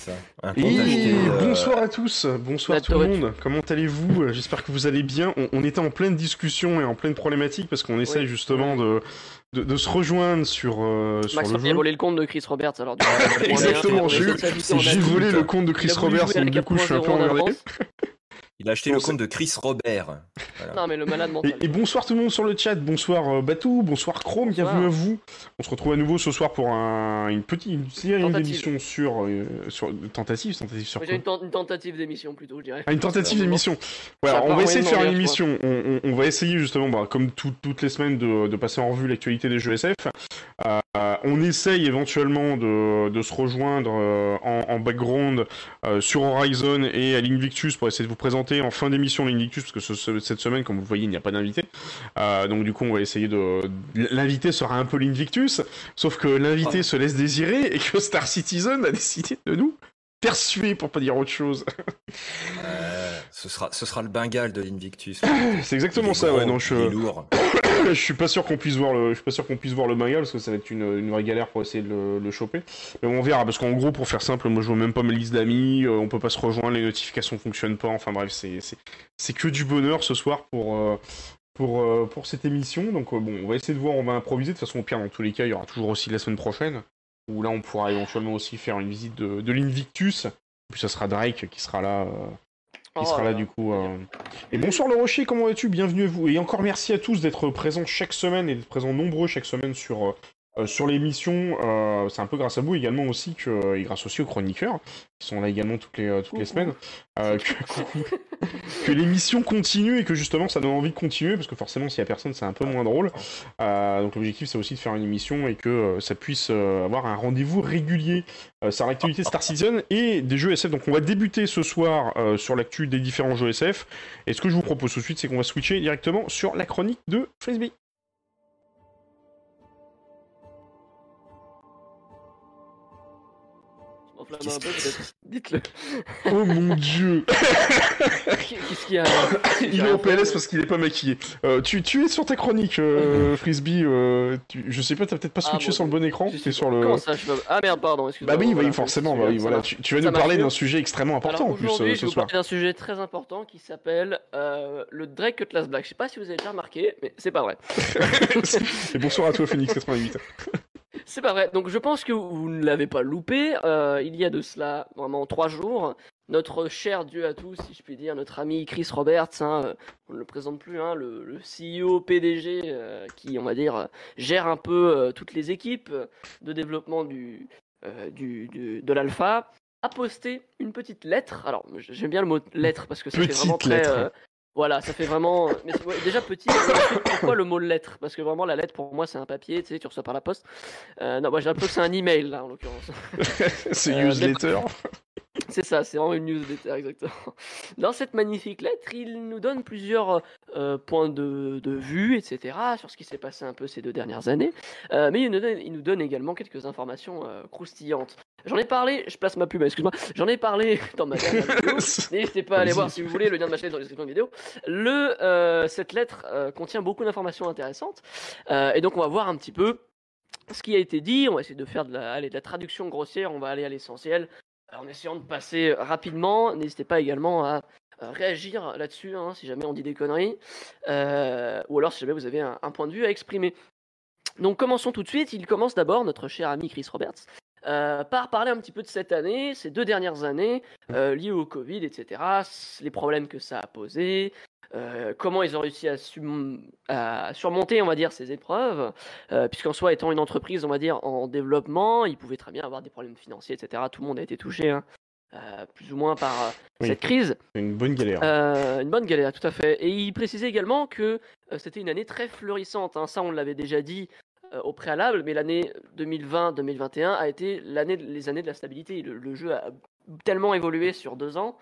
ça. Et bonsoir à tous, bonsoir tout le monde. Comment allez-vous J'espère que vous allez bien. On, était en pleine discussion et en pleine problématique parce qu'on essaye justement de, de, se rejoindre sur, sur Max le jeu. a volé le compte de Chris Roberts alors. Exactement, j'ai volé le compte de Chris Roberts donc du coup je suis un peu emmerdé. Il a acheté le compte de Chris Robert. Non, mais le malade mental. Et, bonsoir tout le monde sur le chat. Bonsoir euh, Batou, bonsoir Chrome, bienvenue à vous. On se retrouve à nouveau ce soir pour une petite une série d'émissions sur, euh, sur. Tentative, tentative sur. Quoi une, tentative d'émission plutôt, je dirais. Ah, une tentative d'émission. Voilà, on va essayer de faire une émission. On, va essayer justement, bah, comme toutes les semaines, de, passer en revue l'actualité des jeux SF. Euh, on essaye éventuellement de, se rejoindre en, background sur Horizon et à l'Invictus pour essayer de vous présenter en fin d'émission l'Indictus, parce que cette semaine, comme vous voyez, il n'y a pas d'invité. Euh, donc du coup, on va essayer de... L'invité sera un peu l'Invictus, sauf que l'invité oh. se laisse désirer et que Star Citizen a décidé de nous persuer pour pas dire autre chose. Euh, ce, sera, ce sera le Bengale de l'Invictus. C'est exactement ça, ouais. Non, je... lourd. je suis pas sûr qu'on puisse voir le, je suis pas sûr qu'on puisse voir le Bengale parce que ça va être une, une vraie galère pour essayer de le, choper. Mais on verra parce qu'en gros, pour faire simple, moi je vois même pas mes listes d'amis, euh, on peut pas se rejoindre, les notifications fonctionnent pas. Enfin bref, c'est c'est que du bonheur ce soir pour euh, pour pour cette émission. Donc bon, on va essayer de voir, on va improviser. De toute façon, au pire, dans tous les cas, il y aura toujours aussi la semaine prochaine où là on pourra éventuellement aussi faire une visite de, de l'Invictus. Puis ça sera Drake qui sera là. Euh, qui oh sera là, du coup. Euh. Et bonsoir le Rocher, comment vas-tu? Bienvenue à vous. Et encore merci à tous d'être présents chaque semaine et d'être présents nombreux chaque semaine sur, euh, sur l'émission, euh, c'est un peu grâce à vous également aussi que, et grâce aussi aux chroniqueurs, qui sont là également toutes les, euh, toutes les semaines, que, l'émission continue et que justement ça donne envie de continuer, parce que forcément s'il y a personne c'est un peu moins drôle. donc l'objectif c'est aussi de faire une émission et que ça puisse avoir un rendez-vous régulier sur l'actualité Star Citizen et des jeux SF. Donc on va débuter ce soir sur l'actu des différents jeux SF. Et ce que je vous propose tout de suite c'est qu'on va switcher directement sur la chronique de Frisbee. Dites-le. Oh mon dieu Qu'est-ce qu'il y a Il est en PLS parce qu'il est pas maquillé. Euh, tu, tu, es sur ta chronique, euh, Frisbee. Euh, je sais pas, t'as peut-être pas ah, switché sur le bon écran. Tu sur le... Comment ça je Ah merde, pardon, excuse-moi. Bah oui, oui forcément. Bah, oui, voilà. Tu, tu, vas nous parler d'un sujet extrêmement important en plus ce je vais vous parler d'un sujet très important qui s'appelle le Drake Cutlass Black. Je sais pas si vous avez déjà remarqué, mais c'est pas vrai. Et bonsoir à toi, Phoenix88. C'est pas vrai. Donc je pense que vous ne l'avez pas loupé. Euh, il y a de cela vraiment trois jours, notre cher Dieu à tous, si je puis dire, notre ami Chris Roberts, hein, euh, on ne le présente plus, hein, le, CEO PDG euh, qui, on va dire, gère un peu toutes les équipes de développement du, du, de l'alpha, a posté une petite lettre. Alors j'aime bien le mot lettre parce que fait vraiment très voilà, ça fait vraiment. Mais déjà petit. Pourquoi le mot lettre? Parce que vraiment la lettre pour moi c'est un papier, tu sais, tu reçois par la poste. Euh, non, moi j'ai un peu c'est un email là en l'occurrence. c'est euh, newsletter. C'est ça, c'est vraiment une newsletter exactement. Dans cette magnifique lettre, il nous donne plusieurs euh, points de, de, vue, etc. sur ce qui s'est passé un peu ces deux dernières années. Euh, mais il nous, donne, il nous, donne, également quelques informations euh, croustillantes. J'en ai parlé, je place ma pub, excuse-moi. J'en ai parlé dans ma dernière vidéo. N'hésitez pas à aller voir si vous voulez le lien de ma chaîne dans la description de vidéo. Le, cette lettre contient beaucoup d'informations intéressantes. et donc on va voir un petit peu ce qui a été dit. On va essayer de faire la, de la traduction grossière. On va aller à l'essentiel en essayant de passer rapidement. N'hésitez pas également à réagir là-dessus, hein, si jamais on dit des conneries, euh, ou alors si jamais vous avez un, point de vue à exprimer. Donc commençons tout de suite. Il commence d'abord, notre cher ami Chris Roberts, euh, par parler un petit peu de cette année, ces deux dernières années, euh, liées au Covid, etc., les problèmes que ça a posé, euh, comment ils ont réussi à, surmonter, on va dire, ces épreuves, euh, puisqu'en soi, étant une entreprise, on va dire, en développement, ils pouvaient très bien avoir des problèmes financiers, etc. Tout le monde a été touché, hein, euh, plus ou moins par cette crise. Une bonne galère. une bonne galère, tout à fait. Et il précisait également que c'était une année très florissante. Hein. Ça, on l'avait déjà dit au préalable, mais l'année 2020-2021 a été l'année, les années de la stabilité. le, jeu a tellement évolué sur deux ans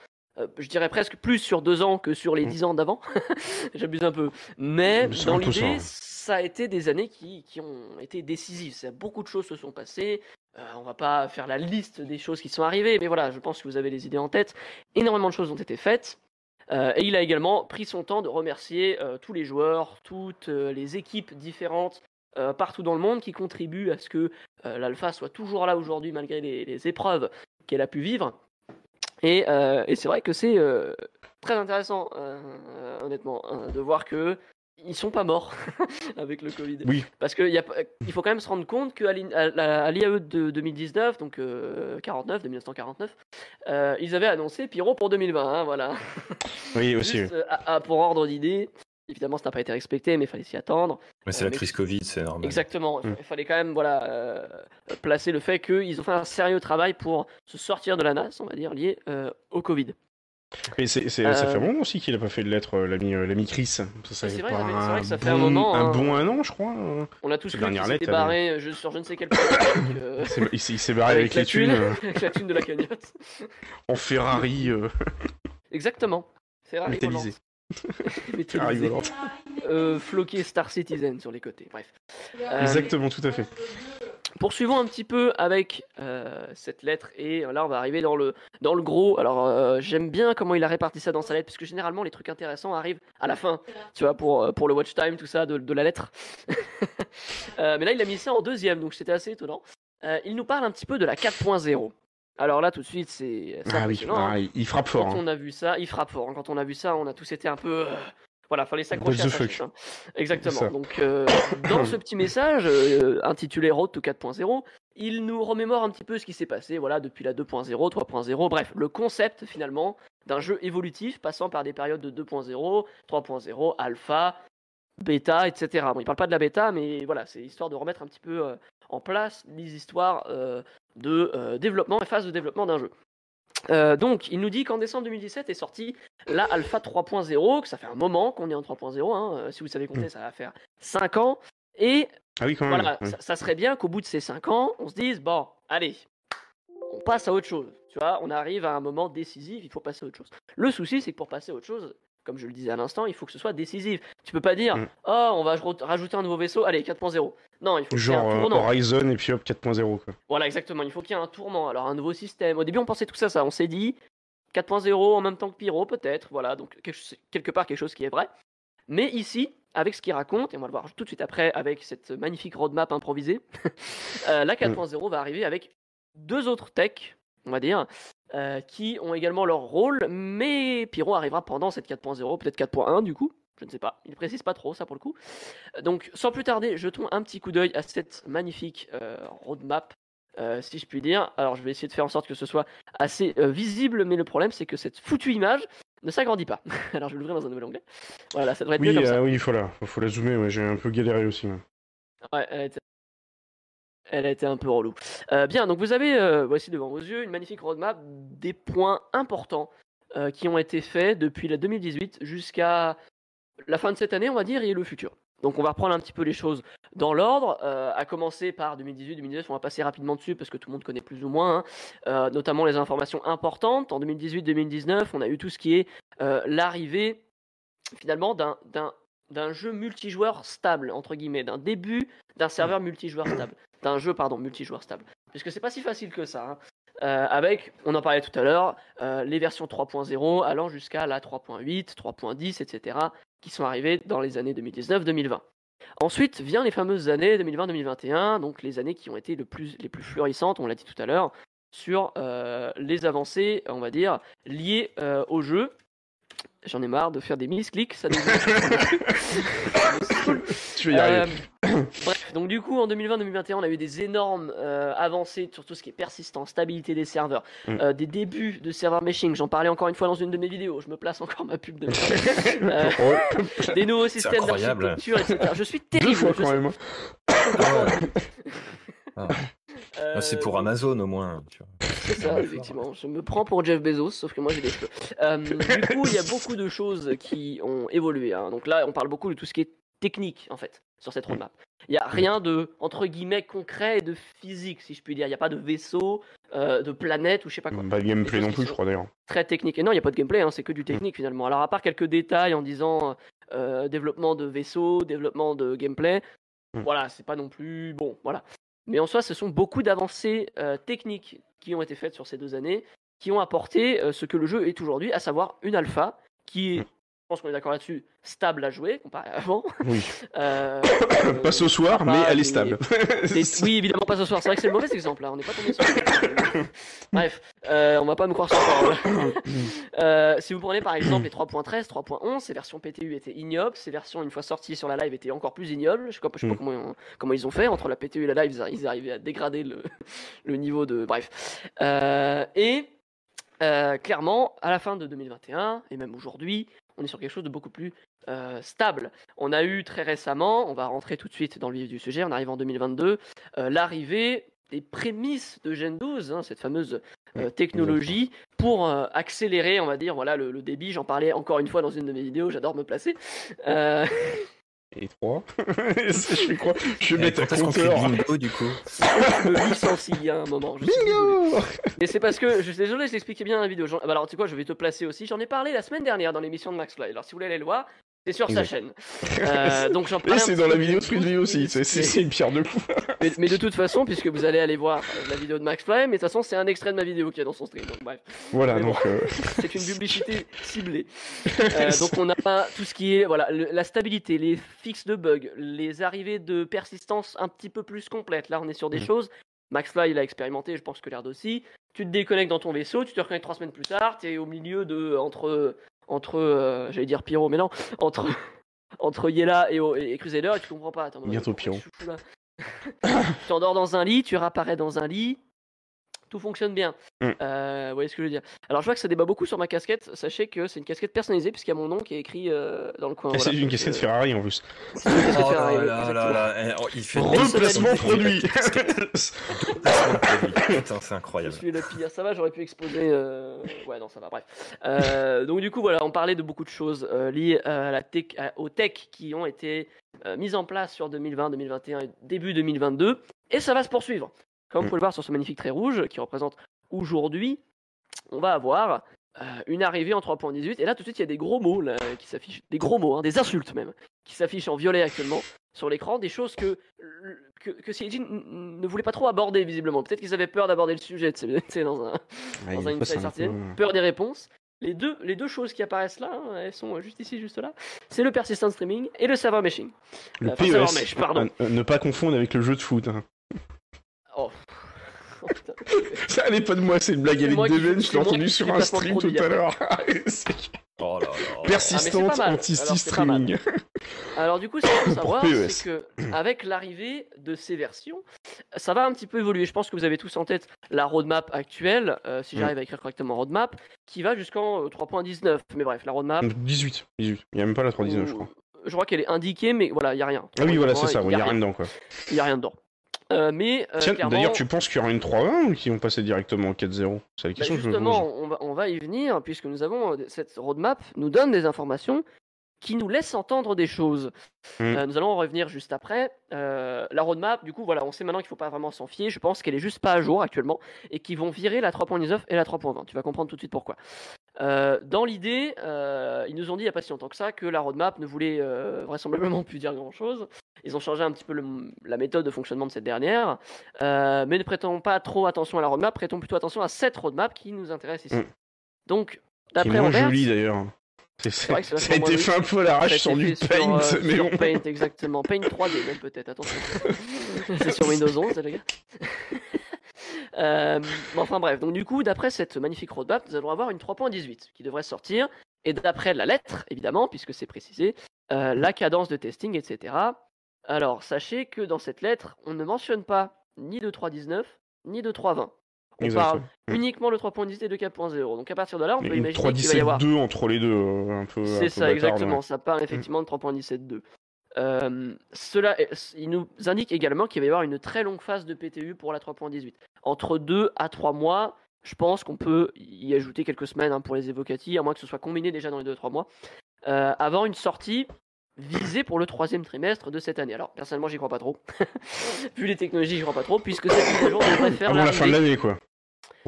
je dirais presque plus sur deux ans que sur les mm. dix ans d'avant. J'abuse un peu. Mais dans l'idée, ça a été des années qui, qui ont été décisives. beaucoup de choses se sont passées. Euh, on va pas faire la liste des choses qui sont arrivées, mais voilà, je pense que vous avez les idées en tête. Énormément de choses ont été faites. Euh, et il a également pris son temps de remercier tous les joueurs, toutes les équipes différentes partout dans le monde qui contribuent à ce que l'Alpha soit toujours là aujourd'hui malgré les, les épreuves qu'elle a pu vivre. Et, et c'est vrai que c'est très intéressant, honnêtement, hein, de voir que ils sont pas morts avec le Covid. Oui. Parce qu'il il faut quand même se rendre compte qu'à l'IAE de 2019, donc 49, de 1949, ils avaient annoncé Pyro pour 2020. Hein, voilà. Oui, aussi. pour ordre d'idée, Évidemment, ça n'a pas été respecté, mais il fallait s'y attendre. Mais c'est la crise Covid, c'est normal. Exactement. Il mm. fallait quand même voilà, placer le fait qu'ils ont fait un sérieux travail pour se sortir de la NAS, on va dire, lié au Covid. C'est, ça fait un euh, moment aussi qu'il n'a pas fait de lettre, euh, l'ami, euh, l'ami Chris. Ça, c'est, vrai, que ça fait un moment. Un hein. bon un an, je crois. On a tous cru qu'il s'était barré sur je ne sais quel point. il, s'est, barré avec, les thunes. avec la thune de la cagnotte. en Ferrari. Exactement. Ferrari métallisé. métallisé. Euh, floqué Star Citizen sur les côtés. Bref. Exactement, tout à fait. Poursuivons un petit peu avec euh, cette lettre et là on va arriver dans le, dans le gros. Alors euh, j'aime bien comment il a réparti ça dans sa lettre parce que généralement les trucs intéressants arrivent à la fin, tu vois, pour, euh, pour le watch time, tout ça de, de la lettre. mais là il a mis ça en deuxième donc c'était assez étonnant. il nous parle un petit peu de la 4.0. Alors là tout de suite c'est... Ah oui, ah, hein. il frappe fort. Quand hein. on a vu ça, il frappe fort. Quand on a vu ça on a tous été un peu... Voilà, fallait s'accrocher à ça. Hein. Exactement. Donc, euh, dans ce petit message euh, intitulé Road to 4.0, il nous remémore un petit peu ce qui s'est passé, voilà, depuis la 2.0, 3.0, bref, le concept finalement d'un jeu évolutif passant par des périodes de 2.0, 3.0, alpha, bêta, etc. Bon, il parle pas de la bêta, mais voilà, c'est histoire de remettre un petit peu euh, en place les histoires de développement et phase de développement d'un jeu. Euh, donc, il nous dit qu'en décembre 2017 est sorti la Alpha 3.0, que ça fait un moment qu'on est en 3.0. Hein, euh, si vous savez compter, mm. ça va faire 5 ans. Et ah oui, quand même. voilà, ça, serait bien qu'au bout de ces 5 ans, on se dise bon, allez, on passe à autre chose. Tu vois, on arrive à un moment décisif, il faut passer à autre chose. Le souci, c'est que pour passer à autre chose, comme je le disais à l'instant, il faut que ce soit décisif. Tu peux pas dire, mm. oh, on va rajouter un nouveau vaisseau, allez, 4.0. Non, il faut qu'il y ait un tournant. Horizon et puis hop, 4.0. Voilà, exactement, il faut qu'il y ait un tournant. Alors, un nouveau système. Au début, on pensait tout ça, ça. On s'est dit, 4.0 en même temps que Pyro, peut-être. Voilà, donc quelque part, quelque chose qui est vrai. Mais ici, avec ce qu'il raconte, et on va le voir tout de suite après avec cette magnifique roadmap improvisée, euh, la 4.0 mm. va arriver avec deux autres techs, on va dire, euh, qui ont également leur rôle, mais Pyro arrivera pendant cette 4.0, peut-être 4.1 du coup, je ne sais pas, il précise pas trop ça pour le coup. Donc sans plus tarder, jetons un petit coup d'œil à cette magnifique euh, roadmap, euh, si je puis dire. Alors je vais essayer de faire en sorte que ce soit assez visible, mais le problème c'est que cette foutue image ne s'agrandit pas. Alors je vais l'ouvrir dans un nouvel onglet. Voilà, ça devrait être oui, comme ça. Oui, il faut la, faut la zoomer, j'ai un peu galéré aussi. Ouais, elle a été un peu relou. Euh, bien, donc vous avez, euh, voici devant vos yeux, une magnifique roadmap des points importants euh, qui ont été faits depuis la 2018 jusqu'à la fin de cette année, on va dire, et le futur. Donc on va reprendre un petit peu les choses dans l'ordre, à commencer par 2018-2019, on va passer rapidement dessus parce que tout le monde connaît plus ou moins, hein. notamment les informations importantes. En 2018-2019, on a eu tout ce qui est l'arrivée finalement d'un jeu multijoueur stable, entre guillemets, d'un début d'un serveur multijoueur stable d'un jeu pardon multijoueur stable. Puisque c'est pas si facile que ça. Hein. Euh, avec, on en parlait tout à l'heure, euh, les versions 3.0 allant jusqu'à la 3.8, 3.10, etc., qui sont arrivées dans les années 2019-2020. Ensuite vient les fameuses années 2020-2021, donc les années qui ont été les plus florissantes, on l'a dit tout à l'heure, sur euh, les avancées, on va dire, liées au jeu. J'en ai marre de faire des misclics, ça nous... Tu vas y arriver. Bref, donc du coup en 2020-2021 on a eu des énormes euh, avancées sur tout ce qui est persistance, stabilité des serveurs, mm. euh, des débuts de serveur meshing, j'en parlais encore une fois dans une de mes vidéos, je me place encore ma pub de euh, oh. des nouveaux systèmes d'architecture, etc. Je suis terrible. Fois, quand même. Ah. Ah, c'est pour Amazon au moins. C'est ça, effectivement. Je me prends pour Jeff Bezos, sauf que moi j'ai des cheveux. du coup, il y a beaucoup de choses qui ont évolué. Hein. Donc là, on parle beaucoup de tout ce qui est technique en fait sur cette roadmap. Il n'y a rien de entre guillemets concret et de physique si je puis dire. Il n'y a pas de vaisseau, euh, de planète ou je sais pas quoi. Pas de gameplay non plus, je crois d'ailleurs. Très technique. Et non, il n'y a pas de gameplay, hein, c'est que du technique finalement. Alors à part quelques détails en disant euh, développement de vaisseau, développement de gameplay, voilà, c'est pas non plus bon, voilà. Mais en soi, ce sont beaucoup d'avancées euh, techniques qui ont été faites sur ces deux années, qui ont apporté ce que le jeu est aujourd'hui, à savoir une alpha qui est pense qu'on est d'accord là-dessus, stable à jouer comparé à avant. Oui. Euh, pas ce soir, mais elle est stable. oui, évidemment pas ce soir. C'est vrai que c'est le mauvais exemple là. On n'est pas tombé sur. Bref, euh, on va pas me croire sur parole. euh, si vous prenez par exemple les 3.13, 3.11, ces versions PTU étaient ignobles. Ces versions, une fois sorties sur la live, étaient encore plus ignobles. Je sais pas, je sais pas mm. comment, ils ont fait. Entre la PTU et la live, ils arrivaient à dégrader le, le niveau de. Bref. Euh, et. Clairement, à la fin de 2021, et même aujourd'hui, on est sur quelque chose de beaucoup plus euh, stable. On a eu très récemment, on va rentrer tout de suite dans le vif du sujet, on arrive en 2022, euh, l'arrivée des prémices de Gen 12, hein, cette fameuse euh, technologie, pour accélérer, on va dire, voilà, le, le débit. J'en parlais encore une fois dans une de mes vidéos, j'adore me placer. Et 3. je crois. Je vais mettre un compteur. bingo du coup? Je me licencie à un moment. bingo Mais c'est parce que, je suis désolé, je t'expliquais bien dans la vidéo. Bah alors, tu sais quoi, je vais te placer aussi. J'en ai parlé la semaine dernière dans l'émission de Max Fly. Alors, si vous voulez aller le voir, c'est sur sa chaîne. Euh, donc j'en Et c'est dans la vidéo de Free aussi, c'est une pierre de coups. mais, de toute façon, puisque vous allez aller voir la vidéo de Max Fly, mais de toute façon, c'est un extrait de ma vidéo qui est dans son stream. Donc bref. Voilà, donc. Euh, c'est une publicité ciblée. Euh, donc on a tout ce qui est voilà, la stabilité, les fixes de bugs, les arrivées de persistance un petit peu plus complètes. Là, on est sur des mm. choses. Max Fly, il a expérimenté, je pense que l'air aussi. Tu te déconnectes dans ton vaisseau, tu te reconnectes trois semaines plus tard, tu es au milieu de. entre entre, euh, j'allais dire Pyro, mais non, entre, entre Yella et, et, Crusader, et tu comprends pas. Attends, Bientôt Pyro. tu t'endors dans un lit, tu réapparais dans un lit, tout fonctionne bien. Mm. Euh, vous voyez ce que je veux dire Alors je vois que ça débat beaucoup sur ma casquette. Sachez que c'est une casquette personnalisée puisqu'il y a mon nom qui est écrit euh, dans le coin. c'est une casquette Ferrari en plus. C'est une casquette oh Ferrari. Là là là eh, oh, il fait replacement produit. c'est incroyable. Je suis le pire. Ça va, j'aurais pu exposer. Euh... Ouais, non, ça va. Bref. Euh, donc du coup, voilà, on parlait de beaucoup de choses euh, liées à la tech, aux tech qui ont été mises en place sur 2020, 2021 et début 2022, et ça va se poursuivre. Comme vous mm. pouvez le voir sur ce magnifique trait rouge qui représente aujourd'hui, on va avoir euh, une arrivée en 3.18. Et là, tout de suite, il y a des gros mots qui s'affichent, des gros mots, hein, des insultes même, qui s'affichent en violet actuellement sur l'écran, des choses que, que, que ne voulait pas trop aborder visiblement. Peut-être qu'ils avaient peur d'aborder le sujet, tu dans un, dans un, peur des réponses. Les deux, les deux choses qui apparaissent là, hein, elles sont juste ici, juste là. C'est le persistent streaming et le server meshing. Le euh, PES, pardon. ne pas confondre avec le jeu de foot. Hein. Oh. Ça allait pas de moi, c'est une blague à Devin, je l'ai entendu sur un stream tout à l'heure. oh là là. Persistante ah, anti-streaming. Alors, du coup, ce qu'il faut savoir, c'est que avec l'arrivée de ces versions, ça va un petit peu évoluer. Je pense que vous avez tous en tête la roadmap actuelle, euh, si mm. j'arrive à écrire correctement roadmap, qui va jusqu'en 3.19. Euh, Mais bref, la roadmap. 18, 18. Il n'y a même pas la 3.19, je crois. Je crois qu'elle est indiquée, mais voilà, il n'y a rien. Ah oui, voilà, c'est ça, il n'y a, rien dedans, quoi. Il n'y a rien dedans. Euh, mais euh, d'ailleurs, tu penses qu'il y aura une 3.1 ou qu'ils vont passer directement en 4.0 C'est la question bah, justement, que je on va, on va y venir puisque nous avons euh, cette roadmap nous donne des informations qui nous laissent entendre des choses. Hmm. nous allons en revenir juste après. la roadmap, du coup, voilà, on sait maintenant qu'il ne faut pas vraiment s'en fier. Je pense qu'elle est juste pas à jour actuellement et qu'ils vont virer la 3.19 et la 3.20. Tu vas comprendre tout de suite pourquoi. Dans l'idée, ils nous ont dit il n'y a pas si longtemps que ça que la roadmap ne voulait vraisemblablement plus dire grand chose ils ont changé un petit peu la méthode de fonctionnement de cette dernière. Euh, mais ne prêtons pas trop attention à la roadmap, prêtons plutôt attention à cette roadmap qui nous intéresse ici. Mm. Donc, d'après Robert. joli d'ailleurs. ça a été fait un peu à l'arrache sur du Paint, euh, mais on... Paint, exactement. Paint 3D même peut-être, attention. c'est sur Windows 11, les gars. Euh, enfin bref, donc du coup, d'après cette magnifique roadmap, nous allons avoir une 3.18 qui devrait sortir. Et d'après la lettre, évidemment, puisque c'est précisé, euh, la cadence de testing, etc. Alors, sachez que dans cette lettre, on ne mentionne pas ni de 3.19 ni de 3.20. On parle uniquement de 3.10 et de 4.0. Donc à partir de là, on peut imaginer qu'il va y avoir 2 entre les deux, euh, un peu. C'est ça, exactement. Ça part effectivement de 3.17.2. Euh, cela, il nous indique également qu'il va y avoir une très longue phase de PTU pour la 3.18. Entre 2 à 3 mois, je pense qu'on peut y ajouter quelques semaines hein, pour les évocati, à moins que ce soit combiné déjà dans les 2-3 mois, euh, avant une sortie visé pour le troisième trimestre de cette année. Alors, personnellement, j'y crois pas trop. Vu les technologies, j'y crois pas trop, puisque cette mise à jour devrait faire. Avant la fin de l'année, quoi.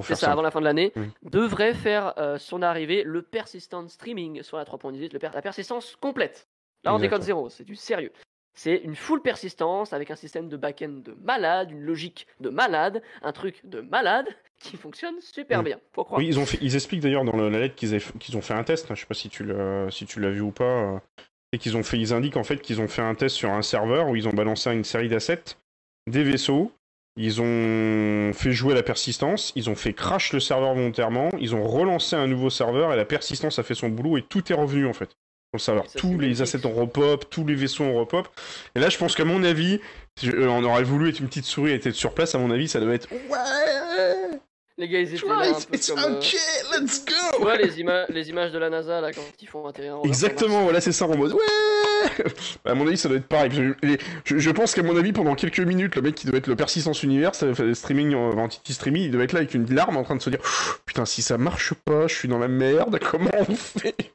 C'est ça, avant la fin de l'année, mmh. devrait faire euh, son arrivée le persistent streaming sur la 3.18, la persistance complète. Là, on déconne zéro, c'est du sérieux. C'est une full persistance avec un système de back-end de malade, une logique de malade, un truc de malade qui fonctionne super mm. bien. Faut croire. Oui, ils, ont fait, ils expliquent d'ailleurs dans la lettre qu'ils qu'ils ont fait un test. Hein, je sais pas si tu l'as si tu l'as vu ou pas. Euh, et qu'ils ont fait, ils indiquent en fait qu'ils ont fait un test sur un serveur où ils ont balancé une série d'assets, des vaisseaux, ils ont fait jouer la persistance, ils ont fait crash le serveur volontairement, ils ont relancé un nouveau serveur et la persistance a fait son boulot et tout est revenu en fait. Le serveur, tous les assets ont repop, tous les vaisseaux ont repop. Et là, je pense qu'à mon avis, euh, on aurait voulu être une petite souris et être sur place. À mon avis, ça doit être ouais, les gars, ils étaient là un peu comme, euh, let's go Tu vois les, les images de la NASA là quand ils font atterrir Exactement, voilà, c'est ça en mode ouais bah, À mon avis, ça doit être pareil. Je, je, pense qu'à mon avis, pendant quelques minutes, le mec qui doit être le persistance univers, streaming, en entity streaming, il doit être là avec une larme en train de se dire putain, si ça marche pas, je suis dans la merde, comment on fait?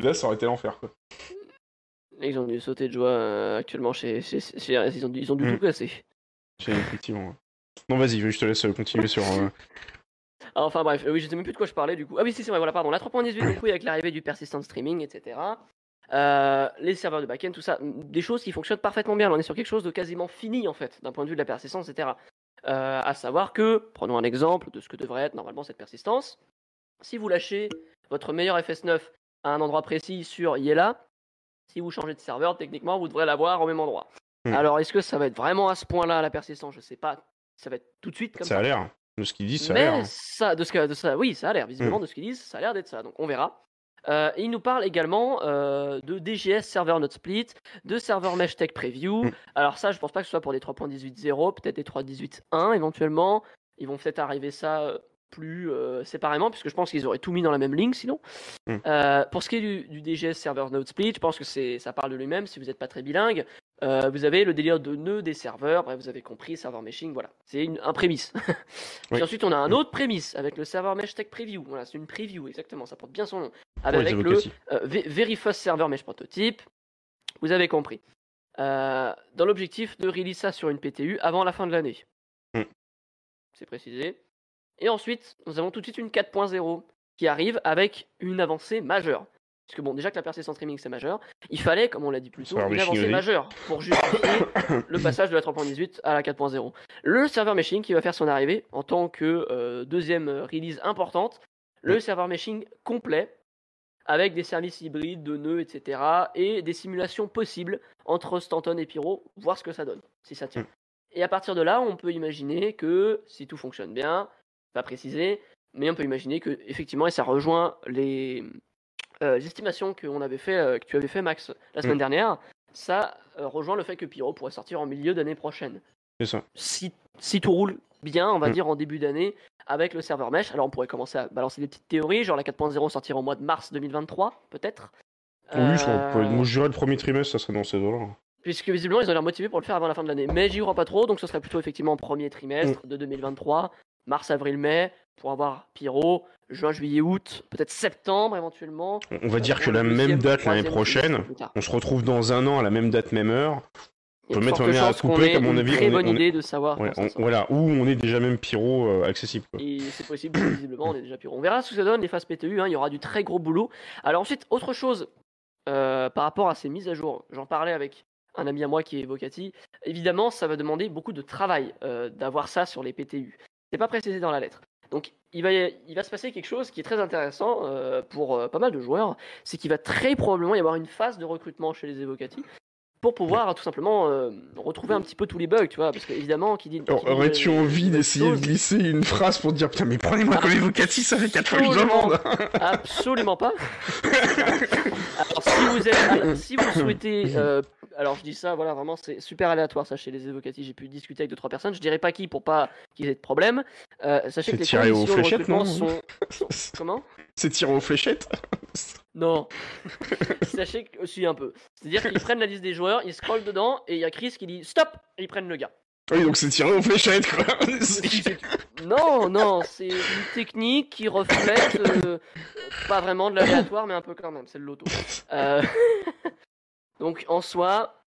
Et là, ça aurait été l'enfer quoi. Ils ont dû sauter de joie euh, actuellement chez, chez, Ils ont dû, ils ont dû mm. tout casser. Effectivement. Non, vas-y, je te laisse continuer sur. Euh, ah, enfin bref, oui, je sais même plus de quoi je parlais du coup. Ah oui, c'est vrai, voilà, pardon. La 3.18, donc oui, avec l'arrivée du persistent streaming, etc. Euh, les serveurs de backend, tout ça, des choses qui fonctionnent parfaitement bien. On est sur quelque chose de quasiment fini en fait, d'un point de vue de la persistance, etc. Euh, à savoir que, prenons un exemple de ce que devrait être normalement cette persistance. Si vous lâchez votre meilleur FS9 à un endroit précis sur Yela, si vous changez de serveur, techniquement, vous devrez l'avoir au même endroit. Hmm. Alors, est-ce que ça va être vraiment à ce point-là la persistance? Je sais pas ça va être tout de suite comme ça. Ça? a l'air. De ce qu'ils disent, ça a l'air. Ça, de ce que, de ça, oui, ça a l'air. Visiblement, mm. de ce qu'ils disent, ça a l'air d'être ça. Donc, on verra. Euh, il nous parle également euh, de DGS Server Not Split, de Server Mesh Tech Preview. Mm. Alors ça, je pense pas que ce soit pour des 3.18.0, peut-être des 3.18.1 éventuellement. Ils vont peut-être arriver ça euh, plus séparément, puisque je pense qu'ils auraient tout mis dans la même ligne sinon. Mm. pour ce qui est du, du, DGS Server Node Split, je pense que c'est, ça parle de lui-même si vous n'êtes pas très bilingue. Euh, vous avez le délire de nœuds des serveurs, bref, vous avez compris, serveur meshing, voilà. C'est un prémisse. Puis ensuite, on a un autre prémisse avec le serveur mesh tech preview. Voilà, c'est une preview, exactement, ça porte bien son nom. Avec le euh, Very Server Mesh Prototype. Vous avez compris. Euh, dans l'objectif de release ça sur une PTU avant la fin de l'année. Hmm. C'est précisé. Et ensuite, nous avons tout de suite une 4.0 qui arrive avec une avancée majeure. Parce que bon, déjà que la persistance streaming c'est majeur, il fallait, comme on l'a dit plus tôt, une avancée majeure pour justifier le passage de la 3.18 à la 4.0. Le serveur meshing qui va faire son arrivée en tant que euh, deuxième release importante, le serveur meshing complet avec des services hybrides de nœuds, etc. et des simulations possibles entre Stanton et Pyro, voir ce que ça donne, si ça tient. Mm. Et à partir de là, on peut imaginer que si tout fonctionne bien, pas précisé, mais on peut imaginer que effectivement, et ça rejoint les euh, les estimations que, avait fait, euh, que tu avais fait, Max, la semaine mm. dernière, ça euh, rejoint le fait que Pyro pourrait sortir en milieu d'année prochaine. C'est ça. Si, si, tout roule bien, on va mm. dire en début d'année, avec le serveur mesh, alors on pourrait commencer à balancer des petites théories, genre la 4.0 sortira au mois de mars 2023, peut-être. Oui, moi je dirais le premier trimestre, ça serait dans ces eaux-là. Puisque visiblement ils ont l'air motivés pour le faire avant la fin de l'année. Mais j'y crois pas trop, donc ce serait plutôt effectivement premier trimestre mm. de 2023, mars, avril, mai, pour avoir Pyro, juin, juillet, août, peut-être septembre éventuellement. On va dire que la même date l'année prochaine, on se retrouve dans un an à la même date, même heure. On peut mettre un à couper, comme mon avis. Très bonne idée de savoir. voilà, où on est déjà même pyro euh, accessible. Et c'est possible, visiblement, on est déjà pyro. On verra ce que ça donne, les phases PTU, hein, il y aura du très gros boulot. Alors ensuite, autre chose euh, par rapport à ces mises à jour, j'en parlais avec un ami à moi qui est Vocati. Évidemment, ça va demander beaucoup de travail euh, d'avoir ça sur les PTU. C'est pas précisé dans la lettre. Donc il va, il va se passer quelque chose qui est très intéressant euh, pour euh, pas mal de joueurs, c'est qu'il va très probablement y avoir une phase de recrutement chez les Evocati pour pouvoir tout simplement euh, retrouver un petit peu tous les bugs, tu vois, parce qu'évidemment, qui dit... Aurais-tu envie d'essayer de glisser une phrase pour dire putain mais prenez-moi comme Evocati, ça fait 4 fois que je demande. Absolument pas. Alors si vous, êtes, si vous souhaitez alors je dis ça, voilà, vraiment, c'est super aléatoire ça chez les évocatifs. J'ai pu discuter avec deux trois personnes. Je dirais pas qui pour pas qu'ils aient de problème. Euh, sachez que les tiré aux fléchettes, non sont... Comment? C'est tiré aux fléchettes? Non. sachez que aussi un peu. C'est-à-dire qu'ils prennent la liste des joueurs, ils scrollent dedans et il y a Chris qui dit stop et ils prennent le gars. Oui, donc c'est tiré aux fléchettes, quoi. non, non, c'est une technique qui reflète euh, pas vraiment de l'aléatoire, mais un peu quand même, c'est le loto. Euh... Donc en soi,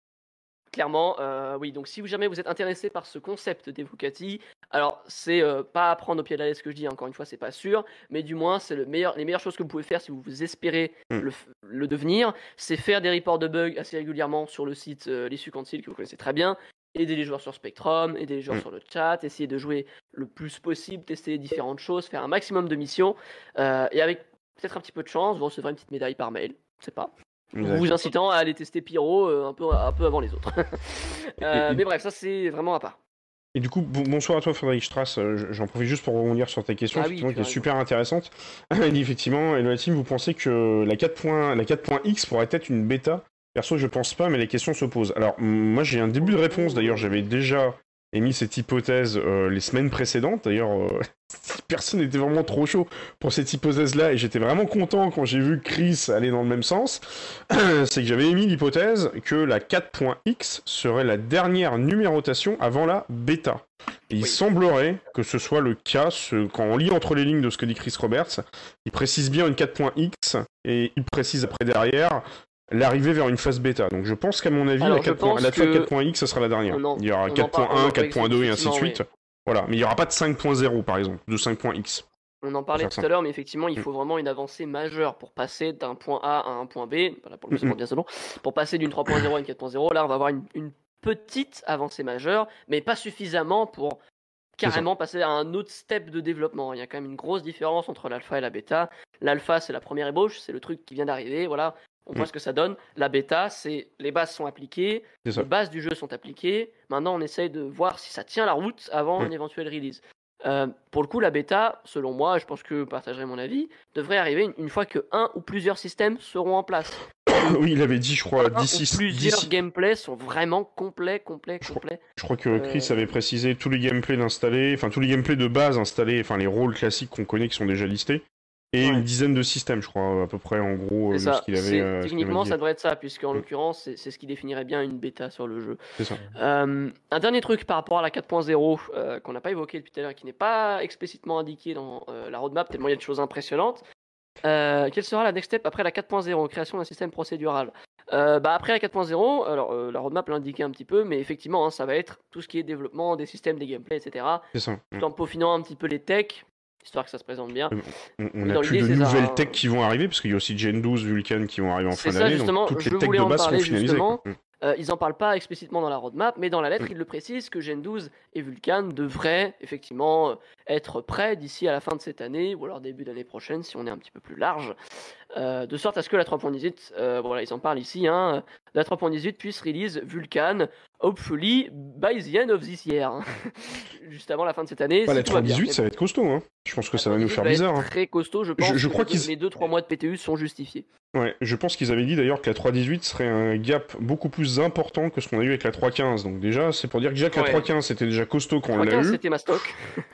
clairement, oui. Donc, si jamais vous êtes intéressé par ce concept d'Evocati, alors c'est pas à prendre au pied de la lettre ce que je dis. Encore une fois, c'est pas sûr, mais du moins, c'est le meilleur, les meilleures choses que vous pouvez faire si vous, vous espérez mmh. le, le, devenir, c'est faire des reports de bugs assez régulièrement sur le site l'issue Cancel que vous connaissez très bien, aider les joueurs sur Spectrum, aider les joueurs mmh. sur le chat, essayer de jouer le plus possible, tester différentes choses, faire un maximum de missions. Euh, et avec peut-être un petit peu de chance, vous recevrez une petite médaille par mail. Je sais pas. Vous incitant à aller tester Pyro euh, un, peu, un peu avant les autres. Euh, mais bref, ça c'est vraiment à part. Et du coup, bonsoir à toi Frédéric Strass, j'en profite juste pour rebondir sur ta question, ah qui est super intéressante. effectivement, et la team, vous pensez que la 4.x pourrait être une bêta? Perso, je pense pas, mais les questions se posent. Alors, moi, j'ai un début de réponse. D'ailleurs, j'avais déjà émis cette hypothèse euh, les semaines précédentes. D'ailleurs, euh, personne n'était vraiment trop chaud pour cette hypothèse-là, et j'étais vraiment content quand j'ai vu Chris aller dans le même sens. C'est que j'avais émis l'hypothèse que la 4.x serait la dernière numérotation avant la bêta. il semblerait que ce soit le cas, quand on lit entre les lignes de ce que dit Chris Roberts, il précise bien une 4.x, et il précise après derrière l'arrivée vers une phase bêta. Donc je pense qu'à mon avis, la, 4.x, ce sera la dernière. il y aura 4.1, 4.2 et ainsi de suite. Voilà, mais il n'y aura pas de 5.0 par exemple, de 5.x. On en parlait tout à l'heure, mais effectivement, il mm. faut vraiment une avancée majeure pour passer d'un point A à un point B. Voilà, pour le bien. Pour passer d'une 3.0 à une 4.0, là, on va avoir une, une, petite avancée majeure, mais pas suffisamment pour carrément passer à un autre step de développement. Il y a quand même une grosse différence entre l'alpha et la bêta. L'alpha, c'est la première ébauche, c'est le truc qui vient d'arriver. Voilà, on voit ce que ça donne. La bêta, c'est les bases sont appliquées, les bases du jeu sont appliquées. Maintenant, on essaye de voir si ça tient la route avant une éventuelle release. Euh, pour le coup, la bêta, selon moi, je pense que vous partagerez mon avis, devrait arriver une, fois que un ou plusieurs systèmes seront en place. oui, il avait dit, je crois, d'ici. Plusieurs gameplays sont vraiment complets, complets, complets. Je crois, que Chris euh, avait précisé tous les gameplays d'installer, enfin tous les gameplays de base installés, enfin les rôles classiques qu'on connaît qui sont déjà listés et une dizaine de systèmes, je crois, à peu près, en gros, euh, ce qu'il avait. Euh, techniquement, ça devrait être ça, puisque en mm. l'occurrence, c'est ce qui définirait bien une bêta sur le jeu. C'est ça. Euh, un dernier truc par rapport à la 4.0 qu'on n'a pas évoqué depuis tout à l'heure, qui n'est pas explicitement indiqué dans la roadmap, tellement il y a de choses impressionnantes. quelle sera la next step après la 4.0, création d'un système procédural? Bah après la 4.0, alors la roadmap l'indiquait un petit peu, mais effectivement, hein, ça va être tout ce qui est développement des systèmes, des gameplays, etc. C'est ça. Tout en peaufinant un petit peu les techs, histoire que ça se présente bien. On, a plus de nouvelles techs qui vont arriver, parce qu'il y a aussi Gen 12, Vulkan qui vont arriver en fin d'année. Donc toutes les techs de base sont finalisées. Euh, ils n'en parlent pas explicitement dans la roadmap, mais dans la lettre, mm. ils le précisent que Gen 12 et Vulkan devraient effectivement être prêts d'ici à la fin de cette année, ou alors début d'année prochaine, si on est un petit peu plus large, euh, de sorte à ce que la 3.18, voilà, ils en parlent ici, hein, la 3.18 puisse release Vulkan, hopefully by the end of this year. Juste avant la fin de cette année. Bah, la 3.18, ça va être costaud, hein. Je pense que ça va nous faire bizarre. Hein. Très costaud, je pense. Je, crois que les 2-3 mois de PTU sont justifiés. Ouais, je pense qu'ils avaient dit d'ailleurs que la 3.18 serait un gap beaucoup plus important que ce qu'on a eu avec la 3.15. Donc déjà, c'est pour dire que déjà que la 3.15 c'était déjà costaud quand on l'a eu. c'était ma stock.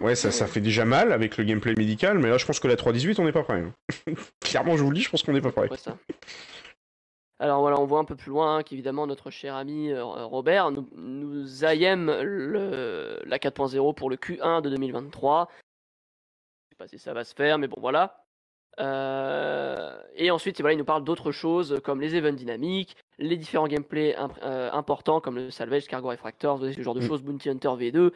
ouais, ça, ça fait déjà mal avec le gameplay médical, mais là je pense que la 3.18 on n'est pas prêt. Hein. Clairement, je vous le dis, je pense qu'on n'est pas prêt. Alors voilà, on voit un peu plus loin qu'évidemment notre cher ami euh, Robert nous, nous le, la 4.0 pour le Q1 de 2023. Je sais pas si ça va se faire, mais bon voilà. Euh, et ensuite, voilà, il nous parle d'autres choses comme les events dynamiques, les différents gameplays euh, importants comme le Salvage, Cargo Refractor, ce genre de mm. choses, Bounty Hunter V2, euh,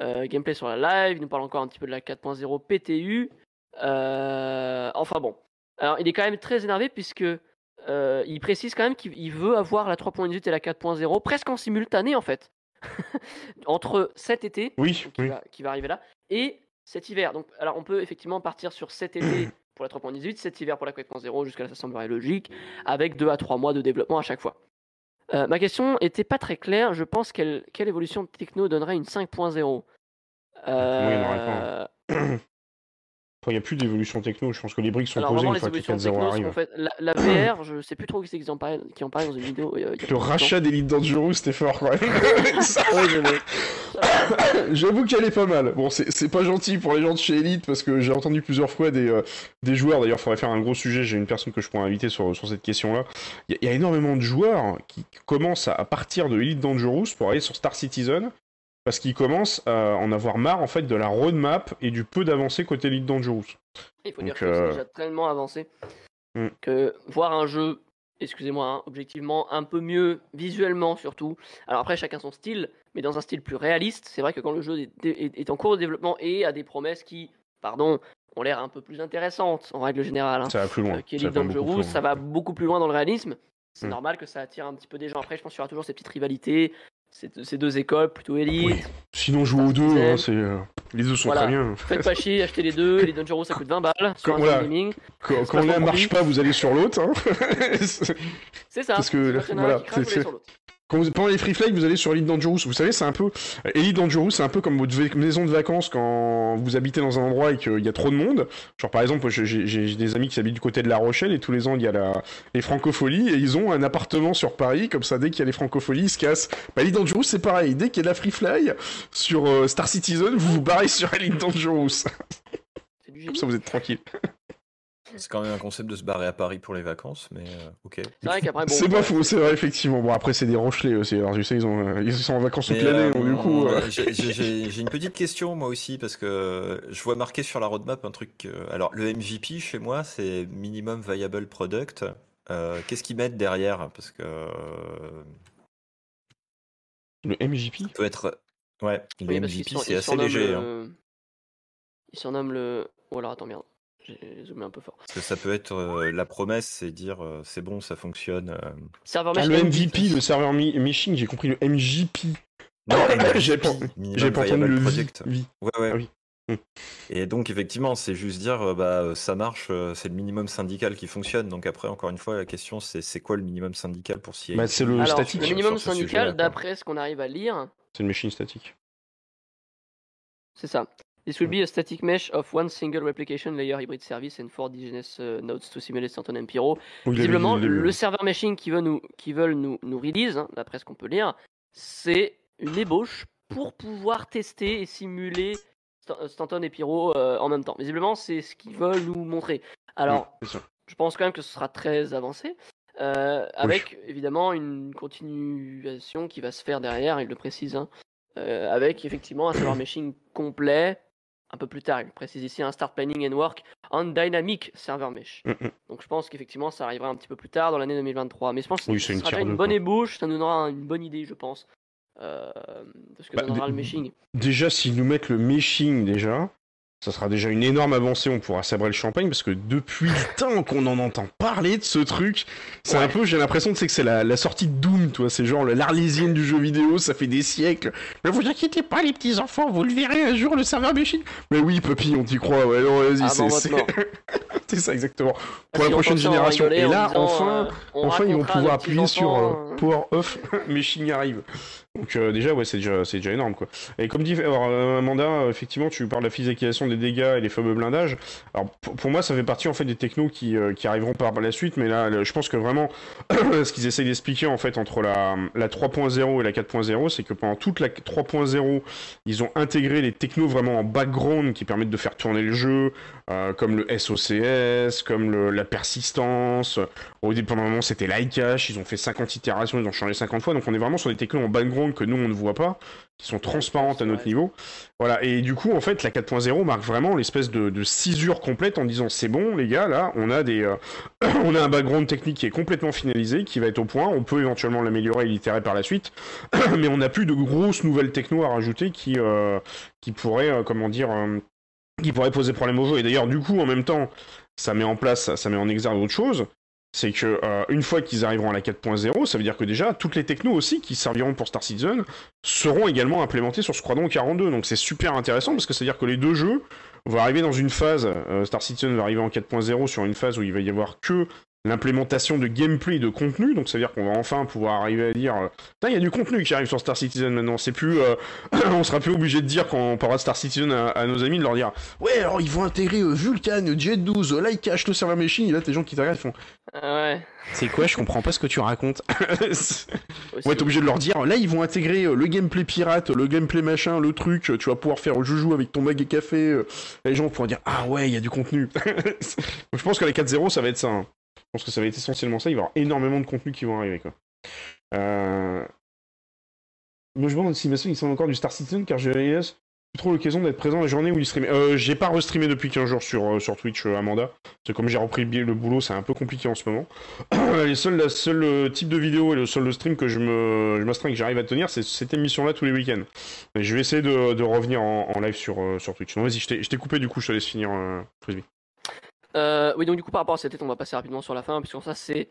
gameplay sur la live, il nous parle encore un petit peu de la 4.0 PTU. enfin bon. Alors, il est quand même très énervé puisque il précise quand même qu'il veut avoir la 3.18 et la 4.0 presque en simultané en fait. Entre cet été, oui, qui, Va, qui, Va, arriver là, et cet hiver. Donc, alors on peut effectivement partir sur cet été pour la 3.18, cet hiver pour la 4.0, jusqu'à là ça semblerait logique, avec 2 à 3 mois de développement à chaque fois. Euh, ma question était pas très claire, je pense quelle, quelle évolution de techno donnerait une 5.0 euh... Il n'y a plus d'évolution techno, je pense que les briques sont posées une fois que 4.0 arrive. En fait, la, la, VR, je sais plus trop qui c'est qui en parle, qui en parle dans une vidéo. Euh, le rachat d'Elite Dangerous, c'était fort quand même. J'avoue qu'elle est pas mal. Bon, c'est pas gentil pour les gens de chez Elite parce que j'ai entendu plusieurs fois des, euh, des joueurs, d'ailleurs, il faudrait faire un gros sujet, j'ai une personne que je pourrais inviter sur, sur cette question-là. Il y, y, a énormément de joueurs qui commencent à, à partir de Elite Dangerous pour aller sur Star Citizen parce qu'ils commencent à en avoir marre en fait de la roadmap et du peu d'avancée côté Elite Dangerous. Il faut dire que c'est euh, déjà tellement avancé mm. que voir un jeu excusez-moi, hein, objectivement un peu mieux visuellement surtout. Alors après, chacun son style, mais dans un style plus réaliste. C'est vrai que quand le jeu est, en cours de développement et a des promesses qui, pardon, ont l'air un peu plus intéressantes en règle générale. Hein, ça va plus loin. Euh, ça, ça va beaucoup plus loin dans le réalisme. C'est hmm. normal que ça attire un petit peu des gens. Après, je pense qu'il y aura toujours ces petites rivalités, ces, deux écoles plutôt élites. Sinon, joue aux deux, hein, c'est, euh, les deux sont très bien. Faites pas chier, achetez les deux. Les Dangerous, ça coûte 20 balles. Sur quand, un quand, quand l'un marche pas, vous allez sur l'autre. Hein. c'est ça. Parce que, voilà, c'est, quand vous, pendant les Free Flight, vous allez sur Elite Dangerous. Vous savez, c'est un peu. Elite Dangerous, c'est un peu comme votre maison de vacances quand vous habitez dans un endroit et qu'il y a trop de monde. Genre, par exemple, j'ai des amis qui habitent du côté de La Rochelle et tous les ans, il y a la... les francopholies et ils ont un appartement sur Paris. Comme ça, dès qu'il y a les francopholies, ils se cassent. Bah, Elite Dangerous, c'est pareil. Dès qu'il y a de la Free Fly sur euh, Star Citizen, vous vous barrez sur Elite Dangerous. comme ça, vous êtes tranquille. C'est quand même un concept de se barrer à Paris pour les vacances, mais euh, ok. C'est vrai qu'après, bon, C'est pas fou, c'est vrai, effectivement. Bon, après, c'est des Ronchelais aussi. Alors, je sais, ils, ont, euh, ils sont en vacances toute l'année, donc du coup. Euh. J'ai une petite question, moi aussi, parce que je vois marqué sur la roadmap un truc. alors, le MVP chez moi, c'est Minimum Viable Product. Qu'est-ce qu'ils mettent derrière? Parce que. Le MJP peut être. Ouais, le MVP, c'est assez léger. Hein. Ils surnomment le. Oh, alors, attends, merde. J'ai zoomé un peu fort. Parce que ça peut être euh, la promesse, c'est dire euh, c'est bon, ça fonctionne. Euh. Serveur ah, le MVP, le serveur meshing, j'ai compris le MJP. Non, j'ai pas, entendu le project. Ouais, ouais. Ah oui. Hum. Et donc effectivement, c'est juste dire bah ça marche, c'est le minimum syndical qui fonctionne. Donc après, encore une fois, la question c'est c'est quoi le minimum syndical pour s'y bah, C'est le statique. Le minimum syndical, d'après ce qu'on arrive à lire. C'est le machine statique. C'est ça. This will be a static mesh of one single replication layer hybrid service and four DNS uh, nodes to simulate certain MPRO. Visiblement, le serveur meshing qui veut nous, qui veulent nous, nous release, hein, d'après ce qu'on peut lire, c'est une ébauche pour pouvoir tester et simuler euh, Stanton et Pyro euh, en même temps. Visiblement, c'est ce qu'ils veulent nous montrer. Alors, je pense quand même que ce sera très avancé. Euh, avec évidemment une continuation qui va se faire derrière, il le précise, hein, avec effectivement un serveur meshing complet, un peu plus tard. Il précise ici un Start Planning and Work on Dynamic Server Mesh. Mm, mm. Donc je pense qu'effectivement ça arrivera un petit peu plus tard dans l'année 2023. Mais je pense que ce sera une bonne ébauche, ça nous donnera une bonne idée, je pense, euh, de ce que bah, donnera le meshing. Déjà, s'ils nous mettent le meshing déjà, ça sera déjà une énorme avancée, on pourra sabrer le champagne, parce que depuis le temps qu'on en entend parler de ce truc, c'est un peu, j'ai l'impression que c'est la, sortie de Doom, toi, c'est genre l'arlésienne du jeu vidéo, ça fait des siècles. Mais vous inquiétez pas, les petits enfants, vous le verrez un jour, le serveur machine. Mais oui, Puppy, on t'y croit, ouais, non, vas-y, ah, c'est... c'est ça, exactement. Pour la prochaine génération. Et là, enfin, euh, enfin, ils vont pouvoir appuyer sur euh, hein. Power Off, Machine arrive. Donc euh, déjà, ouais, c'est déjà, c'est déjà énorme, quoi. Et comme dit alors, Amanda, effectivement, tu parles de la physicisation des dégâts et les fameux blindages. Alors pour, moi, ça fait partie en fait des technos qui, qui arriveront par la suite, mais là, je pense que vraiment, ce qu'ils essayent d'expliquer en fait entre la, la 3.0 et la 4.0, c'est que pendant toute la 3.0, ils ont intégré les technos vraiment en background qui permettent de faire tourner le jeu, comme le Comme le, la persistance. Au début, pendant un moment, c'était l'iCache. Ils ont fait 50 itérations, ils ont changé 50 fois. Donc, on est vraiment sur des technos en background que nous, on ne voit pas, qui sont transparentes à notre niveau. Voilà. Et du coup, en fait, la 4.0 marque vraiment l'espèce de, de, cisure complète en disant c'est bon, les gars, là, on a des, euh, on a un background technique qui est complètement finalisé, qui va être au point. On peut éventuellement l'améliorer et l'itérer par la suite, mais on n'a plus de grosses nouvelles techno à rajouter qui, euh, qui pourraient, euh, comment dire, qui pourrait poser problème au jeu. Et d'ailleurs, du coup, en même temps, ça met en place, ça met en exergue autre chose. C'est que euh, une fois qu'ils arriveront à la 4.0, ça veut dire que déjà toutes les technos aussi qui serviront pour Star Citizen seront également implémentées sur Squadron 42. Donc c'est super intéressant parce que ça veut dire que les deux jeux vont arriver dans une phase. Euh, Star Citizen va arriver en 4.0 sur une phase où il va y avoir que l'implémentation de gameplay et de contenu. Donc, ça veut dire qu'on va enfin pouvoir arriver à dire, il y a du contenu qui arrive sur Star Citizen maintenant. C'est plus, euh, on sera plus obligé de dire quand on parlera de Star Citizen à, nos amis de leur dire, ouais, alors ils vont intégrer euh, Vulcan, Jet 12, Lycash, le server machine. Et là, t'es gens qui t'arrêtent, font. Ah ouais. C'est quoi Je comprends pas ce que tu racontes. on va être obligé de leur dire, là, ils vont intégrer euh, le gameplay pirate, le gameplay machin, le truc. Tu vas pouvoir faire joujou avec ton mug et café. Les gens pourront dire, ah ouais, il y a du contenu. je pense qu'à la 4.0, ça va être ça. Hein. Je pense que ça va être essentiellement ça. Il va y avoir énormément de contenus qui vont arriver. Quoi. Euh... Moi, je me demande si ils sont encore du Star Citizen, car j'ai trop l'occasion d'être présent la journée où il streamait. Euh, j'ai pas restreamé depuis 15 jours sur, euh, sur Twitch, euh, Amanda. C'est comme j'ai repris le boulot, c'est un peu compliqué en ce moment. La seule type de vidéo et le seul stream que je me, je que j'arrive à tenir, c'est cette émission-là tous les week-ends. je vais essayer de, revenir en, live sur, sur Twitch. Non, vas-y, je t'ai coupé du coup, je te laisse finir, Frisbee. Oui, donc du coup, par rapport à cette tête, on va passer rapidement sur la fin, puisque ça, c'est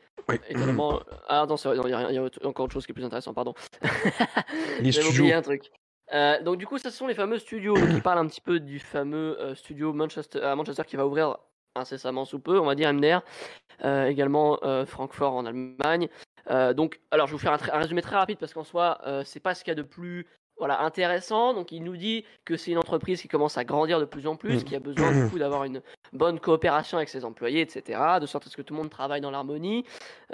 étonnamment. Ah, non, il y, a encore autre chose qui est plus intéressant, pardon. Les studios. un truc. Euh, donc du coup, ça ce sont les fameux studios qui parlent un petit peu du fameux euh, studio Manchester, à Manchester qui va ouvrir incessamment sous peu, on va dire MDR, euh, également Francfort en Allemagne. donc, alors je vais vous faire un, un résumé très rapide parce qu'en soi, c'est pas ce qu'il y a de plus voilà, intéressant. Donc il nous dit que c'est une entreprise qui commence à grandir de plus en plus, mm. qui a besoin du coup d'avoir une bonne coopération avec ses employés, etc. De sorte à ce que tout le monde travaille dans l'harmonie.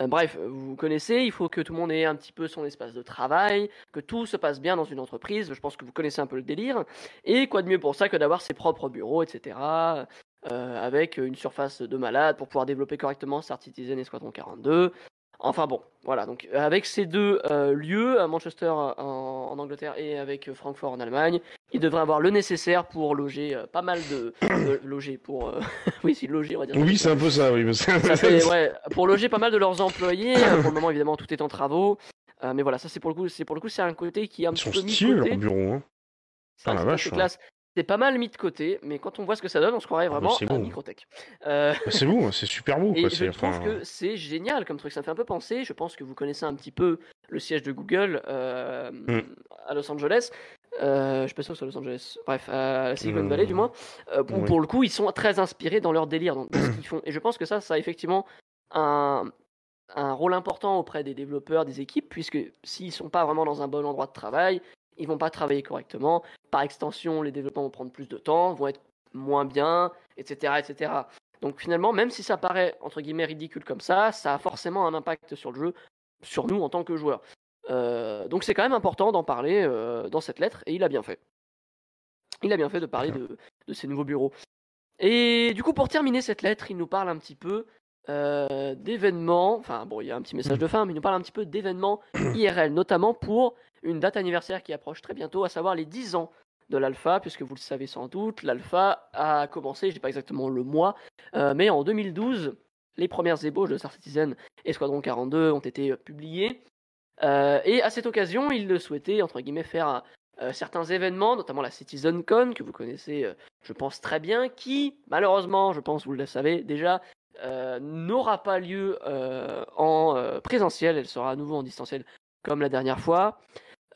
Euh, bref, vous connaissez, il faut que tout le monde ait un petit peu son espace de travail, que tout se passe bien dans une entreprise. Je pense que vous connaissez un peu le délire. Et quoi de mieux pour ça que d'avoir ses propres bureaux, etc. Euh, avec une surface de malade pour pouvoir développer correctement Star Citizen et Squadron 42. Enfin bon, voilà, donc euh, avec ces deux euh, lieux, à Manchester euh, en, Angleterre et avec Francfort en Allemagne, ils devraient avoir le nécessaire pour loger pas mal de... loger pour... oui, c'est loger, on va dire. Oui, c'est un peu ça, oui. Ça ouais, pour loger pas mal de leurs employés. pour le moment, évidemment, tout est en travaux. mais voilà, ça c'est pour le coup, c'est pour le coup, c'est un côté qui est un petit peu style, leur bureau. Hein. C'est la vache, classe. C'est pas mal mis de côté, mais quand on voit ce que ça donne, on se croirait ah, bah, vraiment à Microtech. Euh... Bah, c'est beau, c'est super beau. Et je trouve que c'est génial comme truc. Ça me fait un peu penser. Je pense que vous connaissez un petit peu le siège de Google euh, hmm. à Los Angeles. Euh, je sais pas sûr que c'est Los Angeles. Bref, à Silicon Valley du moins. Euh, pour, le coup, ils sont très inspirés dans leur délire, dans, ce qu'ils font. Et je pense que ça, ça a effectivement un, un rôle important auprès des développeurs, des équipes, puisque s'ils sont pas vraiment dans un bon endroit de travail, ils vont pas travailler correctement. Par extension, les développements vont prendre plus de temps, vont être moins bien, etc., etc. Donc finalement, même si ça paraît entre guillemets ridicule comme ça, ça a forcément un impact sur le jeu, sur nous en tant que joueurs. Euh, donc c'est quand même important d'en parler euh, dans cette lettre, et il a bien fait. Il a bien fait de parler de, de ces nouveaux bureaux. Et du coup, pour terminer cette lettre, il nous parle un petit peu euh, d'événements. Enfin, bon, il y a un petit message de fin, mais il nous parle un petit peu d'événements IRL, notamment pour une date anniversaire qui approche très bientôt, à savoir les 10 ans de l'alpha, puisque vous le savez sans doute, l'alpha a commencé, je sais pas exactement le mois, euh, mais en 2012, les premières ébauches de Star Citizen et Squadron 42 ont été publiées. Euh, et à cette occasion, il souhaitait, entre guillemets, faire euh, certains événements, notamment la CitizenCon, que vous connaissez, je pense, très bien, qui, malheureusement, je pense, vous le savez déjà, n'aura pas lieu en présentiel, elle sera à nouveau en distanciel comme la dernière fois.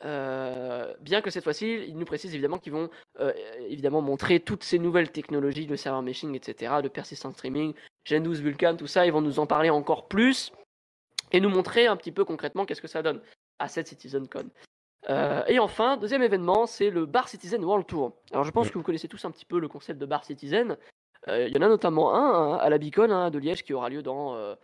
Euh, bien que cette fois-ci, ils nous précisent évidemment qu'ils vont euh, évidemment montrer toutes ces nouvelles technologies de server meshing, etc., de persistent streaming, Gen 12 Vulkan, tout ça, ils vont nous en parler encore plus et nous montrer un petit peu concrètement qu'est-ce que ça donne à cette CitizenCon. Euh, et enfin, deuxième événement, c'est le Bar Citizen World Tour. Alors je pense que vous connaissez tous un petit peu le concept de Bar Citizen. Il y en a notamment un hein, à la Beacon hein, de Liège qui aura lieu dans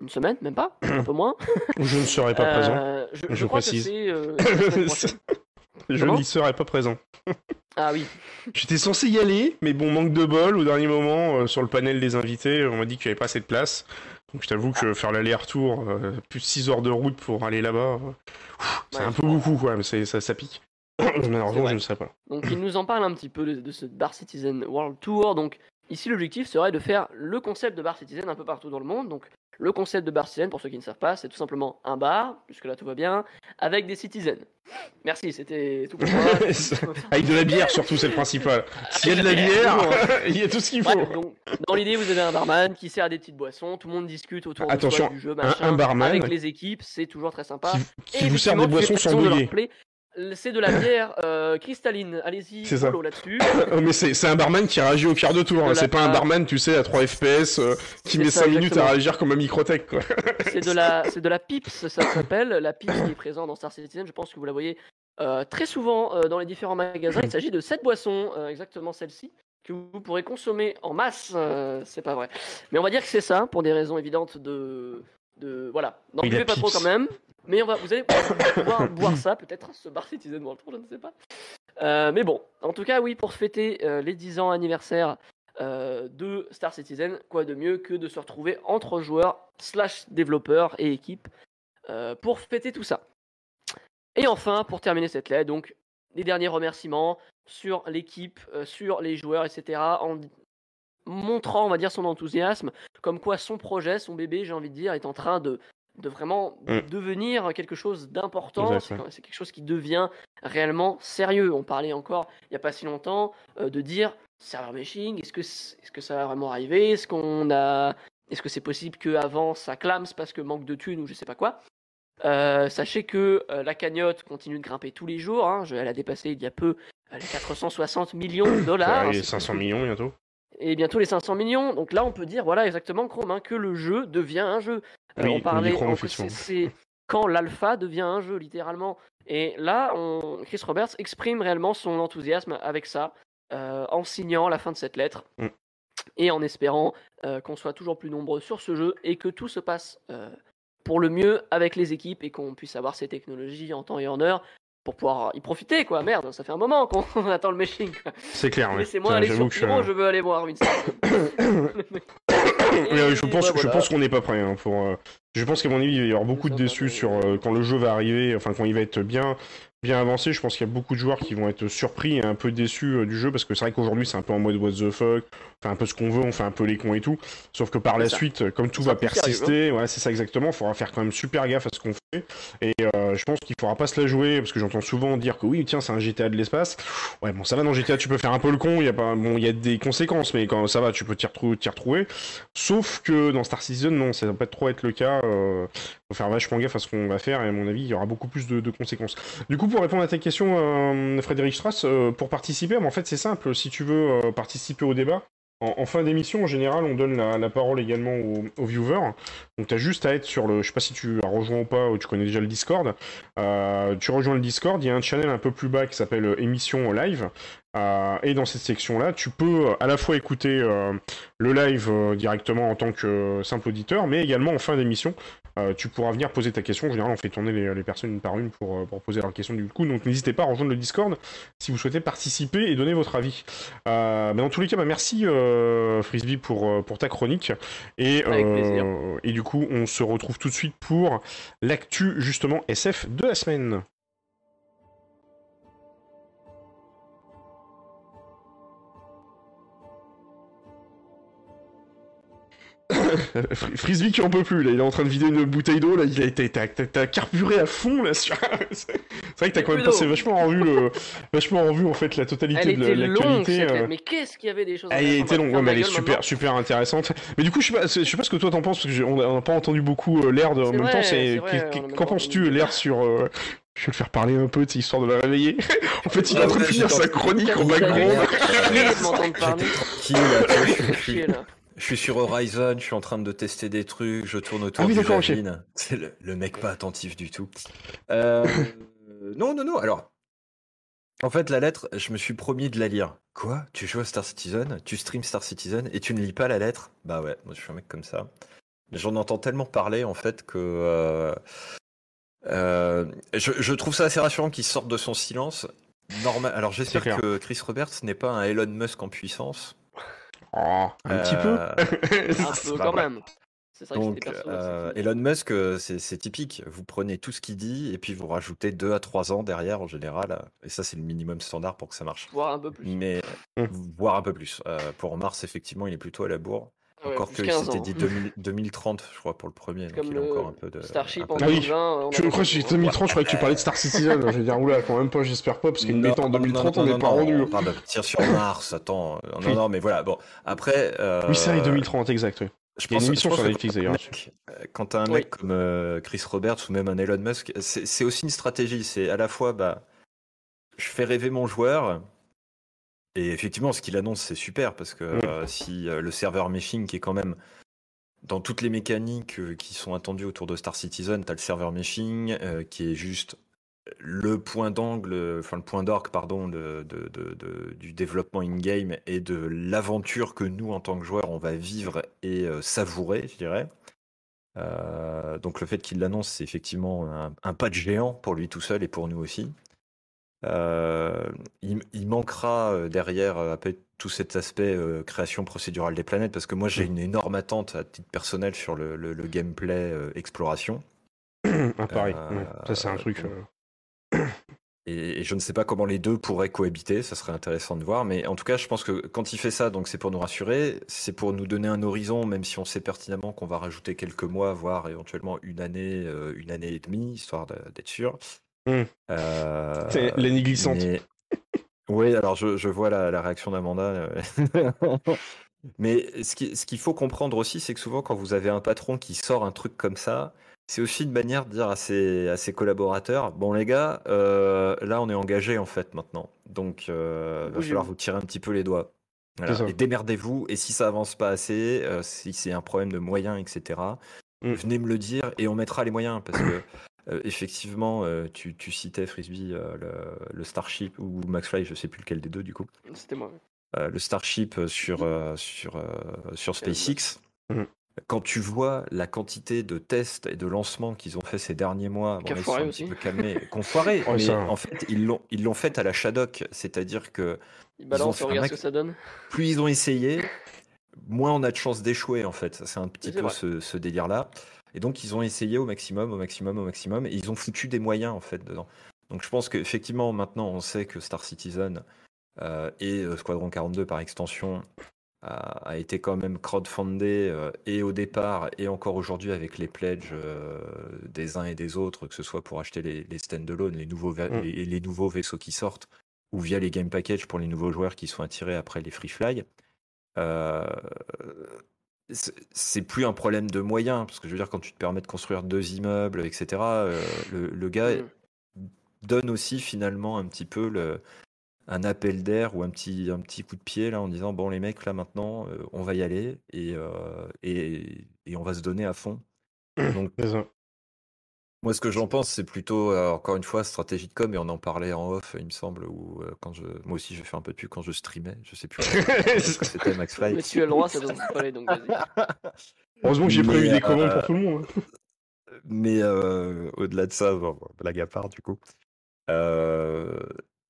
une semaine, même pas, un peu moins. Je ne serai pas présent. Euh, je, précise. Euh, je n'y serai pas présent. Ah oui. J'étais censé y aller, mais bon, manque de bol. Au dernier moment, euh, sur le panel des invités, on m'a dit qu'il n'y avait pas assez de place. Donc je t'avoue que faire l'aller-retour, plus de 6 heures de route pour aller là-bas, c'est un peu beaucoup, quoi, mais ça, ça pique. Malheureusement, je ne sais pas. Donc il nous en parle un petit peu de, de ce Bar Citizen World Tour. Donc ici, l'objectif serait de faire le concept de Bar Citizen un peu partout dans le monde. Donc le concept de bar citizen, pour ceux qui ne savent pas, c'est tout simplement un bar, puisque là tout va bien, avec des citizens. Merci, c'était tout pour moi. avec de la bière surtout, c'est le principal. S'il y a de la bière, il y a tout ce qu'il faut. dans l'idée, vous avez un barman qui sert des petites boissons, tout le monde discute autour du jeu, machin, un, barman avec les équipes, c'est toujours très sympa. Qui, vous sert des boissons sans bouillir. C'est de la bière euh, cristalline. Allez-y, follow là-dessus. Oh, mais c'est un barman qui réagit au quart de tour. Hein. C'est pas un barman, tu sais, à 3 FPS euh, qui met 5 minutes à réagir comme un microtech. C'est de la, c'est de la pips, ça s'appelle. La pips qui est présente dans Star Citizen. Je pense que vous la voyez euh, très souvent dans les différents magasins. Il s'agit de cette boisson, exactement celle-ci, que vous pourrez consommer en masse. c'est pas vrai, mais on va dire que c'est ça pour des raisons évidentes de, de voilà. N'en buvez pas trop quand même. Mais on va, vous allez pouvoir boire ça, peut-être, ce bar Citizen World Tour, je ne sais pas. Euh, mais bon, en tout cas, oui, pour fêter euh, les 10 ans anniversaire euh, de Star Citizen, quoi de mieux que de se retrouver entre joueurs, slash développeurs et équipes pour fêter tout ça. Et enfin, pour terminer cette lettre, donc, les derniers remerciements sur l'équipe, sur les joueurs, etc. En montrant, on va dire, son enthousiasme, comme quoi son projet, son bébé, j'ai envie de dire, est en train de, de vraiment mmh. devenir quelque chose d'important. C'est quelque chose qui devient réellement sérieux. On parlait encore, il n'y a pas si longtemps, de dire server meshing, est-ce que, est-ce que ça va vraiment arriver? Est-ce qu'on a est-ce que c'est possible qu'avant ça clame parce que manque de thunes ou je sais pas quoi? Euh, sachez que euh, la cagnotte continue de grimper tous les jours. Hein. elle a dépassé il y a peu euh, les 460 millions de dollars. Et 500 millions bientôt. Et bientôt les 500 millions. Donc là, on peut dire, voilà, exactement, Chrome, hein, que le jeu devient un jeu. on parlait, c'est quand l'alpha devient un jeu, littéralement. Et là, on... Chris Roberts exprime réellement son enthousiasme avec ça, en signant la fin de cette lettre. Mm et en espérant euh, qu'on soit toujours plus nombreux sur ce jeu et que tout se passe euh, pour le mieux avec les équipes et qu'on puisse avoir ces technologies en temps et en heure pour pouvoir y profiter quoi. Merde ça fait un moment qu'on attend le meshing c'est clair laissez-moi aller sur je... je veux aller voir une je pense je pense qu'on n'est pas prêt hein, pour euh, je pense qu'à mon avis il va y avoir beaucoup de déçus sur quand le jeu va arriver enfin quand il va être bien bien avancé. Je pense qu'il y a beaucoup de joueurs qui vont être surpris et un peu déçus euh, du jeu parce que c'est vrai qu'aujourd'hui c'est un peu en mode what the fuck, on fait un peu ce qu'on veut, on fait un peu les cons et tout. Sauf que par la suite, comme tout va persister, ouais, c'est ça exactement, il faudra faire quand même super gaffe à ce qu'on fait. Et euh, je pense qu'il faudra pas se la jouer parce que j'entends souvent dire que oui, tiens, c'est un GTA de l'espace. Ouais, bon, ça va dans GTA, tu peux faire un peu le con, il y a pas, bon, il y a des conséquences, mais quand ça va, tu peux t'y retrouver, retrouver. Sauf que dans Star Citizen, non, ça va pas trop être le cas. Euh, faut faire vachement gaffe à ce qu'on va faire et à mon avis, il y aura beaucoup plus de, conséquences. Du coup, pour répondre à ta question, euh, Frédéric Strass, euh, pour participer, en fait, c'est simple. Si tu veux euh, participer au débat, en, fin d'émission, en général, on donne la, parole également aux, viewers. Donc, tu as juste à être sur le. Je sais pas si tu as rejoint ou pas, ou tu connais déjà le Discord. tu rejoins le Discord, il y a un channel un peu plus bas qui s'appelle Émission Live. et dans cette section-là, tu peux à la fois écouter le live directement en tant que simple auditeur, mais également en fin d'émission, euh, tu pourras venir poser ta question. En général, on fait tourner les, personnes une par une pour, euh, pour, poser leur question du coup. Donc n'hésitez pas à rejoindre le Discord si vous souhaitez participer et donner votre avis. Euh, mais dans tous les cas, bah, merci Frisbee pour, pour ta chronique. Et, et du coup, on se retrouve tout de suite pour l'actu justement SF de la semaine. Frisbee qui en peut plus, là, il est en train de vider une bouteille d'eau, là, il a été, t'as, carburé à fond, là, sur... c'est vrai que t'as quand même passé vachement en vue, le... vachement en vue, en fait, la totalité de l'actualité. Euh. Mais qu'est-ce qu'il y avait des choses Elle était longue, ouais, mais elle est super, super intéressante. Mais du coup, je sais pas, je sais pas ce que toi t'en penses, parce qu'on n'a pas entendu beaucoup euh, l'air de, en même temps, c'est, qu'en penses-tu, l'air sur, euh, je vais le faire parler un peu, histoire de la réveiller. en fait, il est en train de finir sa chronique en background. Je suis sur Horizon, je suis en train de tester des trucs, je tourne autour ah oui, du C'est le, mec pas attentif du tout. Euh, non, non, non. Alors, en fait, la lettre, je me suis promis de la lire. Quoi? Tu joues à Star Citizen? Tu stream Star Citizen et tu ne lis pas la lettre? Bah ouais, moi je suis un mec comme ça. J'en entends tellement parler en fait que euh, euh, je, trouve ça assez rassurant qu'il sorte de son silence. Normal. Alors j'espère que Chris Roberts n'est pas un Elon Musk en puissance. Oh, un petit peu. Euh, un peu quand même. Donc, euh, Elon Musk, euh, c'est typique. Vous prenez tout ce qu'il dit et puis vous rajoutez 2 à 3 ans derrière en général. Et ça, c'est le minimum standard pour que ça marche. Voire un peu plus. Mais, mmh. voire un peu plus. pour Mars, effectivement, il est plutôt à la bourre. Encore que c'était dit 2030, je crois, pour le premier. donc il a encore un peu de. Starship en 2020. Je crois que c'est 2030, je croyais que tu parlais de Star Citizen. je vais dire, oula, quand même pas, j'espère pas, parce qu'une bêta en 2030, on n'est pas rendu. On parle de tir sur Mars, attends. Non, non, mais voilà, bon. Après. Oui, c'est 2030, exact, oui. Je pense, une émission sur Netflix d'ailleurs. Quand t'as un mec comme euh, Chris Roberts ou même un Elon Musk, c'est aussi une stratégie. C'est à la fois, bah, je fais rêver mon joueur. Et effectivement, ce qu'il annonce, c'est super parce que euh, si euh, le serveur meshing, qui est quand même dans toutes les mécaniques qui sont attendues autour de Star Citizen, t'as le serveur meshing qui est juste le point d'angle, enfin le point d'orgue, pardon, de, du développement in-game et de l'aventure que nous, en tant que joueurs, on va vivre et euh, savourer, je dirais. Euh, donc le fait qu'il l'annonce, c'est effectivement un, pas de géant pour lui tout seul et pour nous aussi. Euh, il, manquera derrière tout cet aspect création procédurale des planètes parce que moi j'ai mmh. une énorme attente à titre personnel sur le, gameplay exploration. Ah, pareil, ça c'est un truc. Et, je ne sais pas comment les deux pourraient cohabiter, ça serait intéressant de voir. Mais en tout cas, je pense que quand il fait ça, donc c'est pour nous rassurer, c'est pour nous donner un horizon, même si on sait pertinemment qu'on va rajouter quelques mois, voire éventuellement une année, euh, une année et demie, histoire d'être sûr. Mmh. Euh, c'est l'année glissante. oui, alors je, vois la, réaction d'Amanda. Euh. mais ce qu'il faut comprendre aussi, c'est que souvent, quand vous avez un patron qui sort un truc comme ça, c'est aussi une manière de dire à ses, à ses collaborateurs bon les gars euh, là on est engagé en fait maintenant donc euh, il va falloir vous tirer un petit peu les doigts et démerdez-vous et si ça avance pas assez euh, si c'est un problème de moyens etc mm. venez me le dire et on mettra les moyens parce que effectivement tu, tu, citais frisbee le, le, Starship ou MaxFly je sais plus lequel des deux du coup. C'était moi le Starship sur sur sur SpaceX. Mm quand tu vois la quantité de tests et de lancements qu'ils ont fait ces derniers mois, bon, ils sont un petit peu calmés, qu'on foiré, mais en fait ils l'ont ils l'ont fait à la Shadok, c'est-à-dire que ils balancent, regarde ce que ça donne. Plus ils ont essayé, moins on a de chances d'échouer en fait. C'est un petit peu ce, ce délire-là. Et donc ils ont essayé au maximum, au maximum, au maximum, et ils ont foutu des moyens en fait dedans. Donc je pense qu'effectivement maintenant on sait que Star Citizen euh, et euh, Squadron 42 par extension a, été quand même crowdfundé euh, et au départ et encore aujourd'hui avec les pledges euh, des uns et des autres, que ce soit pour acheter les, les stand-alone, les, nouveaux mm. les, nouveaux vaisseaux qui sortent, ou via les game packages pour les nouveaux joueurs qui sont attirés après les free fly. Euh, c'est plus un problème de moyens, parce que je veux dire, quand tu te permets de construire deux immeubles, etc., le, le, gars mm. donne aussi finalement un petit peu le, un appel d'air ou un petit, un petit coup de pied là en disant bon les mecs là maintenant euh, on va y aller et, euh, et, et, on va se donner à fond. Donc moi ce que j'en pense c'est plutôt euh, encore une fois stratégie de com et on en parlait en off il me semble ou quand je moi aussi j'ai fait un peu de pub quand je streamais je sais plus c'était Max Fly. Mais tu as le droit ça doit se donc Heureusement que j'ai prévu des commandes pour tout le monde. Hein. Mais au-delà de ça, blague à part du coup. Euh,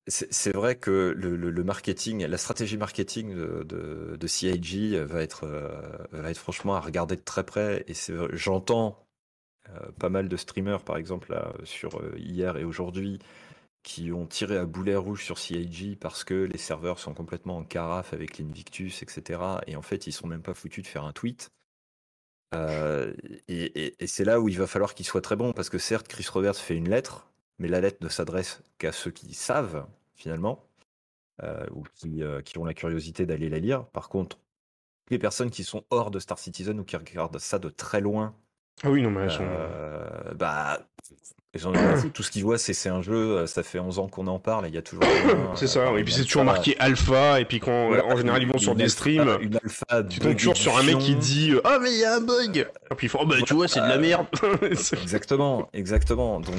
c'est vrai que le, marketing, la stratégie marketing de, de, CIG va être, euh, va être franchement à regarder de très près. Et j'entends euh, pas mal de streamers, par exemple, sur euh, hier et aujourd'hui, qui ont tiré à boulet rouge sur CIG parce que les serveurs sont complètement en carafe avec l'Invictus, etc. Et en fait, ils sont même pas foutus de faire un tweet. et, et c'est là où il va falloir qu'ils soient très bons parce que certes, Chris Roberts fait une lettre, mais la lettre ne s'adresse qu'à ceux qui savent, finalement, euh, ou qui, euh, qui, ont la curiosité d'aller la lire. Par contre, les personnes qui sont hors de Star Citizen ou qui regardent ça de très loin, ah oui, non, mais elles sont. Euh, bah, Tout ce qu'ils voient, c'est un jeu, ça fait 11 ans qu'on en parle, il y a toujours. c'est ça, et puis c'est toujours marqué alpha, et puis quand en général ils vont sur des streams, une alpha, tu tombes toujours sur un mec qui dit Ah, mais il y a un bug Et puis ils font Oh, bah tu vois, c'est de la merde Exactement, exactement. Donc,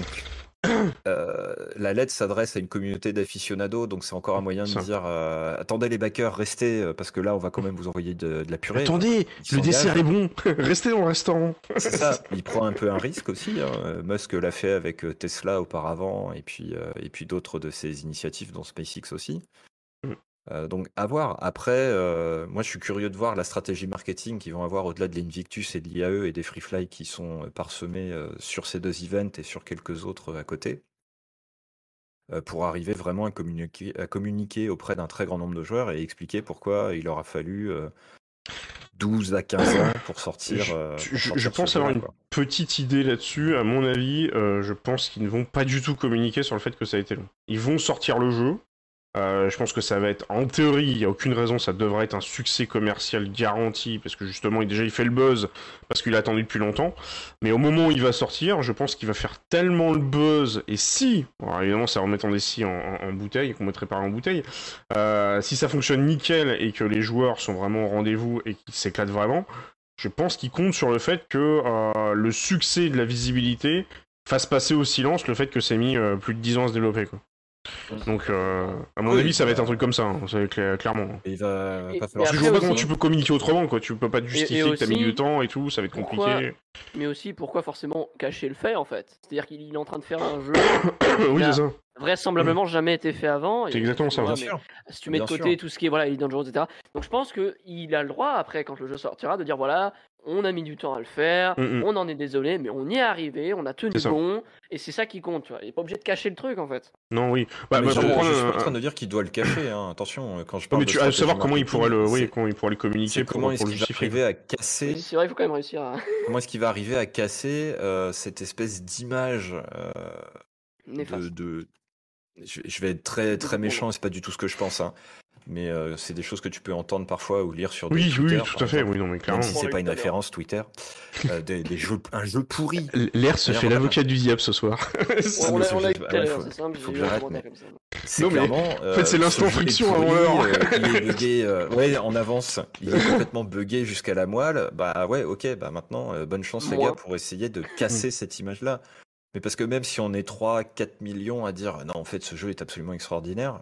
euh, la lettre s'adresse à une communauté d'aficionados, donc c'est encore un moyen de dire euh, attendez les backers, restez euh, parce que là on va quand même vous envoyer de, la purée. Attendez, le dessert est bon, restez dans le restaurant. C'est ça. Il prend un peu un risque aussi. Hein. Musk l'a fait avec Tesla auparavant et puis et puis d'autres de ses initiatives, dont SpaceX aussi. Euh, donc à voir. Après, euh, moi je suis curieux de voir la stratégie marketing qu'ils vont avoir au-delà de l'Invictus et de l'IAE et des Freefly qui sont parsemés euh, sur ces deux events et sur quelques autres à côté, pour arriver vraiment à communiquer, à communiquer auprès d'un très grand nombre de joueurs et expliquer pourquoi il aura fallu 12 à 15 ans pour sortir. Je, pense avoir une petite idée là-dessus. À mon avis, je pense qu'ils ne vont pas du tout communiquer sur le fait que ça a été long. Ils vont sortir le jeu. Euh, je pense que ça va être, en théorie, il n'y a aucune raison, ça devrait être un succès commercial garanti, parce que justement, il, déjà, il fait le buzz, parce qu'il a attendu depuis longtemps. Mais au moment où il va sortir, je pense qu'il va faire tellement le buzz, et si, évidemment, ça remet des si en, bouteille, qu'on mettrait pas en bouteille, euh, si ça fonctionne nickel et que les joueurs sont vraiment au rendez-vous et qu'ils s'éclatent vraiment, je pense qu'il compte sur le fait que euh, le succès de la visibilité fasse passer au silence le fait que c'est mis plus de 10 ans à se développer, quoi. Donc, euh, à mon avis, ça va être un truc comme ça, hein, clairement. il va Parce que je vois pas comment tu peux communiquer autrement, quoi. Tu peux pas te justifier que t'as mis du temps et tout, ça va être compliqué. Mais aussi, pourquoi forcément cacher le fait, en fait? C'est-à-dire qu'il est en train de faire un jeu. oui, c'est ça. Vraisemblablement jamais été fait avant. C'est exactement ça, bien sûr. Si tu mets de côté tout ce qui est voilà, Elite Dangerous, etc. Donc je pense qu'il a le droit, après, quand le jeu sortira, de dire voilà, on a mis du temps à le faire, mm, mm. on en est désolé, mais on y est arrivé, on a tenu bon, et c'est ça qui compte, tu vois. Il n'est pas obligé de cacher le truc en fait. Non, oui. Bah, bah je, suis pas en train de dire qu'il doit le cacher, hein. attention, quand je parle Mais tu as savoir comment il pourrait le, oui, comment il pourrait le communiquer pour, comment est-ce qu'il va arriver à casser. c'est vrai, il faut quand même réussir à. comment est-ce qu'il va arriver à casser euh, cette espèce d'image euh, de, Je, vais être très, très méchant, c'est pas du tout ce que je pense, hein mais euh, c'est des choses que tu peux entendre parfois ou lire sur des Oui, oui, tout à fait, oui, non, mais clairement. Même si c'est pas une référence Twitter, euh, des, des, jeux, un jeu pourri. L'air se fait l'avocat du diable ce soir. on l'a faut que j'arrête. C'est clairement. en fait, c'est euh, l'instant friction avant l'heure. il est bugué, ouais, en avance. Il est complètement bugué jusqu'à la moelle. Bah ouais, ok, bah maintenant, bonne chance les gars pour essayer de casser mm. cette image-là. Mais parce que même si on est 3, 4 millions à dire non, en fait, ce jeu est absolument extraordinaire,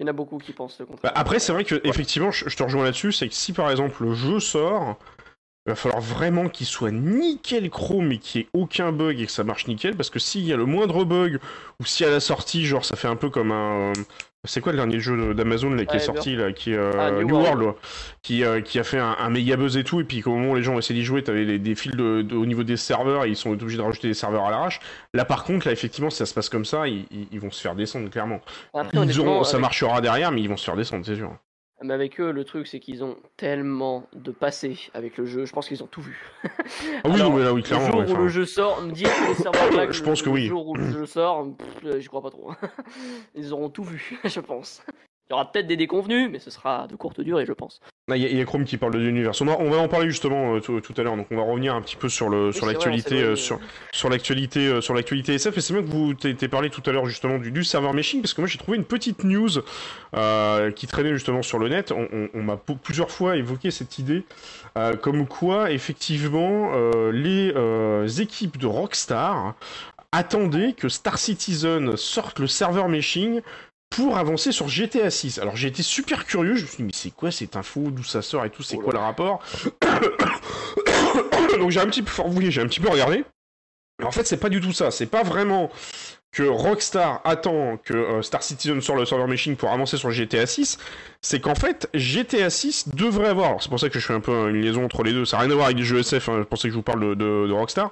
il y en a beaucoup qui pensent le contraire. Bah, après, c'est vrai que effectivement, je, te rejoins là-dessus, c'est que si par exemple le jeu sort, il va falloir vraiment qu'il soit nickel chrome et qu'il n'y ait aucun bug et que ça marche nickel, parce que s'il y a le moindre bug, ou si à la sortie, genre ça fait un peu comme un, c'est quoi le dernier jeu d'Amazon qui est sorti là, qui euh, ah, New, World, qui, euh, qui a fait un, méga buzz et tout, et puis au moment où les gens ont essayé d'y jouer, t'avais des fils de, au niveau des serveurs, et ils sont obligés de rajouter des serveurs à l'arrache. Là par contre, là effectivement, si ça se passe comme ça, ils, vont se faire descendre clairement. ils auront, ça marchera derrière, mais ils vont se faire descendre, c'est sûr. Mais avec eux, le truc, c'est qu'ils ont tellement de passé avec le jeu. Je pense qu'ils ont tout vu. ah oui, mais là, oui, clairement. Le jour où le jeu sort, me dire que les serveurs je pense que oui. Le jour où le jeu sort, je crois pas trop. Ils auront tout vu, je pense. Il y aura peut-être des déconvenus, mais ce sera de courte durée, je pense. Il y, a Chrome qui parle de l'univers. On, on, va en parler justement euh, tout, à l'heure. Donc on va revenir un petit peu sur le sur l'actualité euh, sur sur l'actualité euh, sur l'actualité SF. Et c'est bien que vous t'aies parlé tout à l'heure justement du, du serveur meshing parce que moi j'ai trouvé une petite news qui traînait justement sur le net. On, m'a plusieurs fois évoqué cette idée comme quoi effectivement les équipes de Rockstar attendaient que Star Citizen sorte le serveur meshing pour avancer sur GTA 6. Alors j'ai été super curieux, je me suis dit mais c'est quoi cette info, d'où ça sort et tout, c'est quoi le rapport? Donc j'ai un petit peu, j'ai un petit peu regardé. En fait c'est pas du tout ça, c'est pas vraiment que Rockstar attend que euh, Star Citizen sorte le server machine pour avancer sur GTA 6, c'est qu'en fait, GTA 6 devrait avoir, c'est pour ça que je fais un peu une liaison entre les deux, ça n'a rien à voir avec les jeux SF, hein, je pensais que je vous parle de, Rockstar,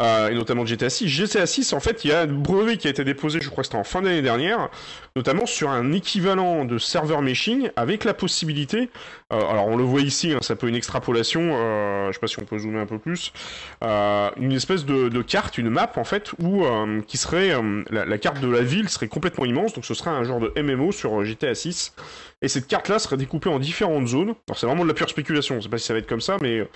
euh, et notamment de GTA 6. GTA 6, en fait, il y a un brevet qui a été déposé, je crois que c'était en fin d'année dernière, notamment sur un équivalent de serveur meshing, avec la possibilité, euh, alors on le voit ici, hein, ça peut une extrapolation, je sais pas si on peut zoomer un peu plus, une espèce de, carte, une map, en fait, où, qui serait, la, la, carte de la ville serait complètement immense, donc ce serait un genre de MMO sur GTA 6, et cette carte-là serait découpée en différentes zones. Alors c'est vraiment de la pure spéculation, je sais pas si ça va être comme ça, mais euh,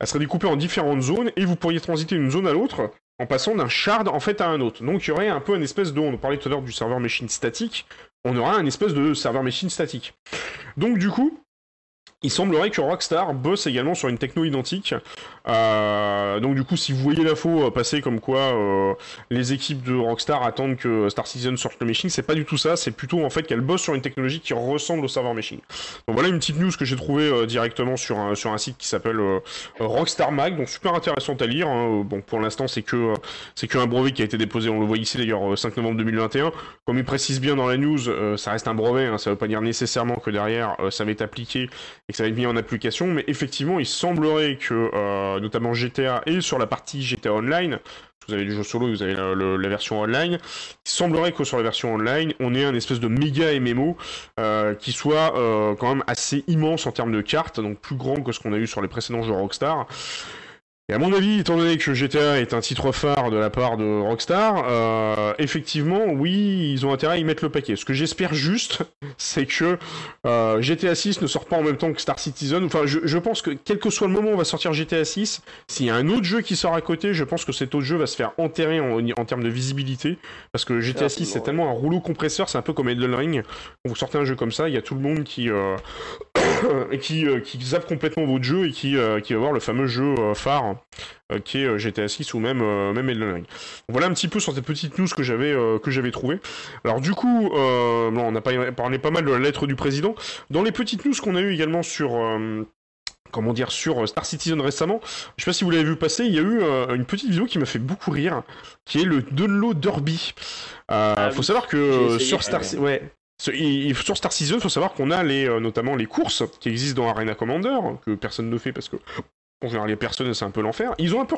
elle serait découpée en différentes zones et vous pourriez transiter d'une zone à l'autre en passant d'un shard en fait à un autre. Donc il y aurait un peu une espèce de, on parlait tout à l'heure du serveur machine statique, on aura un espèce de serveur machine statique. Donc du coup, il semblerait que Rockstar bosse également sur une techno identique. Euh, donc du coup, si vous voyez l'info passer comme quoi euh, les équipes de Rockstar attendent que Star Citizen sorte le meshing, c'est pas du tout ça. C'est plutôt en fait qu'elle bosse sur une technologie qui ressemble au serveur meshing. Donc voilà une petite news que j'ai trouvée euh, directement sur un, site qui s'appelle Rockstar Mag. Donc super intéressant à lire. Hein. Bon, pour l'instant, c'est que c'est qu'un brevet qui a été déposé. On le voit ici d'ailleurs 5 novembre 2021. Comme il précise bien dans la news, ça reste un brevet. Hein. ça veut pas dire nécessairement que derrière ça va être appliqué ça va être mis en application, mais effectivement, il semblerait que, euh, notamment GTA et sur la partie GTA Online, vous avez du jeu solo, vous avez la, version online. Il semblerait que sur la version online, on ait un espèce de méga MMO euh, qui soit euh, quand même assez immense en termes de cartes, donc plus grand que ce qu'on a eu sur les précédents jeux Rockstar. Et à mon avis, étant donné que GTA est un titre phare de la part de Rockstar, euh, effectivement, oui, ils ont intérêt à y mettre le paquet. Ce que j'espère juste, c'est que euh, GTA 6 ne sort pas en même temps que Star Citizen. Enfin, je, pense que quel que soit le moment où on va sortir GTA 6, s'il y a un autre jeu qui sort à côté, je pense que cet autre jeu va se faire enterrer en, termes de visibilité. Parce que GTA 6, c'est tellement un rouleau compresseur, c'est un peu comme Elden Ring. Quand vous sortez un jeu comme ça, il y a tout le monde qui... Euh, qui zappe complètement votre jeu et qui, qui va voir le fameux jeu phare euh, qui est euh, GTA 6 ou même, euh, même Elden Ring. Voilà un petit peu sur cette petite news que j'avais que j'avais. Alors du coup, on a parlé pas mal de la lettre du président. Dans les petites news qu'on a eu également sur comment dire, sur Star Citizen récemment. Je sais pas si vous l'avez vu passer, il y a eu une petite vidéo qui m'a fait beaucoup rire, qui est le Dunlo Derby. Euh, faut savoir que sur Star, ouais, sur Star Citizen, il faut savoir qu'on a les, notamment les courses qui existent dans Arena Commander, que personne ne fait parce que Pour les personnes, c'est un peu l'enfer. Ils ont un peu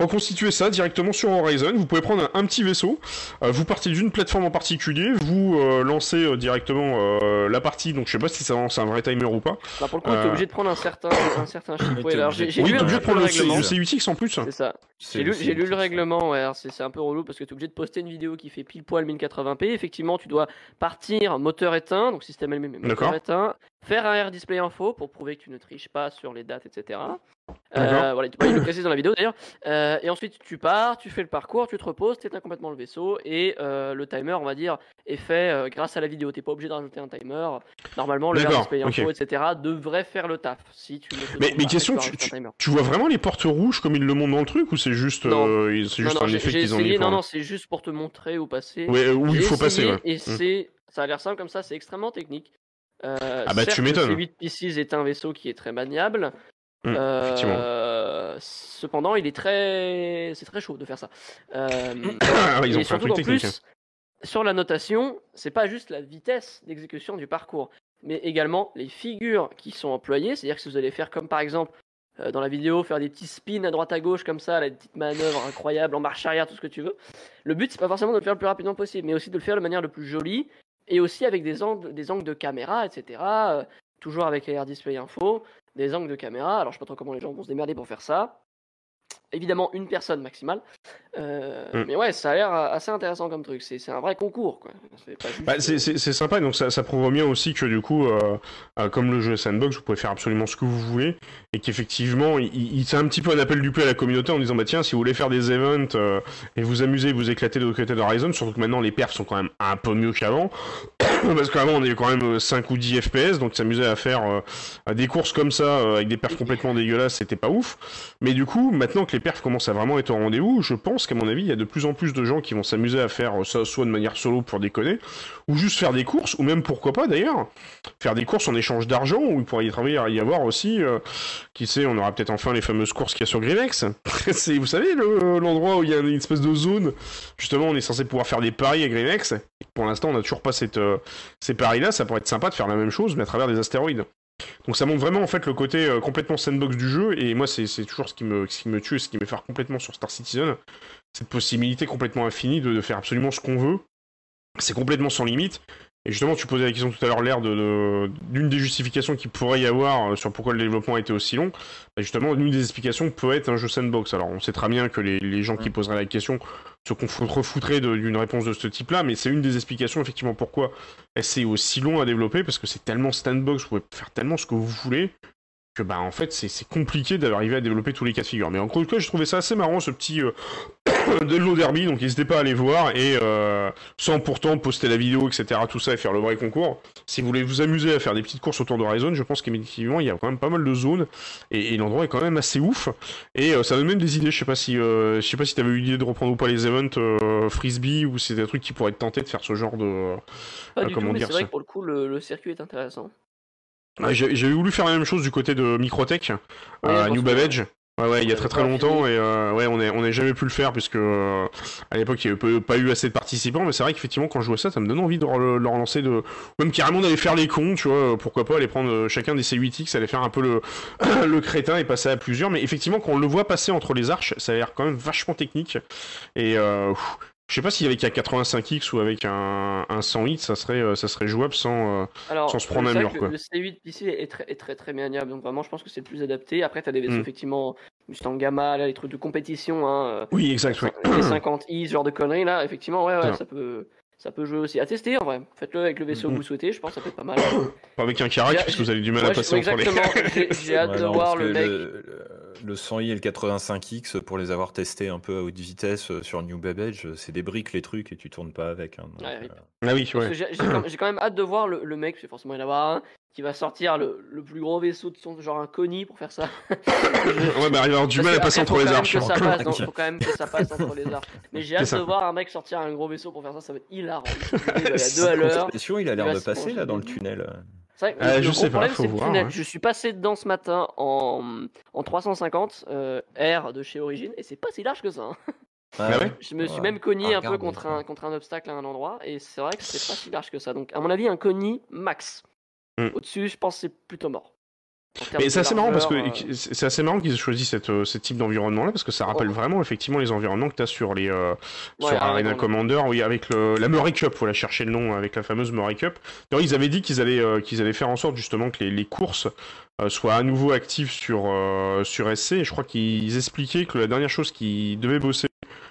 reconstitué ça directement sur Horizon. Vous pouvez prendre un, petit vaisseau, euh, vous partez d'une plateforme en particulier, vous euh, lancez euh, directement la partie. Donc je sais pas si ça lance un vrai timer ou pas. Bah pour le coup, t'es obligé de prendre un certain, un certain chip. oui, t'es obligé de prendre le, CUTX en plus. C'est ça. J'ai lu, lu, le règlement, ouais, c'est un peu relou parce que tu es obligé de poster une vidéo qui fait pile poil 1080p. Effectivement, tu dois partir moteur éteint, donc système LM moteur éteint, faire un air display info pour prouver que tu ne triches pas sur les dates, etc. Euh, voilà, il le précise dans la vidéo d'ailleurs. Euh, et ensuite, tu pars, tu fais le parcours, tu te reposes, tu éteins complètement le vaisseau et euh, le timer, on va dire, est fait grâce à la vidéo. T'es pas obligé de rajouter un timer. Normalement, le display info, etc., devrait faire le taf. Si tu mais, mais question, tu, tu, vois vraiment les portes rouges comme ils le montrent dans le truc ou c'est juste, c'est juste un effet qu'ils ont mis Non, non, c'est juste pour te montrer où passer. Ouais, où il faut passer. Ouais. Et mm. c'est, ça a l'air simple comme ça, c'est extrêmement technique. Ah bah tu m'étonnes. Le C8P6 est un vaisseau qui est très maniable. Mmh, euh, cependant, il est très, c'est très chaud de faire ça. Euh, ils ont surtout en plus, hein. sur la notation, c'est pas juste la vitesse d'exécution du parcours, mais également les figures qui sont employées. C'est-à-dire que si vous allez faire comme par exemple euh, dans la vidéo, faire des petits spins à droite à gauche comme ça, des petites manœuvres incroyables en marche arrière, tout ce que tu veux. Le but, c'est pas forcément de le faire le plus rapidement possible, mais aussi de le faire de manière le plus jolie et aussi avec des angles, de caméra, etc. toujours avec Air Display Info des angles de caméra. Alors je sais pas trop comment les gens vont se démerder pour faire ça évidemment une personne maximale. Euh, mm. Mais ouais, ça a l'air assez intéressant comme truc. C'est un vrai concours. C'est bah, sympa, donc ça, ça, prouve bien aussi que du coup, euh, euh, comme le jeu Sandbox, vous pouvez faire absolument ce que vous voulez. Et qu'effectivement, il, il c'est un petit peu un appel du pied à la communauté en disant bah tiens, si vous voulez faire des events et vous amuser, vous éclater de l'autre côté d'Horizon, surtout que maintenant les perfs sont quand même un peu mieux qu'avant. Parce qu'avant on avait quand même 5 ou 10 FPS, donc s'amuser à faire des courses comme ça avec des perfs complètement dégueulasses, c'était pas ouf. Mais du coup, maintenant que les perfs commencent à vraiment être au rendez-vous, je pense qu'à mon avis, il y a de plus en plus de gens qui vont s'amuser à faire ça soit de manière solo pour déconner, ou juste faire des courses, ou même pourquoi pas d'ailleurs, faire des courses en échange d'argent, ou il pourrait y, travailler, y avoir aussi, euh, qui sait, on aura peut-être enfin les fameuses courses qu'il y a sur Grinex. c'est, vous savez, l'endroit où il y a une espèce de zone, justement, on est censé pouvoir faire des paris à Grinex. Pour l'instant, on n'a toujours pas cette, euh, ces paris-là, ça pourrait être sympa de faire la même chose, mais à travers des astéroïdes. Donc ça montre vraiment en fait le côté euh, complètement sandbox du jeu et moi c'est toujours ce qui me ce qui me tue, ce qui me complètement sur Star Citizen, cette possibilité complètement infinie de faire absolument ce qu'on veut. C'est complètement sans limite et justement, tu posais la question tout à l'heure, l'air de, d'une des justifications qu'il pourrait y avoir euh, sur pourquoi le développement a été aussi long. Bah, justement, une des explications peut être un jeu sandbox. Alors, on sait très bien que les, les gens qui poseraient la question se refoutraient d'une réponse de ce type-là, mais c'est une des explications effectivement pourquoi c'est aussi long à développer, parce que c'est tellement sandbox, vous pouvez faire tellement ce que vous voulez, que bah en fait c'est compliqué d'arriver à développer tous les cas de figure. Mais en cas, je trouvais ça assez marrant ce petit euh, de derby, donc n'hésitez pas à aller voir et euh, sans pourtant poster la vidéo, etc. Tout ça et faire le vrai concours. Si vous voulez vous amuser à faire des petites courses autour d'Horizon, je pense qu'effectivement il y a quand même pas mal de zones et, l'endroit est quand même assez ouf. Et euh, ça donne même des idées. Je sais pas si je sais pas si t'avais eu l'idée de reprendre ou pas les events frisbee ou c'est des trucs qui pourraient être tentés de faire ce genre de comment dire. C'est vrai que pour le coup le circuit est intéressant. J'avais voulu faire la même chose du côté de Microtech, à New Babbage. Ouais, ouais, il y a très très longtemps et euh, ouais, on n'a on jamais pu le faire puisque euh, à l'époque il n'y avait pas eu assez de participants, mais c'est vrai qu'effectivement quand je vois ça, ça me donne envie de leur lancer de, même carrément d'aller faire les cons, tu vois, pourquoi pas aller prendre euh, chacun des C8X, aller faire un peu le le crétin et passer à plusieurs, mais effectivement quand on le voit passer entre les arches, ça a l'air quand même vachement technique et euh, je sais pas s'il avec un 85X ou avec un, un 100X, ça serait, euh, ça serait jouable sans, euh, sans se prendre un mur. Quoi. Le C8 PC est très, est très très maniable, donc vraiment je pense que c'est le plus adapté. Après, tu as des vaisseaux mm. effectivement Mustang Gamma, là, les trucs de compétition. Hein, euh, oui, exact. Les 50i, ce genre de conneries là, effectivement, ouais, ouais, ça peut ça peut jouer aussi. À tester en vrai. Faites-le avec le vaisseau que vous souhaitez, je pense que ça peut être pas mal. Pas avec un Karak, parce que vous avez du mal à passer entre les. J'ai hâte de voir le mec. Le, 100i et le 85X, pour les avoir testés un peu à haute vitesse euh, sur New Babbage, c'est des briques les trucs et tu tournes pas avec. Hein, euh, Ah oui, ouais. J'ai quand, même hâte de voir le, le mec, c'est forcément y en avoir un, qui va sortir le, le, plus gros vaisseau de son genre un Connie pour faire ça. ouais, mais il va avoir du mal à passer entre les arches. Il faut quand même que ça passe entre les arches. Mais j'ai hâte de voir un mec sortir un gros vaisseau pour faire ça, ça va être hilarant. Il y a deux à l'heure. Il a l'air de passer là dans le tunnel. Vrai, euh, je sais pas, faut voir. Hein. Je suis passé dedans ce matin en, en 350 euh, R de chez Origin et c'est pas si large que ça. Hein. Ah ouais je me suis même cogné ah, un peu contre un, contre un obstacle à un endroit et c'est vrai que c'est pas si large que ça. Donc à mon avis un cogni max. Hmm. Au-dessus, je pense que c'est plutôt mort. Mais c'est assez marrant parce que c'est assez marrant qu'ils aient choisi cette, ce type d'environnement-là parce que ça rappelle vraiment effectivement les environnements que tu as sur les sur Arena Commander, oui, avec le, la Murray Cup, voilà, chercher le nom, avec la fameuse Murray Cup. Alors, ils avaient dit qu'ils allaient qu'ils allaient faire en sorte justement que les, les courses soient à nouveau actives sur sur SC. Et je crois qu'ils expliquaient que la dernière chose qu'ils devaient bosser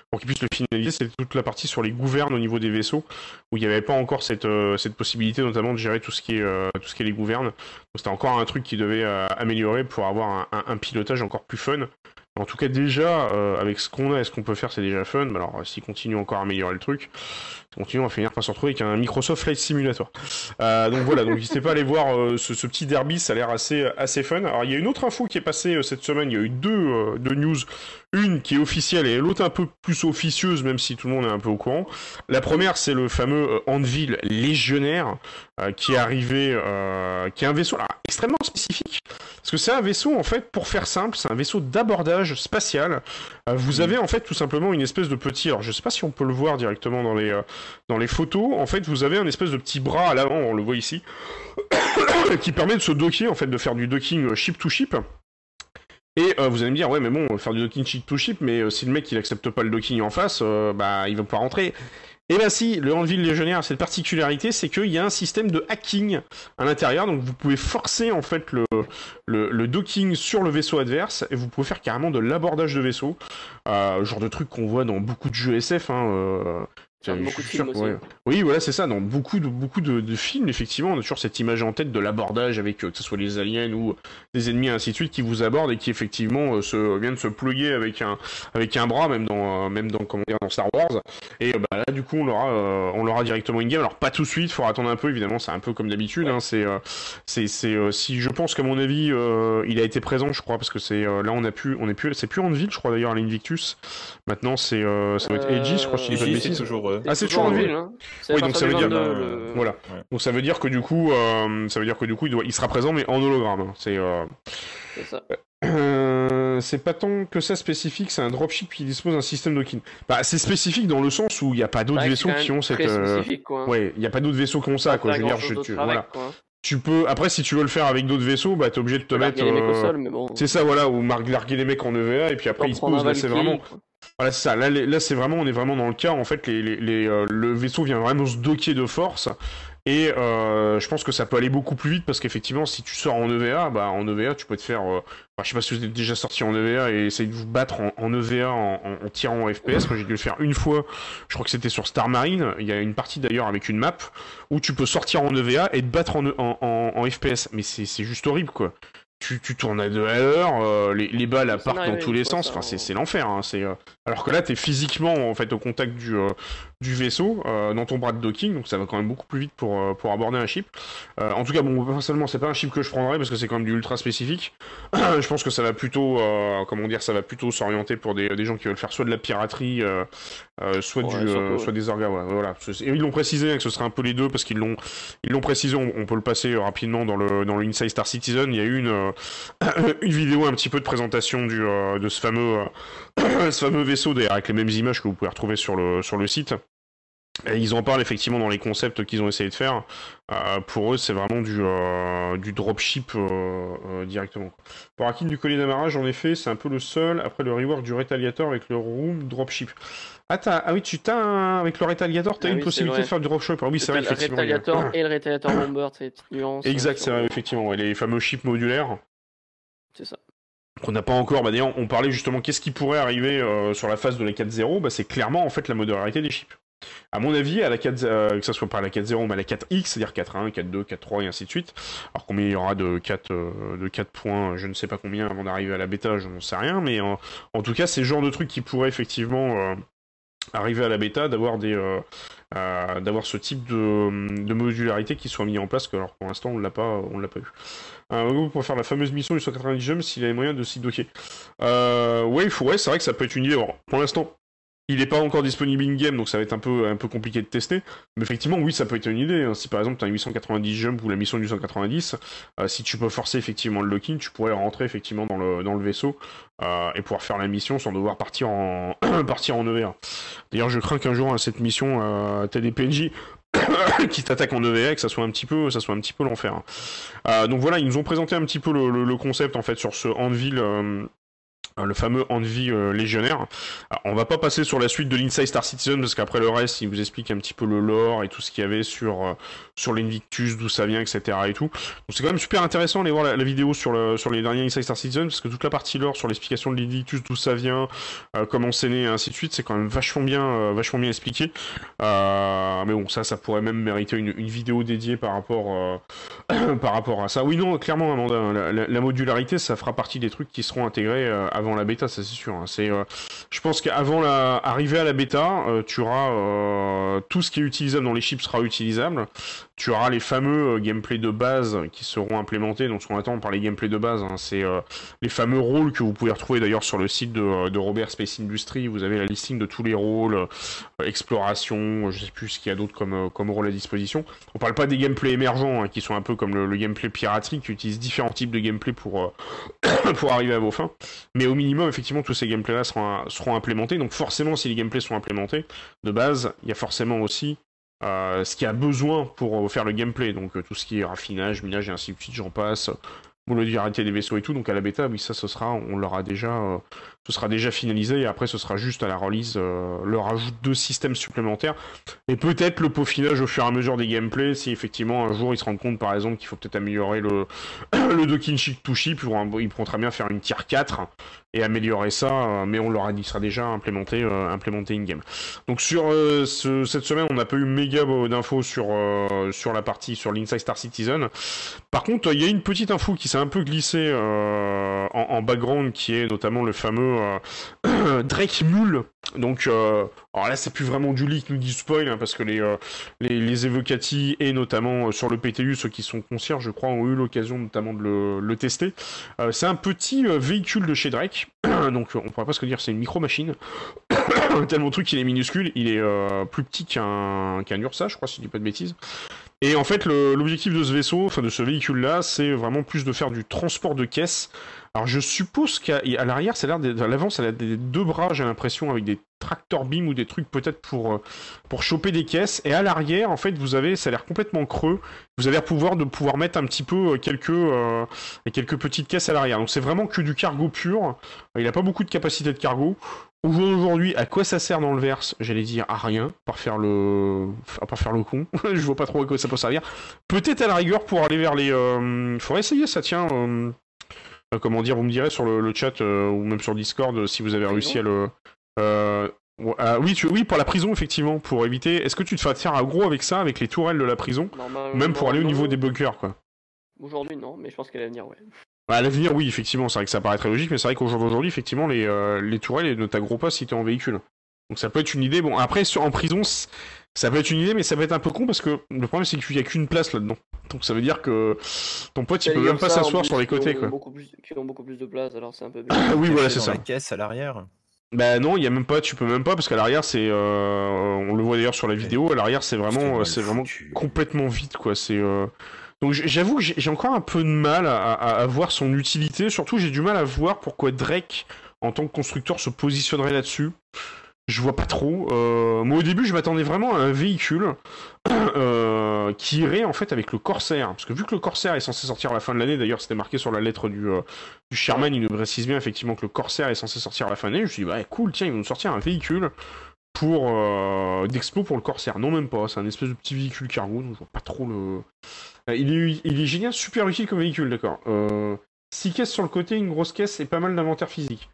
pour qu'ils puissent le finaliser, c'est toute la partie sur les gouvernes au niveau des vaisseaux, où il n'y avait pas encore cette, euh, cette possibilité notamment de gérer tout ce qui est, euh, tout ce qui est les gouvernes. C'était encore un truc qui devait euh, améliorer pour avoir un, un, pilotage encore plus fun. En tout cas déjà, avec ce qu'on a et ce qu'on peut faire, c'est déjà fun. Alors s'ils continuent encore à améliorer le truc, continuons à finir par se retrouver avec un Microsoft Flight Simulator. Euh, donc voilà, donc n'hésitez pas à aller voir euh, ce, petit derby, ça a l'air assez, assez fun. Alors il y a une autre info qui est passée euh, cette semaine, il y a eu deux, deux news, une qui est officielle et l'autre un peu plus officieuse, même si tout le monde est un peu au courant. La première, c'est le fameux Anvil Légionnaire qui est arrivé, qui est un vaisseau extrêmement spécifique, parce que c'est un vaisseau en fait, pour faire simple, c'est un vaisseau d'abordage spatial. vous avez en fait tout simplement une espèce de petit, alors je sais pas si on peut le voir directement dans les dans les photos, en fait, vous avez un espèce de petit bras à l'avant, on le voit ici, qui permet de se docker, en fait, de faire du docking ship to ship. Et euh, vous allez me dire, ouais, mais bon, faire du docking ship to ship, mais euh, si le mec il accepte pas le docking en face, euh, bah il va pas rentrer. Et eh bien si, le Anvil Légionnaire a cette particularité, c'est qu'il y a un système de hacking à l'intérieur, donc vous pouvez forcer en fait le, le, docking sur le vaisseau adverse, et vous pouvez faire carrément de l'abordage de vaisseau, genre de truc qu'on voit dans beaucoup de jeux SF, hein, beaucoup de films. Oui, voilà, c'est ça. Dans beaucoup de beaucoup de, films, effectivement, on a toujours cette image en tête de l'abordage avec euh, que ce soit les aliens ou des ennemis ainsi de suite qui vous abordent et qui effectivement euh, se viennent se pluguer avec un avec un bras, même dans euh, même dans comment dire dans Star Wars. Et bah là, du coup, on l'aura on l'aura directement in game. Alors pas tout de suite, faut attendre un peu. Évidemment, c'est un peu comme d'habitude. Hein, c'est si je pense qu'à mon avis, il a été présent, je crois, parce que c'est là on a pu on est plus c'est plus en ville, je crois d'ailleurs à l'Invictus. Maintenant, c'est ça va être Aegis, je crois, si je pas toujours ah, c'est toujours en ville. Hein. Oui, donc ça veut dire, voilà. Donc ça veut dire que du coup, euh, ça veut dire que du coup, il, doit... il sera présent, mais en hologramme. Hein. C'est. Euh... ça. Euh, c'est pas tant que ça spécifique, c'est un dropship qui dispose d'un système docking. Bah, c'est spécifique dans le sens où il n'y a pas d'autres vaisseaux qui ont cette. Euh, ouais, il n'y a pas d'autres vaisseaux qui ont ça, quoi. Je veux dire, je, tu, voilà. Tu peux, après, si tu veux le faire avec d'autres vaisseaux, bah, t'es obligé de te mettre. Bon... C'est ça, voilà, ou larguer les mecs en EVA, et puis après, ils se posent, c'est vraiment. Voilà, c'est ça. Là, c'est vraiment, on est vraiment dans le cas. En fait, euh, le vaisseau vient vraiment se docker de force. Et euh, je pense que ça peut aller beaucoup plus vite parce qu'effectivement, si tu sors en EVA, bah en EVA, tu peux te faire. Euh, je sais pas si vous êtes déjà sorti en EVA et essayer de vous battre en, EVA en, tirant en FPS. Moi, j'ai dû le faire une fois. Je crois que c'était sur Star Marine. Il y a une partie d'ailleurs avec une map où tu peux sortir en EVA et te battre en, en FPS. Mais c'est juste horrible, quoi tu, tu, tournes à deux à l'heure, euh, les, les, balles partent dans tous les sens, enfin c'est l'enfer. Hein, c'est euh, alors que là t'es physiquement en fait au contact du, euh, du vaisseau dans ton bras de docking, donc ça va quand même beaucoup plus vite pour, pour aborder un chip. en tout cas bon personnellement c'est pas un chip que je prendrais parce que c'est quand même du ultra spécifique. je pense que ça va plutôt comment dire ça va plutôt s'orienter pour des, des, gens qui veulent faire soit de la piraterie, soit du soit des orgas. Voilà. Et ils l'ont précisé hein, que ce serait un peu les deux parce qu'ils l'ont ils l'ont précisé. On, on, peut le passer rapidement dans le dans le Inside Star Citizen. Il y a eu une euh, une vidéo un petit peu de présentation du, euh, de ce fameux, euh, ce fameux vaisseau, d'ailleurs, avec les mêmes images que vous pouvez retrouver sur le, sur le site. Et ils en parlent effectivement dans les concepts qu'ils ont essayé de faire. pour eux, c'est vraiment du, du dropship directement. Pour Akin du collier d'amarrage, en effet, c'est un peu le seul après le rework du Retaliator avec le Room Dropship. Ah, ah oui, tu t'as avec le Retaliator, t'as ah, une possibilité de faire du dropship. Ah oui, c'est vrai, effectivement. Le Retaliator et le Retaliator Bomber, c'est nuance. Exact, c'est vrai, effectivement. les fameux chips modulaires. C'est ça. Qu'on n'a pas encore. Bah, d'ailleurs, on parlait justement qu'est-ce qui pourrait arriver euh, sur la phase de la 4.0. Bah, c'est clairement en fait la modularité des chips. À mon avis, à la 4, euh, que ce soit pas la 4.0 mais à la 4X, c'est-à-dire 4.1, 4.2, 4.3 et ainsi de suite. Alors combien il y aura de 4, euh, de 4 points, je ne sais pas combien avant d'arriver à la bêta, je n'en sais rien, mais en tout cas, c'est le genre de truc qui pourrait effectivement arriver à la bêta, d'avoir des d'avoir ce type de, modularité qui soit mis en place, que alors pour l'instant on l'a pas, on l'a pas eu. Euh, pour faire la fameuse mission du 190 jumps s'il avait moyen de s'y docker. Euh, ouais, c'est vrai que ça peut être une idée. pour l'instant, il n'est pas encore disponible in-game, donc ça va être un peu, compliqué de tester. Mais effectivement, oui, ça peut être une idée. Hein. Si par exemple tu as un 890 jump ou la mission du 890, euh, si tu peux forcer effectivement le locking, tu pourrais rentrer effectivement dans le, vaisseau euh, et pouvoir faire la mission sans devoir partir en, EVA. D'ailleurs, je crains qu'un jour, à cette mission, euh, tu des PNJ qui t'attaque en EVA, que ça soit un petit peu, ça soit un petit peu l'enfer. donc voilà, ils nous ont présenté un petit peu le, concept en fait sur ce Anvil Hein, le fameux Envy euh, légionnaire. on va pas passer sur la suite de l'Inside Star Citizen parce qu'après le reste, il vous explique un petit peu le lore et tout ce qu'il y avait sur euh, sur l'Invictus, d'où ça vient, etc. et tout. Donc c'est quand même super intéressant d'aller voir la, vidéo sur le sur les derniers Inside Star Citizen parce que toute la partie lore sur l'explication de l'Invictus, d'où ça vient, euh, comment c'est né, et ainsi de suite, c'est quand même vachement bien vachement bien expliqué. mais bon, ça, ça pourrait même mériter une, vidéo dédiée par rapport par rapport à ça. Oui, non, clairement, Amanda, la, la, modularité, ça fera partie des trucs qui seront intégrés avant la bêta, ça c'est sûr. Hein. C'est, euh, je pense qu'avant la, arriver à la bêta, euh, tu auras euh, tout ce qui est utilisable dans les chips sera utilisable. Tu auras les fameux gameplays de base qui seront implémentés. Donc ce qu'on attend par les gameplays de base, hein, c'est les fameux rôles que vous pouvez retrouver d'ailleurs sur le site de, Robert Space Industry. Vous avez la listing de tous les rôles, exploration, je sais plus ce qu'il y a d'autre comme comme rôle à disposition. On parle pas des gameplays émergents hein, qui sont un peu comme le, gameplay piraterie qui utilise différents types de gameplay pour arriver à vos fins. Mais au minimum, effectivement, tous ces gameplays-là seront, seront implémentés. Donc forcément, si les gameplays sont implémentés, de base, il y a forcément aussi euh, ce qu'il y a besoin pour faire le gameplay. Donc euh, tout ce qui est raffinage, minage et ainsi de suite, j'en passe. Modularité des vaisseaux et tout. Donc à la bêta, oui, ça, ce sera, on l'aura déjà, euh, ce sera déjà finalisé. Et après, ce sera juste à la release le rajout de systèmes supplémentaires. Et peut-être le peaufinage au fur et à mesure des gameplays. Si effectivement un jour ils se rendent compte, par exemple, qu'il faut peut-être améliorer le, le to chip, ils pourront très bien faire une tier 4 et améliorer ça, euh, mais on leur dit sera déjà implémenté, euh, implémenté in-game. Donc sur euh, cette semaine, on n'a pas eu méga d'infos sur, sur la partie, sur l'Inside Star Citizen. Par contre, il y a une petite info qui s'est un peu glissée en, background, qui est notamment le fameux Drake Mule donc, euh, alors là, c'est plus vraiment du leak, nous dit spoil, hein, parce que les, euh, les, et notamment euh, sur le PTU, ceux qui sont concierges, je crois, ont eu l'occasion notamment de le, tester. c'est un petit véhicule de chez Drake, donc on pourrait presque dire c'est une micro-machine. Tellement truc, il est minuscule, il est plus petit qu'un qu'un Ursa, je crois, si je dis pas de bêtises. Et en fait, l'objectif de ce vaisseau, enfin de ce véhicule-là, c'est vraiment plus de faire du transport de caisses alors je suppose qu'à l'arrière, ça a l'air l'avant, ça a des deux bras, j'ai l'impression, avec des tracteurs beam ou des trucs peut-être pour euh, pour choper des caisses. Et à l'arrière, en fait, vous avez, ça a l'air complètement creux. Vous avez le pouvoir de pouvoir mettre un petit peu euh, quelques euh, quelques petites caisses à l'arrière. Donc c'est vraiment que du cargo pur. Il n'a pas beaucoup de capacité de cargo. Aujourd'hui, à quoi ça sert dans le verse? J'allais dire à rien, à part faire le, faire le con. je vois pas trop à quoi ça peut servir. Peut-être à la rigueur pour aller vers les. Il faudrait essayer ça, tiens. Comment dire, vous me direz sur le, chat euh, ou même sur Discord euh, si vous avez réussi à le. oui, oui, pour la prison, effectivement, pour éviter. Est-ce que tu te fais faire un gros avec ça, avec les tourelles de la prison? Ou même pour aller au niveau des bunkers, quoi Aujourd'hui, non, mais je pense qu'à l'avenir, ouais. Bah, à l'avenir, oui, effectivement, c'est vrai que ça paraît très logique, mais c'est vrai qu'aujourd'hui, effectivement, les, les tourelles ne t'aggro pas si t'es en véhicule. Donc ça peut être une idée. Bon, après, en prison, ça peut être une idée, mais ça peut être un peu con parce que le problème, c'est qu'il n'y a qu'une place là-dedans. Donc ça veut dire que ton pote, il peut même pas s'asseoir sur les côtés, quoi. qui ont beaucoup plus de place, alors c'est un peu. oui, voilà, c'est ça. La caisse à l'arrière? Bah non, il y a même pas, tu peux même pas parce qu'à l'arrière c'est, euh, on le voit d'ailleurs sur la vidéo, à l'arrière c'est vraiment, c'est vraiment complètement vide quoi. C'est euh, donc j'avoue que j'ai encore un peu de mal à, à, voir son utilité. Surtout j'ai du mal à voir pourquoi Drake en tant que constructeur se positionnerait là-dessus je vois pas trop. Euh, moi au début je m'attendais vraiment à un véhicule euh, qui irait en fait avec le Corsair. Parce que vu que le Corsair est censé sortir à la fin de l'année, d'ailleurs c'était marqué sur la lettre du, euh, Sherman, il nous précise bien effectivement que le Corsair est censé sortir à la fin de l'année. Je me suis dit bah cool, tiens ils vont nous sortir un véhicule pour d'expo pour le Corsair. Non même pas, c'est un espèce de petit véhicule cargo, donc je vois pas trop le... il, est, il est génial, super utile comme véhicule, d'accord. 6 caisses sur le côté, une grosse caisse et pas mal d'inventaire physique.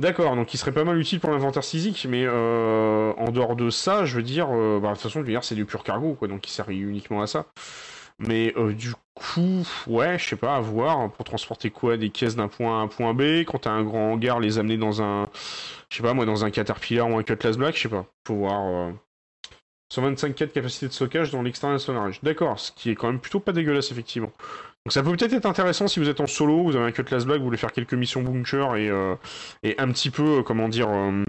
D'accord, donc il serait pas mal utile pour l'inventaire physique, mais euh, en dehors de ça, je veux dire, euh, bah, de toute façon, je veux dire, c'est du pur cargo, quoi, donc il sert uniquement à ça. Mais euh, du coup, ouais, je sais pas, à voir, hein, pour transporter quoi Des caisses d'un point A à un point B, quand t'as un grand hangar, les amener dans un, je sais pas, moi, dans un Caterpillar ou un Cutlass Black, je sais pas, faut voir. 125 de capacité de stockage dans l'external storage. D'accord, ce qui est quand même plutôt pas dégueulasse, effectivement. Donc ça peut peut-être être intéressant si vous êtes en solo, vous avez un Cutlass Black, vous voulez faire quelques missions bunker et, euh, et un petit peu, euh, comment dire, euh,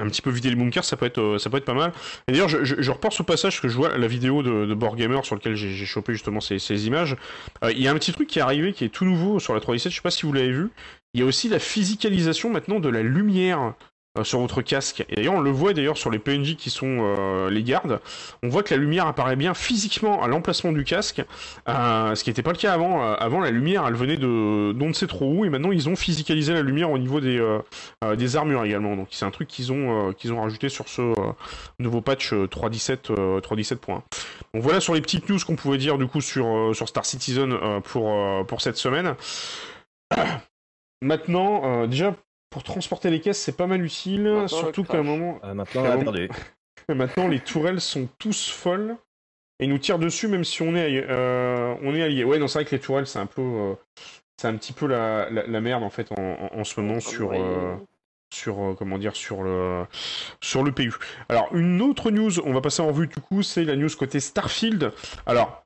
un petit peu vider les bunkers, ça peut être, ça peut être pas mal. Et d'ailleurs, je, je, je, reporte au passage que je vois la vidéo de, de Board Gamer sur lequel j'ai chopé justement ces, ces images. Il y a un petit truc qui est arrivé qui est tout nouveau sur la 317, je sais pas si vous l'avez vu. Il y a aussi la physicalisation maintenant de la lumière sur votre casque. Et d'ailleurs, on le voit d'ailleurs sur les PNJ qui sont les gardes. On voit que la lumière apparaît bien physiquement à l'emplacement du casque, ce qui n'était pas le cas avant. avant, la lumière, elle venait de d'on ne sait trop où, et maintenant ils ont physicalisé la lumière au niveau des armures également. Donc c'est un truc qu'ils ont rajouté sur ce nouveau patch 3.17 3.17.1. Donc voilà sur les petites news qu'on pouvait dire du coup sur Star Citizen pour pour cette semaine. Maintenant, euh, déjà, pour transporter les caisses, c'est pas mal utile, surtout qu'à un moment... Euh, maintenant, maintenant, les tourelles sont tous folles, et nous tirent dessus même si on est, euh, on est allié. Ouais, non, c'est vrai que les tourelles, c'est un peu... c'est un petit peu la, la, merde, en fait, en, ce moment, sur... sur comment dire sur le sur le PU. Alors une autre news, on va passer en revue du coup, c'est la news côté Starfield. Alors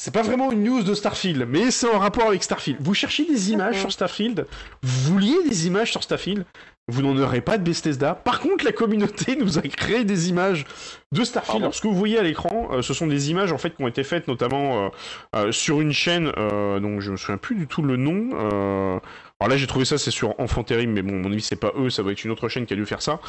c'est pas vraiment une news de Starfield, mais c'est en rapport avec Starfield. Vous cherchez des images sur Starfield, vous vouliez des images sur Starfield, vous n'en aurez pas de Bethesda. Par contre, la communauté nous a créé des images de Starfield. Alors, ce que vous voyez à l'écran, euh, ce sont des images en fait qui ont été faites notamment euh, euh, sur une chaîne, donc je me souviens plus du tout le nom. Alors là, j'ai trouvé ça, c'est sur Enfant mais bon, mon avis, c'est pas eux, ça doit être une autre chaîne qui a dû faire ça.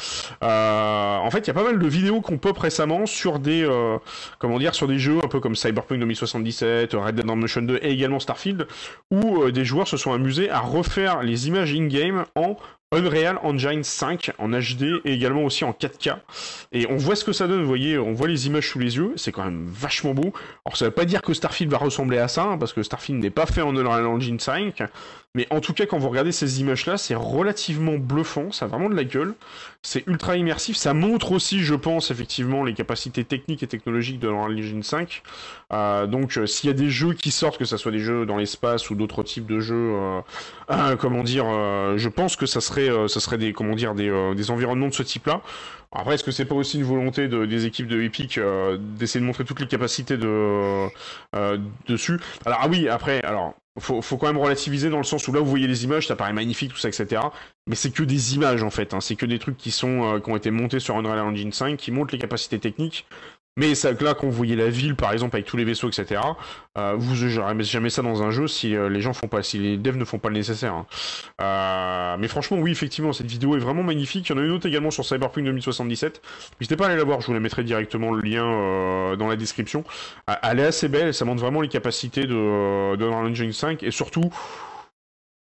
Euh, en fait, il y a pas mal de vidéos qu'on pop récemment sur des, euh, comment dire, sur des jeux un peu comme Cyberpunk 2077, Red Dead Redemption 2 et également Starfield, où euh, des joueurs se sont amusés à refaire les images in-game en Unreal Engine 5 en HD et également aussi en 4K. Et on voit ce que ça donne, vous voyez, on voit les images sous les yeux, c'est quand même vachement beau. Alors ça veut pas dire que Starfield va ressembler à ça, hein, parce que Starfield n'est pas fait en Unreal Engine 5, mais en tout cas quand vous regardez ces images-là, c'est relativement bluffant, ça a vraiment de la gueule, c'est ultra immersif, ça montre aussi, je pense, effectivement, les capacités techniques et technologiques de Unreal Engine 5. Euh, donc euh, s'il y a des jeux qui sortent, que ce soit des jeux dans l'espace ou d'autres types de jeux, euh, comment dire, je pense que ça serait ça serait des, comment dire, des, environnements de ce type-là. Après, est-ce que c'est pas aussi une volonté de, des équipes de Epic d'essayer de montrer toutes les capacités de dessus? Alors ah oui, après, alors faut, faut quand même relativiser dans le sens où là vous voyez les images, ça paraît magnifique, tout ça, etc. Mais c'est que des images en fait, hein. c'est que des trucs qui sont qui ont été montés sur Unreal Engine 5, qui montrent les capacités techniques. Mais là, quand vous voyez la ville, par exemple, avec tous les vaisseaux, etc., euh, vous jamais, jamais ça dans un jeu si euh, les gens font pas, si les devs ne font pas le nécessaire. Hein. Euh, mais franchement, oui, effectivement, cette vidéo est vraiment magnifique. Il y en a une autre également sur Cyberpunk 2077. N'hésitez pas à aller la voir, je vous la mettrai directement le lien euh, dans la description. elle est assez belle, ça montre vraiment les capacités de, de Engine 5 et surtout,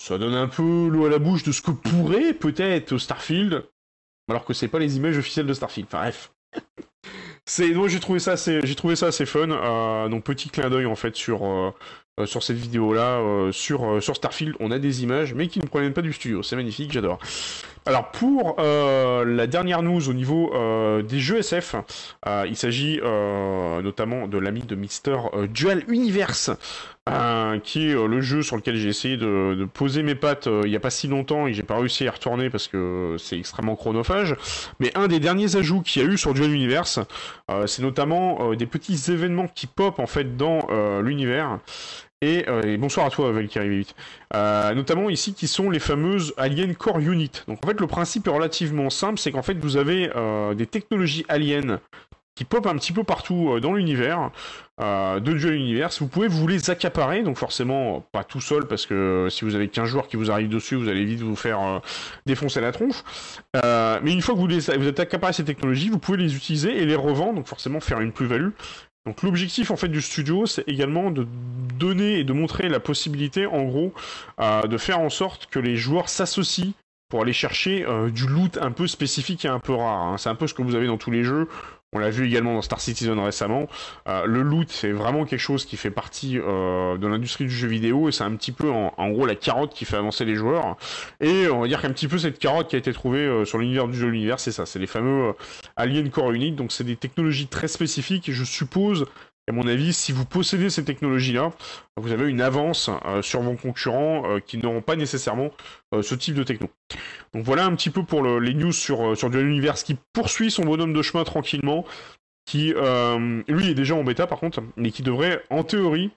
ça donne un peu l'eau à la bouche de ce que pourrait peut-être Starfield, alors que c'est pas les images officielles de Starfield. Enfin bref. C'est, moi j'ai trouvé ça assez, j'ai trouvé ça assez fun. Euh, donc petit clin d'œil en fait sur euh, euh, sur cette vidéo là, sur sur Starfield, on a des images, mais qui ne proviennent pas du studio. C'est magnifique, j'adore. Alors pour la dernière news au niveau des jeux SF, il s'agit notamment de l'ami de Mister Dual Universe, qui est euh, le jeu sur lequel j'ai essayé de, poser mes pattes euh, il n'y a pas si longtemps et j'ai pas réussi à retourner parce que c'est extrêmement chronophage. Mais un des derniers ajouts qu'il y a eu sur Dual Universe, euh, c'est notamment des petits événements qui pop en fait dans l'univers. Et, bonsoir à toi, Val qui notamment ici, qui sont les fameuses Alien Core Unit. Donc en fait, le principe est relativement simple, c'est qu'en fait, vous avez des technologies aliens qui pop un petit peu partout euh, dans l'univers euh, de Duel Universe. Vous pouvez vous les accaparer, donc forcément pas tout seul parce que si vous avez 15 joueurs qui vous arrivent dessus, vous allez vite vous faire euh, défoncer la tronche. mais une fois que vous êtes accaparé ces technologies, vous pouvez les utiliser et les revendre, donc forcément faire une plus-value. Donc l'objectif en fait du studio, c'est également de donner et de montrer la possibilité, en gros, de faire en sorte que les joueurs s'associent pour aller chercher du loot un peu spécifique et un peu rare. Hein. C'est un peu ce que vous avez dans tous les jeux on l'a vu également dans Star Citizen récemment. Euh, le loot, c'est vraiment quelque chose qui fait partie euh, de l'industrie du jeu vidéo et c'est un petit peu en, gros la carotte qui fait avancer les joueurs. Et on va dire qu'un petit peu cette carotte qui a été trouvée euh, sur l'univers du jeu l'univers, c'est ça, c'est les fameux Alien Core Unit. Donc c'est des technologies très spécifiques je suppose à mon avis, si vous possédez ces technologies-là, vous avez une avance sur vos concurrents qui n'auront pas nécessairement ce type de techno. Donc voilà un petit peu pour les news sur, euh, sur Dual Universe qui poursuit son bonhomme de chemin tranquillement, qui euh, lui est déjà en bêta par contre, mais qui devrait en théorie,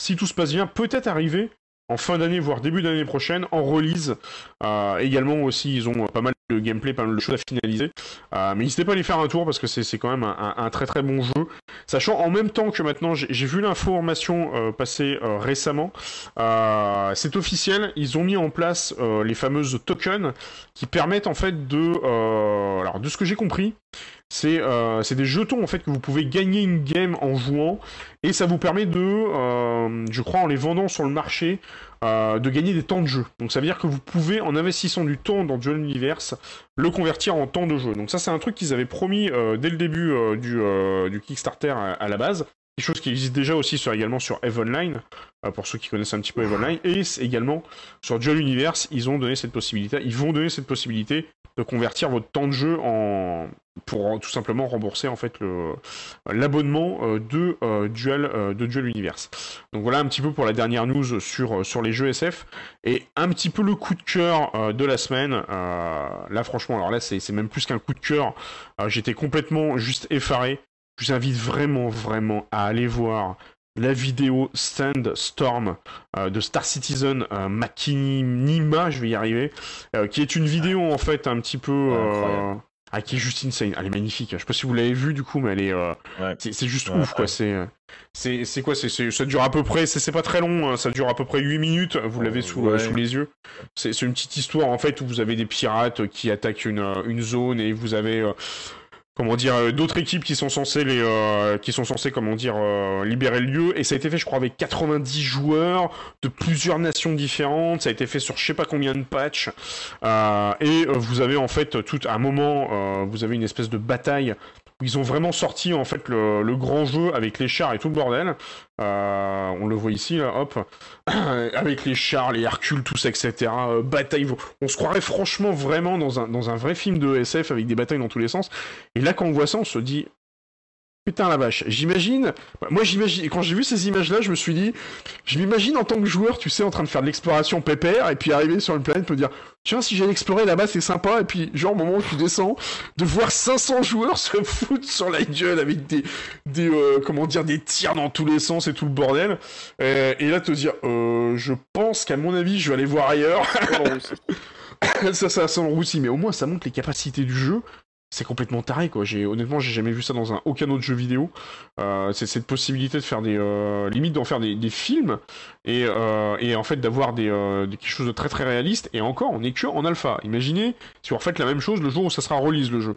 si tout se passe bien, peut-être arriver en fin d'année, voire début d'année prochaine, en release. Euh, également aussi, ils ont pas mal de gameplay, pas mal de à finaliser. mais n'hésitez pas à aller faire un tour parce que c'est quand même un, très très bon jeu. Sachant en même temps que maintenant, j'ai vu l'information passer récemment. c'est officiel, ils ont mis en place les fameuses tokens qui permettent en fait de, alors de ce que j'ai compris, euh, c'est des jetons en fait que vous pouvez gagner une game en jouant et ça vous permet de, euh, je crois en les vendant sur le marché, euh, de gagner des temps de jeu. Donc ça veut dire que vous pouvez en investissant du temps dans Duel Universe le convertir en temps de jeu. Donc ça c'est un truc qu'ils avaient promis dès le début du, Kickstarter à, la base. Quelque chose qui existe déjà aussi sur, également sur Eve Online, pour ceux qui connaissent un petit peu Eve Online, et également sur Duel Universe, ils ont donné cette possibilité, ils vont donner cette possibilité de convertir votre temps de jeu en pour tout simplement rembourser en fait l'abonnement euh, de euh, euh, de Universe. Donc voilà un petit peu pour la dernière news sur sur les jeux SF et un petit peu le coup de cœur de la semaine. là franchement alors là c'est même plus qu'un coup de cœur. J'étais complètement juste effaré. Je vous invite vraiment vraiment à aller voir la vidéo Stand Storm euh, de Star Citizen euh, Makinima, je vais y arriver, euh, qui est une vidéo en fait un petit peu ah, qui est juste insane. Elle est magnifique. Je sais pas si vous l'avez vu du coup, mais elle est, c'est juste ouf quoi. C'est, c'est, quoi? C'est, ça dure à peu près, c'est pas très long. Hein. ça dure à peu près 8 minutes. Vous l'avez sous, sous les yeux. C'est une petite histoire en fait où vous avez des pirates qui attaquent une, une zone et vous avez comment dire euh, d'autres équipes qui sont censées les euh, qui sont censées comment dire euh, libérer le lieu. Et ça a été fait je crois avec 90 joueurs de plusieurs nations différentes. Ça a été fait sur je sais pas combien de patchs. Et vous avez en fait tout à un moment vous avez une espèce de bataille ils ont vraiment sorti en fait le, grand jeu avec les chars et tout le bordel. Euh, on le voit ici, là, hop, avec les chars, les Hercules, tout ça, etc. Euh, bataille. On se croirait franchement vraiment dans un, dans un vrai film de SF avec des batailles dans tous les sens. Et là, quand on voit ça, on se dit, Putain la vache, j'imagine, moi j'imagine, quand j'ai vu ces images-là, je me suis dit, je m'imagine en tant que joueur, tu sais, en train de faire de l'exploration pépère, et puis arriver sur une planète, me dire, tiens, si j'allais explorer là-bas, c'est sympa, et puis, genre, au moment où tu descends, de voir 500 joueurs se foutre sur la gueule avec des, des, euh, comment dire, des tirs dans tous les sens et tout le bordel, euh, et là te dire, euh, je pense qu'à mon avis, je vais aller voir ailleurs. ça, ça sent roussi, mais au moins ça montre les capacités du jeu c'est complètement taré quoi. J'ai honnêtement j'ai jamais vu ça dans un aucun autre jeu vidéo. Euh, c'est cette possibilité de faire des euh, limites d'en faire des, films et, euh, et en fait d'avoir des, quelque chose de très très réaliste. Et encore on est que en alpha. Imaginez si vous refaites la même chose le jour où ça sera release le jeu.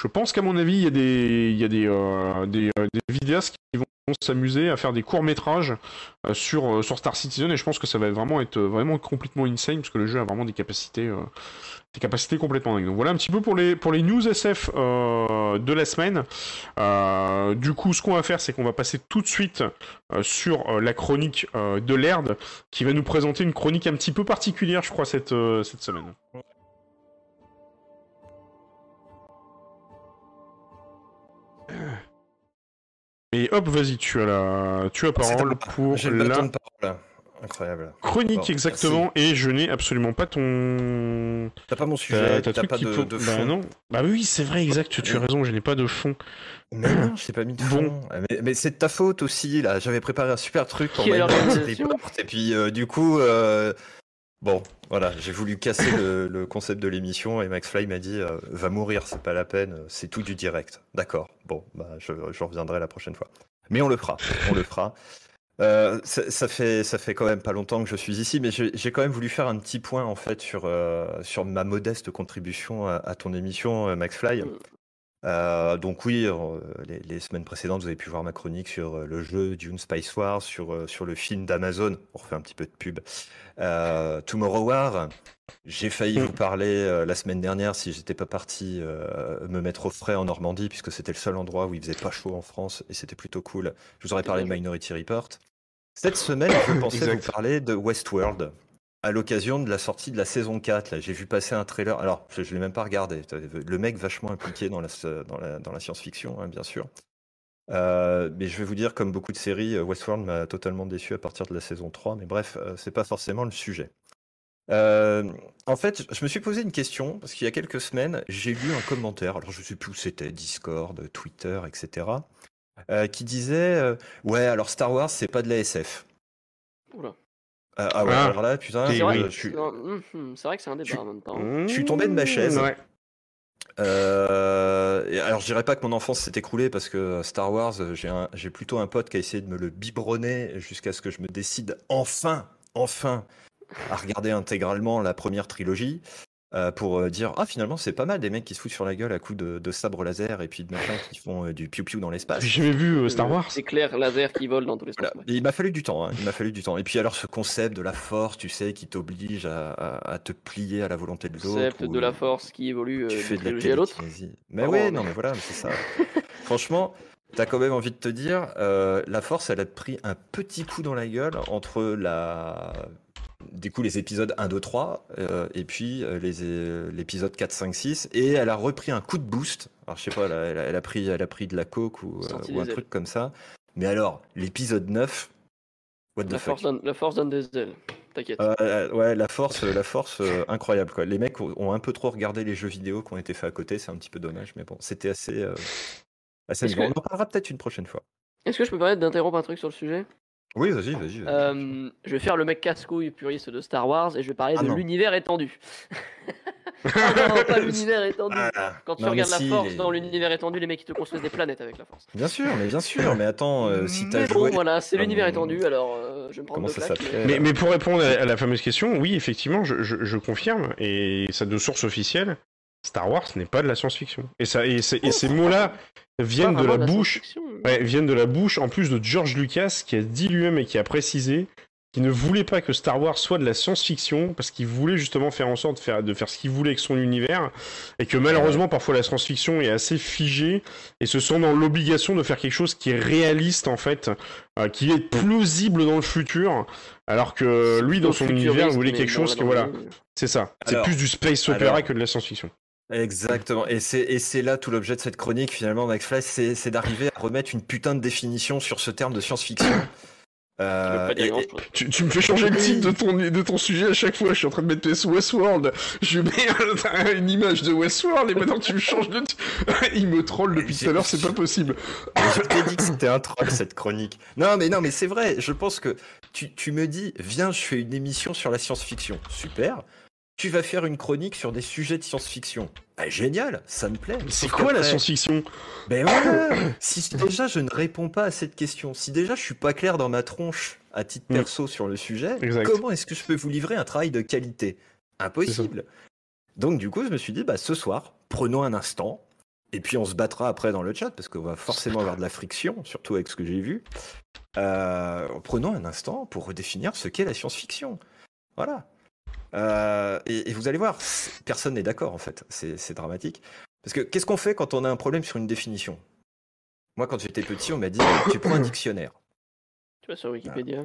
Je pense qu'à mon avis il y a des il vidéastes qui vont s'amuser à faire des courts métrages sur sur Star Citizen et je pense que ça va vraiment être vraiment complètement insane parce que le jeu a vraiment des capacités capacités complètement dingues. Donc voilà un petit peu pour les, pour les news SF euh, de la semaine. Euh, du coup, ce qu'on va faire, c'est qu'on va passer tout de suite euh, sur la chronique de l'ERD, qui va nous présenter une chronique un petit peu particulière, je crois, cette, cette semaine. Et hop, vas-y, tu as la, tu as parole pour la. Incroyable. Chronique, exactement, et je n'ai absolument pas ton. T'as pas mon sujet, t'as pas de, bah fond. Bah non. Bah oui, c'est vrai, exact, tu as raison, je n'ai pas de fond. Mais non, je t'ai pas mis de fond. Ah, mais, c'est de ta faute aussi, là. J'avais préparé un super truc pour Et puis, euh, du coup, euh, bon, voilà, j'ai voulu casser le, concept de l'émission et Max Fly m'a dit euh, va mourir, c'est pas la peine, c'est tout du direct. D'accord, bon, bah, je, je reviendrai la prochaine fois. Mais on le fera, on le fera. Euh, ça, fait, ça fait quand même pas longtemps que je suis ici, mais j'ai quand même voulu faire un petit point en fait sur, euh, sur ma modeste contribution à, ton émission, euh, Max Fly. donc oui, les, semaines précédentes, vous avez pu voir ma chronique sur le jeu Dune Spice War, sur, sur le film d'Amazon. On refait un petit peu de pub. Tomorrow War. J'ai failli vous parler la semaine dernière si j'étais pas parti me mettre au frais en Normandie, puisque c'était le seul endroit où il faisait pas chaud en France et c'était plutôt cool. Je vous aurais parlé de Minority Report. Cette semaine, je pensais vous parler de Westworld à l'occasion de la sortie de la saison 4. j'ai vu passer un trailer. Alors, je ne l'ai même pas regardé. Le mec vachement impliqué dans la, dans la, science-fiction, hein, bien sûr. Euh, mais je vais vous dire, comme beaucoup de séries, Westworld m'a totalement déçu à partir de la saison 3. Mais bref, euh, c'est pas forcément le sujet. Euh, en fait, je me suis posé une question parce qu'il y a quelques semaines, j'ai lu un commentaire. Alors, je ne sais plus où c'était, Discord, Twitter, etc. Euh, qui disait euh, Ouais, alors Star Wars, c'est pas de la SF. Ah, ah ouais, ah. alors là, putain, c'est vrai, hum, hum, vrai, que c'est un débat en même temps. Je suis tombé de ma chaise. Ouais. Euh, alors je dirais pas que mon enfance s'est écroulée parce que Star Wars, j'ai plutôt un pote qui a essayé de me le biberonner jusqu'à ce que je me décide enfin, enfin à regarder intégralement la première trilogie. Euh, pour euh, dire ah finalement c'est pas mal des mecs qui se foutent sur la gueule à coups de, de sabre laser et puis de machins qui font euh, du piou piou dans l'espace. J'ai jamais vu Star Wars. C'est clair laser qui vole dans tous les sens. Il m'a fallu du temps. Hein, il m'a fallu du temps. Et puis alors ce concept de la force, tu sais, qui t'oblige à, à, te plier à la volonté de l'autre. Concept de la force qui évolue tu fais de la à l'autre. Mais oh, oui, non mais voilà, c'est ça. Franchement. T'as quand même envie de te dire, la force, elle a pris un petit coup dans la gueule entre la du coup les épisodes 1, 2, 3, et puis euh, euh, l'épisode 4, 5, 6, et elle a repris un coup de boost. Alors je sais pas, elle a, pris, elle a pris de la coke ou, euh, un truc comme ça. Mais alors, l'épisode 9, what the la, fuck? Force la force donne des ailes, t'inquiète. ouais, la force, la force incroyable. Quoi. Les mecs ont un peu trop regardé les jeux vidéo qui ont été faits à côté, c'est un petit peu dommage, mais bon, c'était assez... assez On en parlera peut-être une prochaine fois. Est-ce que je peux permettre d'interrompre un truc sur le sujet? Oui, vas-y, vas-y. Euh, je vais faire le mec casse-couille puriste de Star Wars et je vais parler ah de l'univers étendu. ah non, pas l'univers étendu. Ah Quand tu regardes la force dans l'univers étendu, les mecs ils te construisent des planètes avec la force. Bien sûr, mais bien sûr. Mais attends, euh, si t'as joué. voilà, c'est l'univers étendu. Alors, euh, je me prends Comment ça mais... mais, pour répondre à la fameuse question, oui, effectivement, je, je confirme et ça de source officielle. Star Wars n'est pas de la science-fiction. Et, ça, et, ces mots-là viennent de la, bouche, viennent de la bouche en plus de George Lucas qui a dit lui-même et qui a précisé qu'il ne voulait pas que Star Wars soit de la science-fiction parce qu'il voulait justement faire en sorte de faire, de faire ce qu'il voulait avec son univers et que malheureusement parfois la science-fiction est assez figée et se sent dans l'obligation de faire quelque chose qui est réaliste en fait, euh, qui est plausible dans le futur alors que lui dans son univers il voulait quelque chose qui voilà, c'est ça, c'est plus du space opera que de la science-fiction. Exactement. Et c'est, et c'est là tout l'objet de cette chronique, finalement, Max Fly, c'est, c'est d'arriver à remettre une putain de définition sur ce terme de science-fiction. Euh, tu, tu, me fais changer le titre de ton, de ton sujet à chaque fois. Je suis en train de mettre Westworld. Je mets une image de Westworld et maintenant tu me changes de titre. Il me troll depuis tout à l'heure, c'est pas possible. Je t'ai dit que c'était un troll cette chronique. Non, mais non, mais c'est vrai. Je pense que tu, tu me dis, viens, je fais une émission sur la science-fiction. Super tu vas faire une chronique sur des sujets de science-fiction. Bah, génial, ça me plaît. C'est quoi la science-fiction? Ben voilà Si déjà je ne réponds pas à cette question, si déjà je suis pas clair dans ma tronche à titre mm. perso sur le sujet, comment est-ce que je peux vous livrer un travail de qualité? Impossible. Donc du coup, je me suis dit, bah ce soir, prenons un instant, et puis on se battra après dans le chat, parce qu'on va forcément avoir de la friction, surtout avec ce que j'ai vu. Euh, prenons un instant pour redéfinir ce qu'est la science-fiction. Voilà. Euh, et, vous allez voir, personne n'est d'accord en fait. C'est dramatique. Parce que qu'est-ce qu'on fait quand on a un problème sur une définition? Moi, quand j'étais petit, on m'a dit tu prends un dictionnaire. Tu vas sur Wikipédia.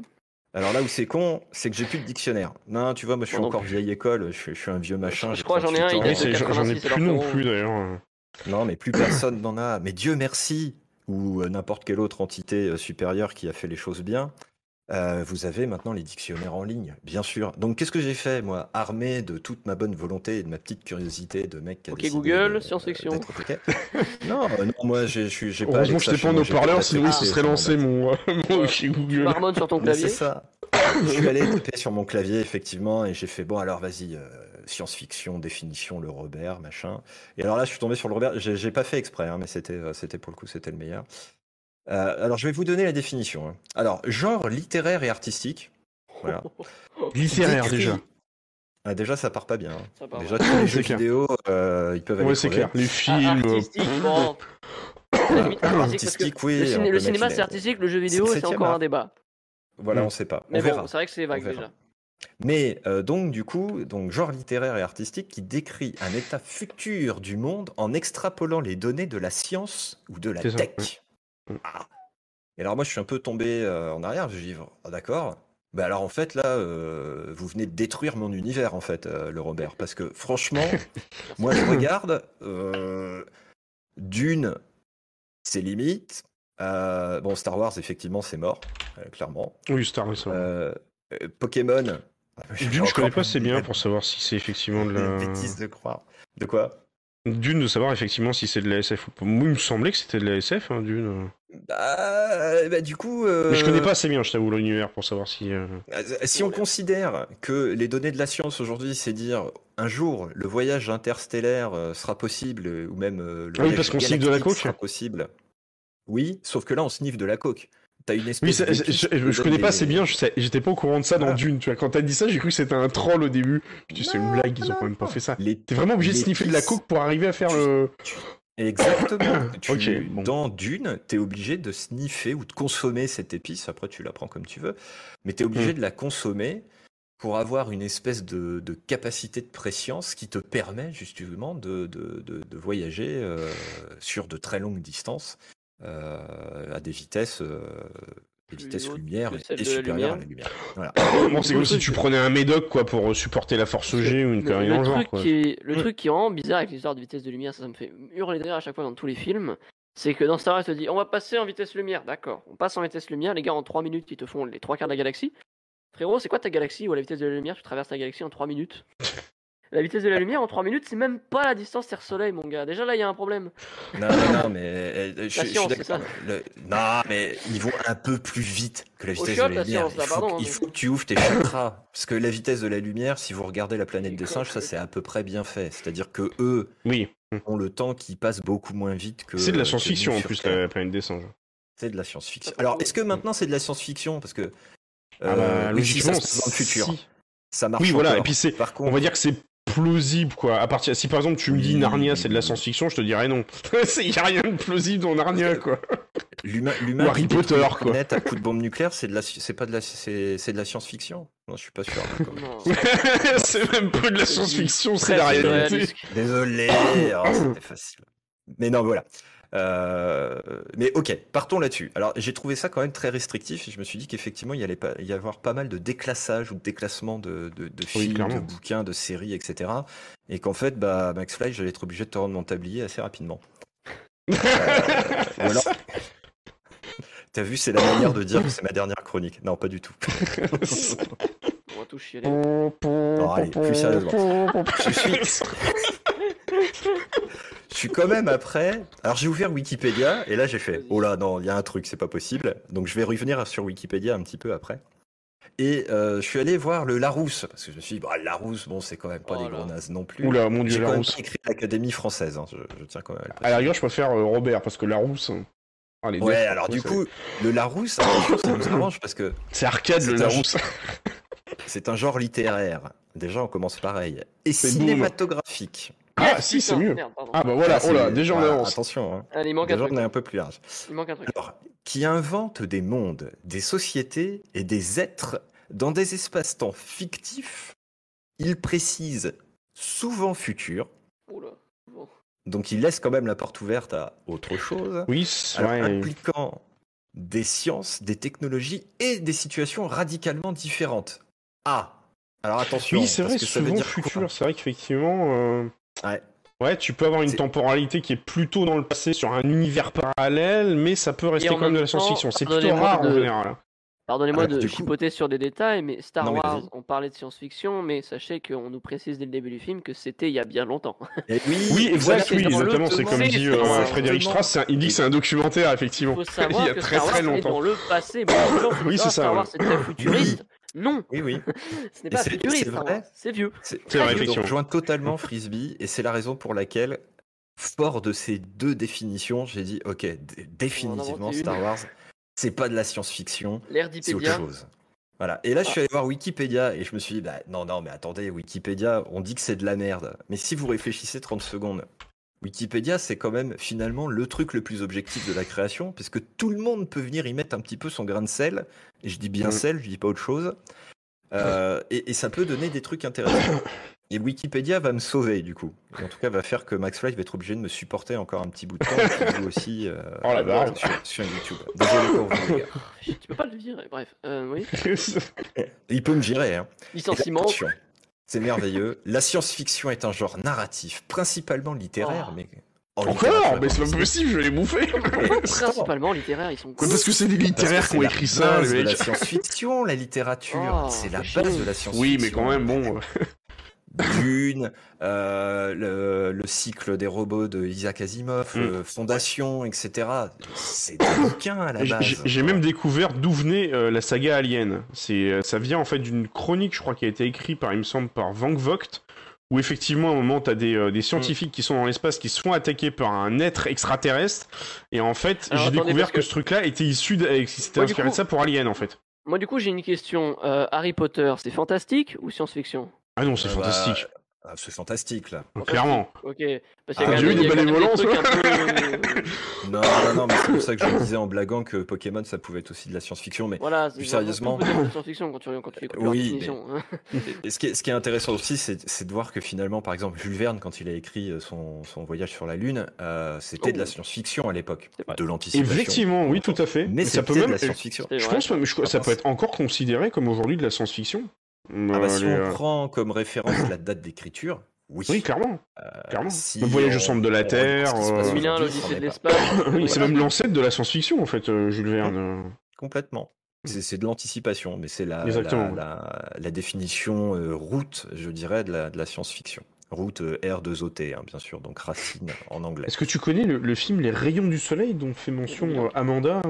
Alors là où c'est con, c'est que j'ai plus de dictionnaire. Non, tu vois, moi je suis encore vieille école, je, suis un vieux machin. Je crois j'en ai un, j'en ai plus non plus d'ailleurs. Non, mais plus personne n'en a. Mais Dieu merci, ou euh, n'importe quelle autre entité euh, supérieure qui a fait les choses bien. Euh, vous avez maintenant les dictionnaires en ligne, bien sûr. Donc qu'est-ce que j'ai fait, moi, armé de toute ma bonne volonté et de ma petite curiosité de mec qui a Ok Google, science-fiction. non, euh, non, moi j'ai pas. Heureusement je pas en haut-parleur, sinon il se serait lancé mon, mon OK Google. Marmonne sur ton clavier. C'est ça. je suis allé taper sur mon clavier effectivement et j'ai fait bon alors vas-y euh, science-fiction définition le Robert machin et alors là je suis tombé sur le Robert j'ai pas fait exprès hein, mais c'était c'était pour le coup c'était le meilleur euh, alors, je vais vous donner la définition. Hein. Alors, genre littéraire et artistique. Voilà. littéraire, déjà. Ah, déjà, ça part pas bien. Hein. déjà, tous les jeux vidéo, euh, ils peuvent aller. Ouais, c'est clair. Les films. artistique, artistique, oui. Le, cinéma, c'est artistique, le jeu vidéo, c'est encore un débat. Voilà, on sait pas. Mais on verra. C'est vrai que c'est vague déjà. Mais euh, donc, du coup, donc, genre littéraire et artistique qui décrit un état futur du monde en extrapolant les données de la science ou de la tech. Ah. Et alors moi, je suis un peu tombé euh, en arrière. Je dis, ah, d'accord. Bah alors en fait là, euh, vous venez de détruire mon univers en fait, euh, le Robert, parce que franchement, moi je regarde d'une, c'est limite. bon, Star Wars effectivement c'est mort, clairement. Oui, Star Wars. Pokémon. D'une, je connais pas assez bien pour savoir si c'est effectivement de la bêtise de croire. De quoi? Dune, de savoir effectivement si c'est de la SF ou pas. Moi, il me semblait que c'était de la SF, hein, Dune. Bah, bah, du coup. Mais je connais pas assez bien, je t'avoue, l'univers pour savoir si. Si on considère que les données de la science aujourd'hui, c'est dire un jour le voyage interstellaire sera possible, ou même le ah oui, parce qu'on de la coque. sera possible. Oui, sauf que là, on sniffe de la coque. T'as une espèce oui, je, connais pas assez bien, j'étais pas au courant de ça dans Dune. Tu vois, quand t'as dit ça, j'ai cru que c'était un troll au début. Dis, c'est une blague, ils ont quand même pas fait ça. T'es vraiment obligé de sniffer de la coke pour arriver à faire le. Exactement. Dans Dune, t'es obligé de sniffer ou de consommer cette épice. Après, tu la prends comme tu veux. Mais t'es obligé hmm. de la consommer pour avoir une espèce de, capacité de préscience qui te permet justement de, de, voyager euh, sur de très longues distances à des vitesses euh, des vitesses lumière et supérieures à la lumière. Voilà. c'est comme si tu prenais un médoc quoi pour supporter la force G ou une connerie le, genre. Truc Qui est, le truc qui est vraiment bizarre avec l'histoire de vitesse de lumière, ça, ça me fait hurler derrière à chaque fois dans tous les films. C'est que dans Star Wars, te dit on va passer en vitesse lumière, d'accord. On passe en vitesse lumière, les gars en 3 minutes ils te font les 3 quarts de la galaxie. Frérot, c'est quoi ta galaxie ou à la vitesse de la lumière? Tu traverses ta galaxie en 3 minutes La vitesse de la lumière en 3 minutes, c'est même pas la distance Terre-Soleil, mon gars. Déjà là, il y a un problème. Non, non, non, mais euh, je, suis d'accord. Non, mais ils vont un peu plus vite que la vitesse de la lumière. il, faut, il faut, que tu ouvres tes chakras. Parce que la vitesse de la lumière, si vous regardez la planète des singes, ça c'est à peu près bien fait. C'est-à-dire que eux oui. ont le temps qui passe beaucoup moins vite que. C'est de la science-fiction en plus, la planète des singes. C'est de la science-fiction. Alors, est-ce que maintenant c'est de la science-fiction? Parce que. Ah bah, euh, logiquement, c'est dans le futur. Ça marche. Oui, voilà. Et puis c'est. On va dire que c'est plausible quoi. À partir si par exemple tu me dis Narnia c'est de la science-fiction, je te dirais non. Il y a rien de plausible dans Narnia quoi. L'humain Harry Potter quoi. à coup de bombe nucléaire, c'est de la c'est pas de la c'est de la science-fiction. Non, je suis pas sûr. c'est même peu de la science-fiction, c'est la réalité. Désolé, oh, c'était facile. Mais non, voilà. Euh, mais ok, partons là-dessus. Alors j'ai trouvé ça quand même très restrictif et je me suis dit qu'effectivement il y allait pas, y avoir pas mal de déclassage ou de déclassement de, de, films, de bouquins, de séries, etc. Et qu'en fait, bah, Max Fly, j'allais être obligé de te rendre mon tablier assez rapidement. euh, ou alors, T'as vu, c'est la manière de dire que c'est ma dernière chronique. Non, pas du tout. On va tout chialer. Non, allez, plus sérieusement. Je suis... Je suis quand même après. Alors j'ai ouvert Wikipédia et là j'ai fait oh là non il y a un truc c'est pas possible donc je vais revenir sur Wikipédia un petit peu après. Et euh, je suis allé voir le Larousse parce que je me suis dit bah, Larousse bon c'est quand même pas oh des gros nazes non plus. Oula mon dieu Larousse. J'ai écrit l'Académie française hein, je, tiens quand même. À, la rigueur je préfère euh, Robert parce que Larousse. Hein. Ah, ouais alors du coup le Larousse ça nous arrange parce que. C'est arcade le Larousse. C'est un genre littéraire. Déjà on commence pareil et cinématographique. Ah, si, c'est mieux. ah, bah voilà, ah, oh là, déjà on avance. Attention, hein. Allez, il manque un truc. on est un peu plus large. Il manque un truc. Alors, qui invente des mondes, des sociétés et des êtres dans des espaces-temps fictifs, il précise souvent futur. Oula. Donc il laisse quand même la porte ouverte à autre chose. Oui, alors, impliquant des sciences, des technologies et des situations radicalement différentes. Ah, alors attention. Oui, c'est vrai, souvent futur. C'est vrai qu'effectivement. Euh, Ouais. Ouais, tu peux avoir une temporalité qui est plutôt dans le passé sur un univers parallèle, mais ça peut rester quand même de la science-fiction. C'est plutôt rare en général. Pardonnez-moi de chipoter sur des détails, mais Star Wars, on parlait de science-fiction, mais sachez qu'on nous précise dès le début du film que c'était il y a bien longtemps. oui, oui, exact, oui, exactement. C'est comme dit euh, Frédéric Strauss, il dit que c'est un documentaire, effectivement. Il faut savoir il y a que très Star Wars très longtemps. Est dans le passé. oui, c'est ça. Star Wars, c'est très futuriste. Non. Oui, oui. Ce n'est pas futuriste, c'est vieux. C'est vrai, effectivement. Je rejoins totalement Frisbee et c'est la raison pour laquelle, fort de ces deux définitions, j'ai dit ok, définitivement Star Wars, c'est pas de la science-fiction, c'est autre chose. Voilà. Et là, je suis allé voir Wikipédia et je me suis dit, bah, non, non, mais attendez, Wikipédia, on dit que c'est de la merde. Mais si vous réfléchissez 30 secondes, Wikipédia, c'est quand même finalement le truc le plus objectif de la création, parce que tout le monde peut venir y mettre un petit peu son grain de sel, et je dis bien mm. sel, je dis pas autre chose, euh, et, ça peut donner des trucs intéressants. Et Wikipédia va me sauver du coup. en tout cas, va faire que Max Fly va être obligé de me supporter encore un petit bout de temps, et aussi euh, oh la sur, sur, YouTube. Désolé pour vous, les gars. Tu peux pas le virer, bref. Euh, oui. Il peut me virer. Hein. Licenciement. C'est merveilleux. La science-fiction est un genre narratif, principalement littéraire, oh. mais. Encore Mais c'est pas possible, je vais les bouffer Principalement littéraire, ils sont cool. Parce que c'est des littéraires qui ont écrit ça, les mecs. la science-fiction, la littérature, oh, c'est la base de la science-fiction. Oui, mais quand même, bon. Dune, euh, le, cycle des robots de Isaac Asimov, mm. Fondation, etc. C'est des bouquins à la base. J'ai même découvert d'où venait la saga Alien. C'est, ça vient en fait d'une chronique, je crois, qui a été écrite par, il me semble, par Van Vogt, où effectivement, à un moment, tu as des, des, scientifiques qui sont dans l'espace qui se font attaquer par un être extraterrestre. Et en fait, j'ai découvert que... ce truc-là était issu, de, c'était inspiré de ça pour Alien, en fait. Moi, du coup, j'ai une question. Euh, Harry Potter, c'est fantastique ou science-fiction? Ah non, c'est euh, bah, fantastique. Ah, c'est fantastique là. Clairement. Ok. Parce qu'il y a ah, eu des bénévolences. non, non, non, mais c'est pour ça que je disais en blaguant que Pokémon ça pouvait être aussi de la science-fiction, mais voilà, plus sérieusement. C'est de la science-fiction quand tu, quand tu Oui. Mais... Hein. et ce qui, est, ce qui est intéressant aussi, c'est de voir que finalement, par exemple, Jules Verne, quand il a écrit euh, son, son voyage sur la Lune, euh, c'était de la oh. science-fiction à l'époque, de l'anticipation. Effectivement, oui, tout à fait. Mais, ça peut même de la science-fiction. Je pense que ça peut être encore considéré comme aujourd'hui de la science-fiction. Ah bah, si on prend comme référence la date d'écriture, oui. clairement. Euh, clairement. le voyage au centre de la Terre. Euh... l'Odyssée de l'espace. oui, c'est même l'ancêtre de la science-fiction, en fait, euh, Jules Verne. Complètement. C'est de l'anticipation, mais c'est la, la, la, définition euh, route, je dirais, de la, de la science-fiction. Route R2OT, hein, bien sûr, donc racine en anglais. Est-ce que tu connais le, film Les Rayons du Soleil dont fait mention Amanda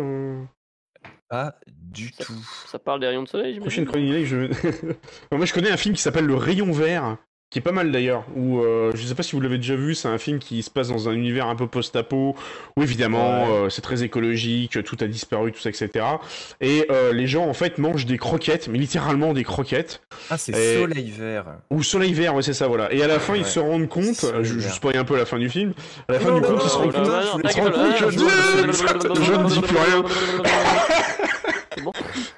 Pas du tout. Ça parle des rayons de soleil, Prochaine chronique, je... Moi, je connais un film qui s'appelle Le Rayon Vert, qui est pas mal d'ailleurs. Où euh, je sais pas si vous l'avez déjà vu, c'est un film qui se passe dans un univers un peu post-apo, où évidemment euh, c'est très écologique, tout a disparu, tout ça, etc. Et euh, les gens en fait mangent des croquettes, mais littéralement des croquettes. Ah, c'est Soleil Vert. Ou Soleil Vert, ouais, c'est ça, voilà. Et à la fin, ils se rendent compte, je, je spoil un peu la fin du film, à la fin du compte, ils se rendent compte, ils se rendent compte que je ne dis plus rien.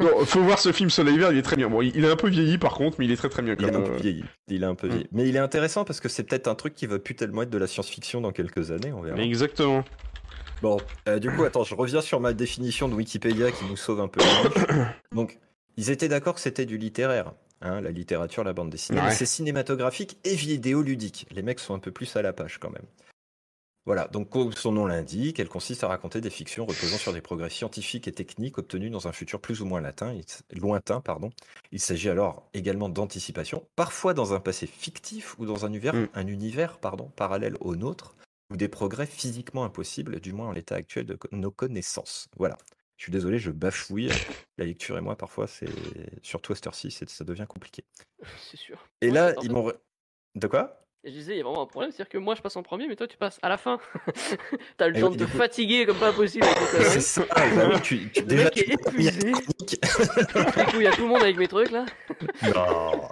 Bon. faut voir ce film Soleil Vert, il est très bien. Bon, il est un peu vieilli par contre, mais il est très très bien. il est un peu vieilli. Il est un peu vieilli. Mais il est intéressant parce que c'est peut-être un truc qui va plus tellement être de la science-fiction dans quelques années, on verra. Exactement. Bon, euh, du coup, attends, je reviens sur ma définition de Wikipédia qui nous sauve un peu. Donc, ils étaient d'accord que c'était du littéraire. Hein, la littérature, la bande dessinée. C'est cinématographique et vidéoludique. Les mecs sont un peu plus à la page quand même. Voilà, donc comme son nom l'indique, elle consiste à raconter des fictions reposant sur des progrès scientifiques et techniques obtenus dans un futur plus ou moins latin, lointain. Pardon. Il s'agit alors également d'anticipation, parfois dans un passé fictif ou dans un univers, mm. un univers pardon, parallèle au nôtre, ou des progrès physiquement impossibles, du moins en l'état actuel de nos connaissances. Voilà. Je suis désolé, je bafouille. La lecture et moi, parfois, c'est surtout à cette heure-ci, ça devient compliqué. C'est sûr. Et là, ils m'ont... De quoi? Et je disais, il y a vraiment un problème, c'est-à-dire que moi je passe en premier, mais toi tu passes à la fin. T'as le temps de te fatiguer comme pas possible. C'est ça, bah oui, tu, tu, déjà, mec est épuisé. coup, il y a tout le monde avec mes trucs là. non,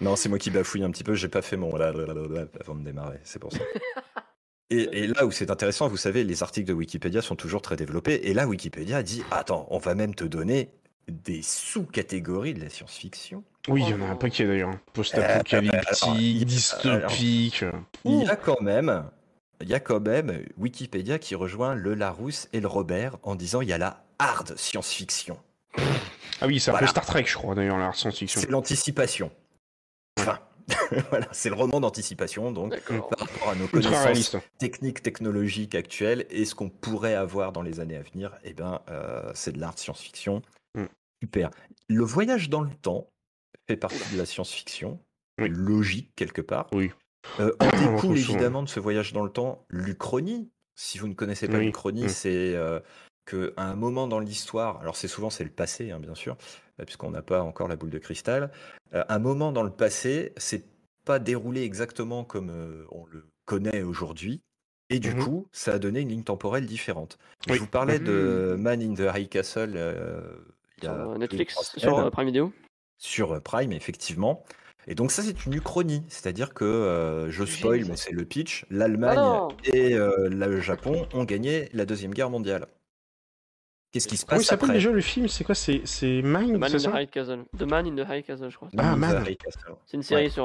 non, c'est moi qui bafouille un petit peu, j'ai pas fait mon là, avant de démarrer, c'est pour ça. Et, et, là où c'est intéressant, vous savez, les articles de Wikipédia sont toujours très développés. Et là, Wikipédia dit Attends, on va même te donner des sous-catégories de la science-fiction. Oui, il y en a un paquet d'ailleurs. Post-apocalyptique, dystopique. Il y a quand même, il y a quand même Wikipédia qui rejoint le Larousse et le Robert en disant il y a la hard science-fiction. Ah oui, c'est un peu Star Trek, je crois d'ailleurs la science-fiction. C'est l'anticipation. Enfin, voilà, c'est le roman d'anticipation, donc par rapport à nos connaissances techniques, technologiques actuelles et ce qu'on pourrait avoir dans les années à venir, eh ben, euh, c'est de l'art science-fiction. Mm. Super. Le voyage dans le temps, fait partie de la science-fiction, logique quelque part. Oui. Euh, on découle évidemment de ce voyage dans le temps l'Uchronie. Si vous ne connaissez pas l'Uchronie, c'est euh, qu'à un moment dans l'histoire, alors c'est souvent c'est le passé, hein, bien sûr, euh, puisqu'on n'a pas encore la boule de cristal. Euh, un moment dans le passé, c'est pas déroulé exactement comme on le connaît aujourd'hui. Et du mmh coup, ça a donné une ligne temporelle différente. Je vous parlais de mmh. Man in the High Castle. il y a Netflix, sur Prime Video? Sur euh, Prime, effectivement. Et donc ça, c'est une uchronie, c'est-à-dire que, euh, je spoil, mais c'est le pitch, l'Allemagne ah et euh, le Japon ont gagné la Deuxième Guerre mondiale. Qu'est-ce qui se passe ça s'appelle déjà le film? C'est quoi? C'est The Man in the High Castle. The Man in the High Castle, je crois. Ah, Man. C'est une série sur.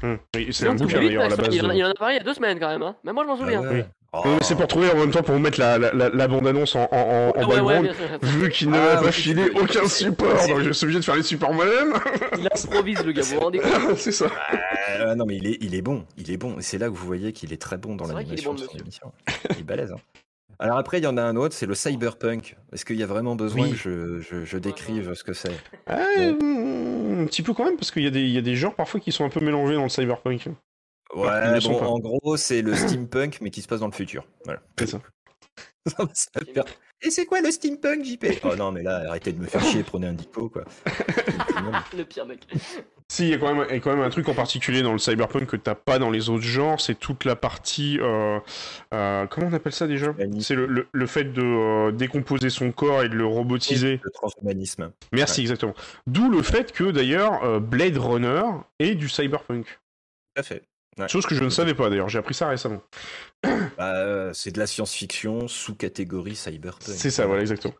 Hum. c'est un bouquin d'ailleurs à la base. Il en a parlé il y a deux semaines quand même, hein. Mais moi je m'en souviens. Ah oui. C'est pour trouver en même temps pour vous mettre la, la, la, bande-annonce en, en, en background, vu qu'il ne m'a pas filé aucun support, donc je suis obligé de faire les supports moi-même. Il improvise le gars, vous rendez compte C'est ça. Euh, non mais il est, il est bon, il est bon. C'est là que vous voyez qu'il est très bon dans l'animation de son émission. Il est balèze. Hein. Alors après, il y en a un autre, c'est le cyberpunk. Est-ce qu'il y a vraiment besoin que je, je, je décrive ce que c'est? Euh, un petit peu quand même, parce qu'il y, a des, y a des genres parfois qui sont un peu mélangés dans le cyberpunk. Ouais, bon, en gros, c'est le steampunk, mais qui se passe dans le futur. Voilà. C'est ça. Et c'est quoi le steampunk, JP Oh non, mais là, arrêtez de me faire chier, prenez un dico, quoi. le pire mec. Si, il y, a quand même, quand même un truc en particulier dans le cyberpunk que t'as pas dans les autres genres, c'est toute la partie. Euh, euh, comment on appelle ça déjà? C'est le, le, fait de euh, décomposer son corps et de le robotiser. le transhumanisme. Merci, exactement. D'où le fait que d'ailleurs Blade Runner est du cyberpunk. Tout à fait. Chose que je ne savais pas d'ailleurs, j'ai appris ça récemment. Bah, c'est de la science-fiction sous catégorie cyberpunk. C'est ça, voilà, exactement.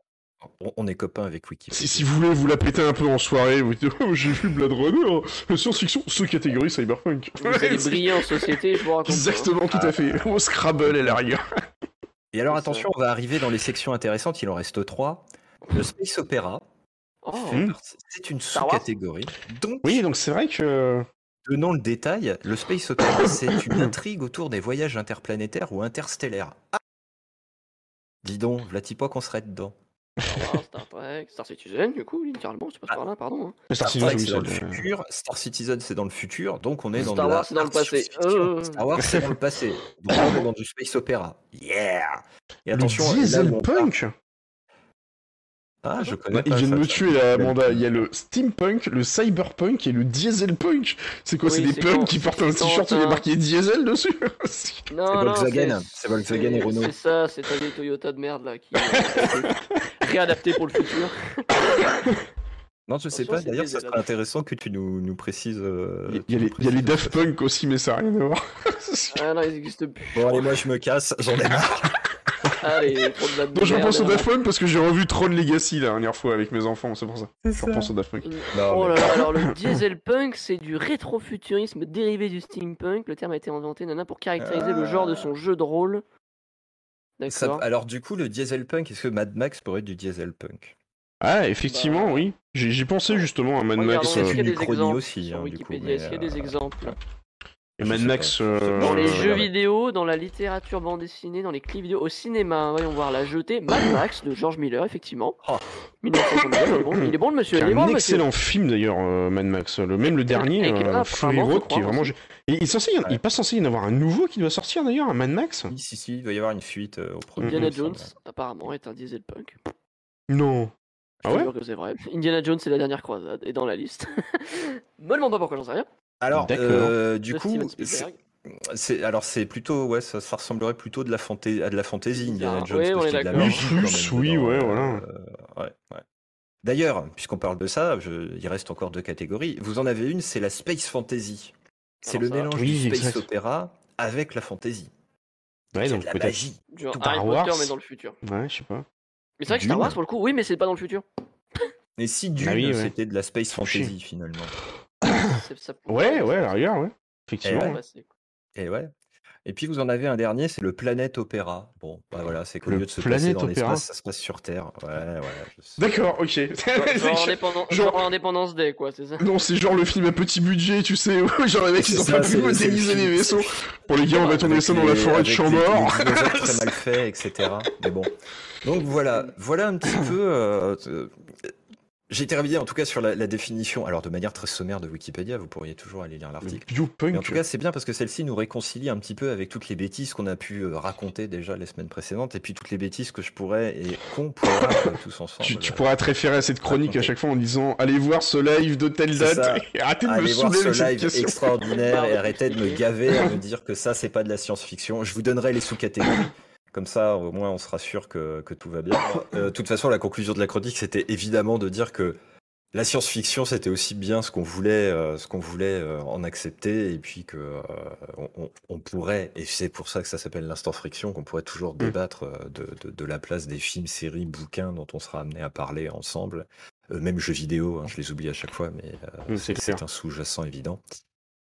On est copains avec Wikipédia. Si, si vous voulez vous la péter un peu en soirée, vous dites oh, j'ai vu Blade Runner, science-fiction sous catégorie cyberpunk. Vous allez briller en société, je vous raconte. Exactement, tout à fait. Au Scrabble à l'arrière. Et alors attention, on va arriver dans les sections intéressantes, il en reste trois. Le Space Opera. Oh. C'est une sous-catégorie. Donc... Oui, donc c'est vrai que Donnons le détail, le Space Opera, c'est une intrigue autour des voyages interplanétaires ou interstellaires. Ah Dis donc, pas qu'on serait dedans Star Trek, Star Citizen, du coup, littéralement, c'est pas par là, pardon. Hein. Star, Citizen, c'est dans le futur, Star Citizen, c'est dans le futur, donc on est dans Star Wars, c'est dans le passé. Euh. Star Wars, c'est dans le passé. Donc on est dans du space opéra. Yeah Et attention, le dieselpunk ah, je connais Il vient de me tuer là, Amanda. Il y a le steampunk, le cyberpunk et le dieselpunk. C'est quoi C'est des punks qui portent un t-shirt où il est marqué diesel dessus Non, c'est Volkswagen. C'est Volkswagen et Renault. C'est ça, c'est des Toyota de merde là qui réadaptés pour le futur. Non, je sais pas. D'ailleurs, ça serait intéressant que tu nous, nous précises. Euh, il y, a les, Daft Punk aussi, mais ça n'a rien à voir. ah non, ils existent plus. Bon, allez, moi je me casse, j'en ai marre. Allez, trop de Non, je repense au Daft Punk parce que j'ai revu Tron Legacy la dernière fois avec mes enfants, c'est pour ça. Je repense au Daft Punk. oh là là, alors le dieselpunk, c'est du rétrofuturisme dérivé du steampunk. Le terme a été inventé nana pour caractériser le genre de son jeu de rôle. D'accord. Alors du coup, le dieselpunk, est-ce que Mad Max pourrait être du dieselpunk ah, effectivement, bah, oui. J'y pensais justement à Mad Max. Est-ce qu'il y a des exemples aussi, hein, Est-ce qu'il y a des euh, exemples? Et Mad Max. Euh, dans les jeux vidéo, dans la littérature bande dessinée, dans les clips vidéo, au cinéma, voyons voir la jetée. Mad Max de George Miller, effectivement. Oh. il est bon le monsieur. C'est un excellent film d'ailleurs, euh, Mad Max. Le, même le dernier, euh, Fury Road, qui est vraiment. Et il, est censé, il est pas censé y en avoir un nouveau qui doit sortir d'ailleurs, un Mad Max? Si, si, si, il doit y avoir une fuite au premier. Indiana Jones, apparemment, est un dieselpunk. Non. Je ah ouais? que c'est vrai. Indiana Jones, c'est la dernière croisade, et dans la liste. Me demande pas pourquoi, j'en sais rien. Alors, euh, du coup, c'est alors c'est plutôt ouais ça, ça, ressemblerait plutôt de la à de la fantaisie Indiana Jones oui, on est d'accord. Plus, oui, ouais, voilà. Euh, ouais, ouais. D'ailleurs, puisqu'on parle de ça, je, il reste encore deux catégories. Vous en avez une, c'est la space fantasy. C'est le mélange du space opéra avec la fantasy. Ouais, donc la magie. Genre Harry Potter mais dans le futur. Ouais, je sais pas. Mais c'est vrai que Star Wars pour le coup, oui, mais c'est pas dans le futur. Mais si Dune, ah c'était de la space fantasy finalement? Ouais, ouais, à rigueur, ouais. Effectivement. Et ouais. Et puis vous en avez un dernier, c'est le Planète Opéra. Bon, bah voilà, c'est qu'au lieu de se passer dans l'espace, ça se passe sur Terre. Ouais, ouais. D'accord, ok. Genre, Indépendance Day, quoi, c'est ça? Non, c'est genre le film à petit budget, tu sais, où genre les mecs ils ont pas pu modéliser les vaisseaux. Pour les gars, on va tourner ça dans la forêt de Chambord. très mal fait, etc. Mais bon. Donc voilà, voilà un petit peu. Euh, j'ai été révisé en tout cas sur la, définition, alors de manière très sommaire de Wikipédia, vous pourriez toujours aller lire l'article. En tout cas, c'est bien parce que celle-ci nous réconcilie un petit peu avec toutes les bêtises qu'on a pu euh, raconter déjà les semaines précédentes et puis toutes les bêtises que je pourrais et qu'on pourra euh, tous ensemble. Tu, tu, pourras te référer à cette chronique à chaque fois en disant allez voir ce live de telle date et arrêtez de allez me voir ce live extraordinaire et arrêtez de me gaver à me dire que ça c'est pas de la science-fiction. Je vous donnerai les sous-catégories. Comme ça, au moins, on sera sûr que, tout va bien. Euh, de toute façon, la conclusion de la chronique, c'était évidemment de dire que la science-fiction, c'était aussi bien ce qu'on voulait, euh, ce qu'on voulait euh, en accepter, et puis que on, pourrait, et c'est pour ça que ça s'appelle l'instant friction, qu'on pourrait toujours mm. débattre de, la place des films, séries, bouquins dont on sera amené à parler ensemble, même jeux vidéo. Hein, je les oublie à chaque fois, mais mm, c'est un sous-jacent évident.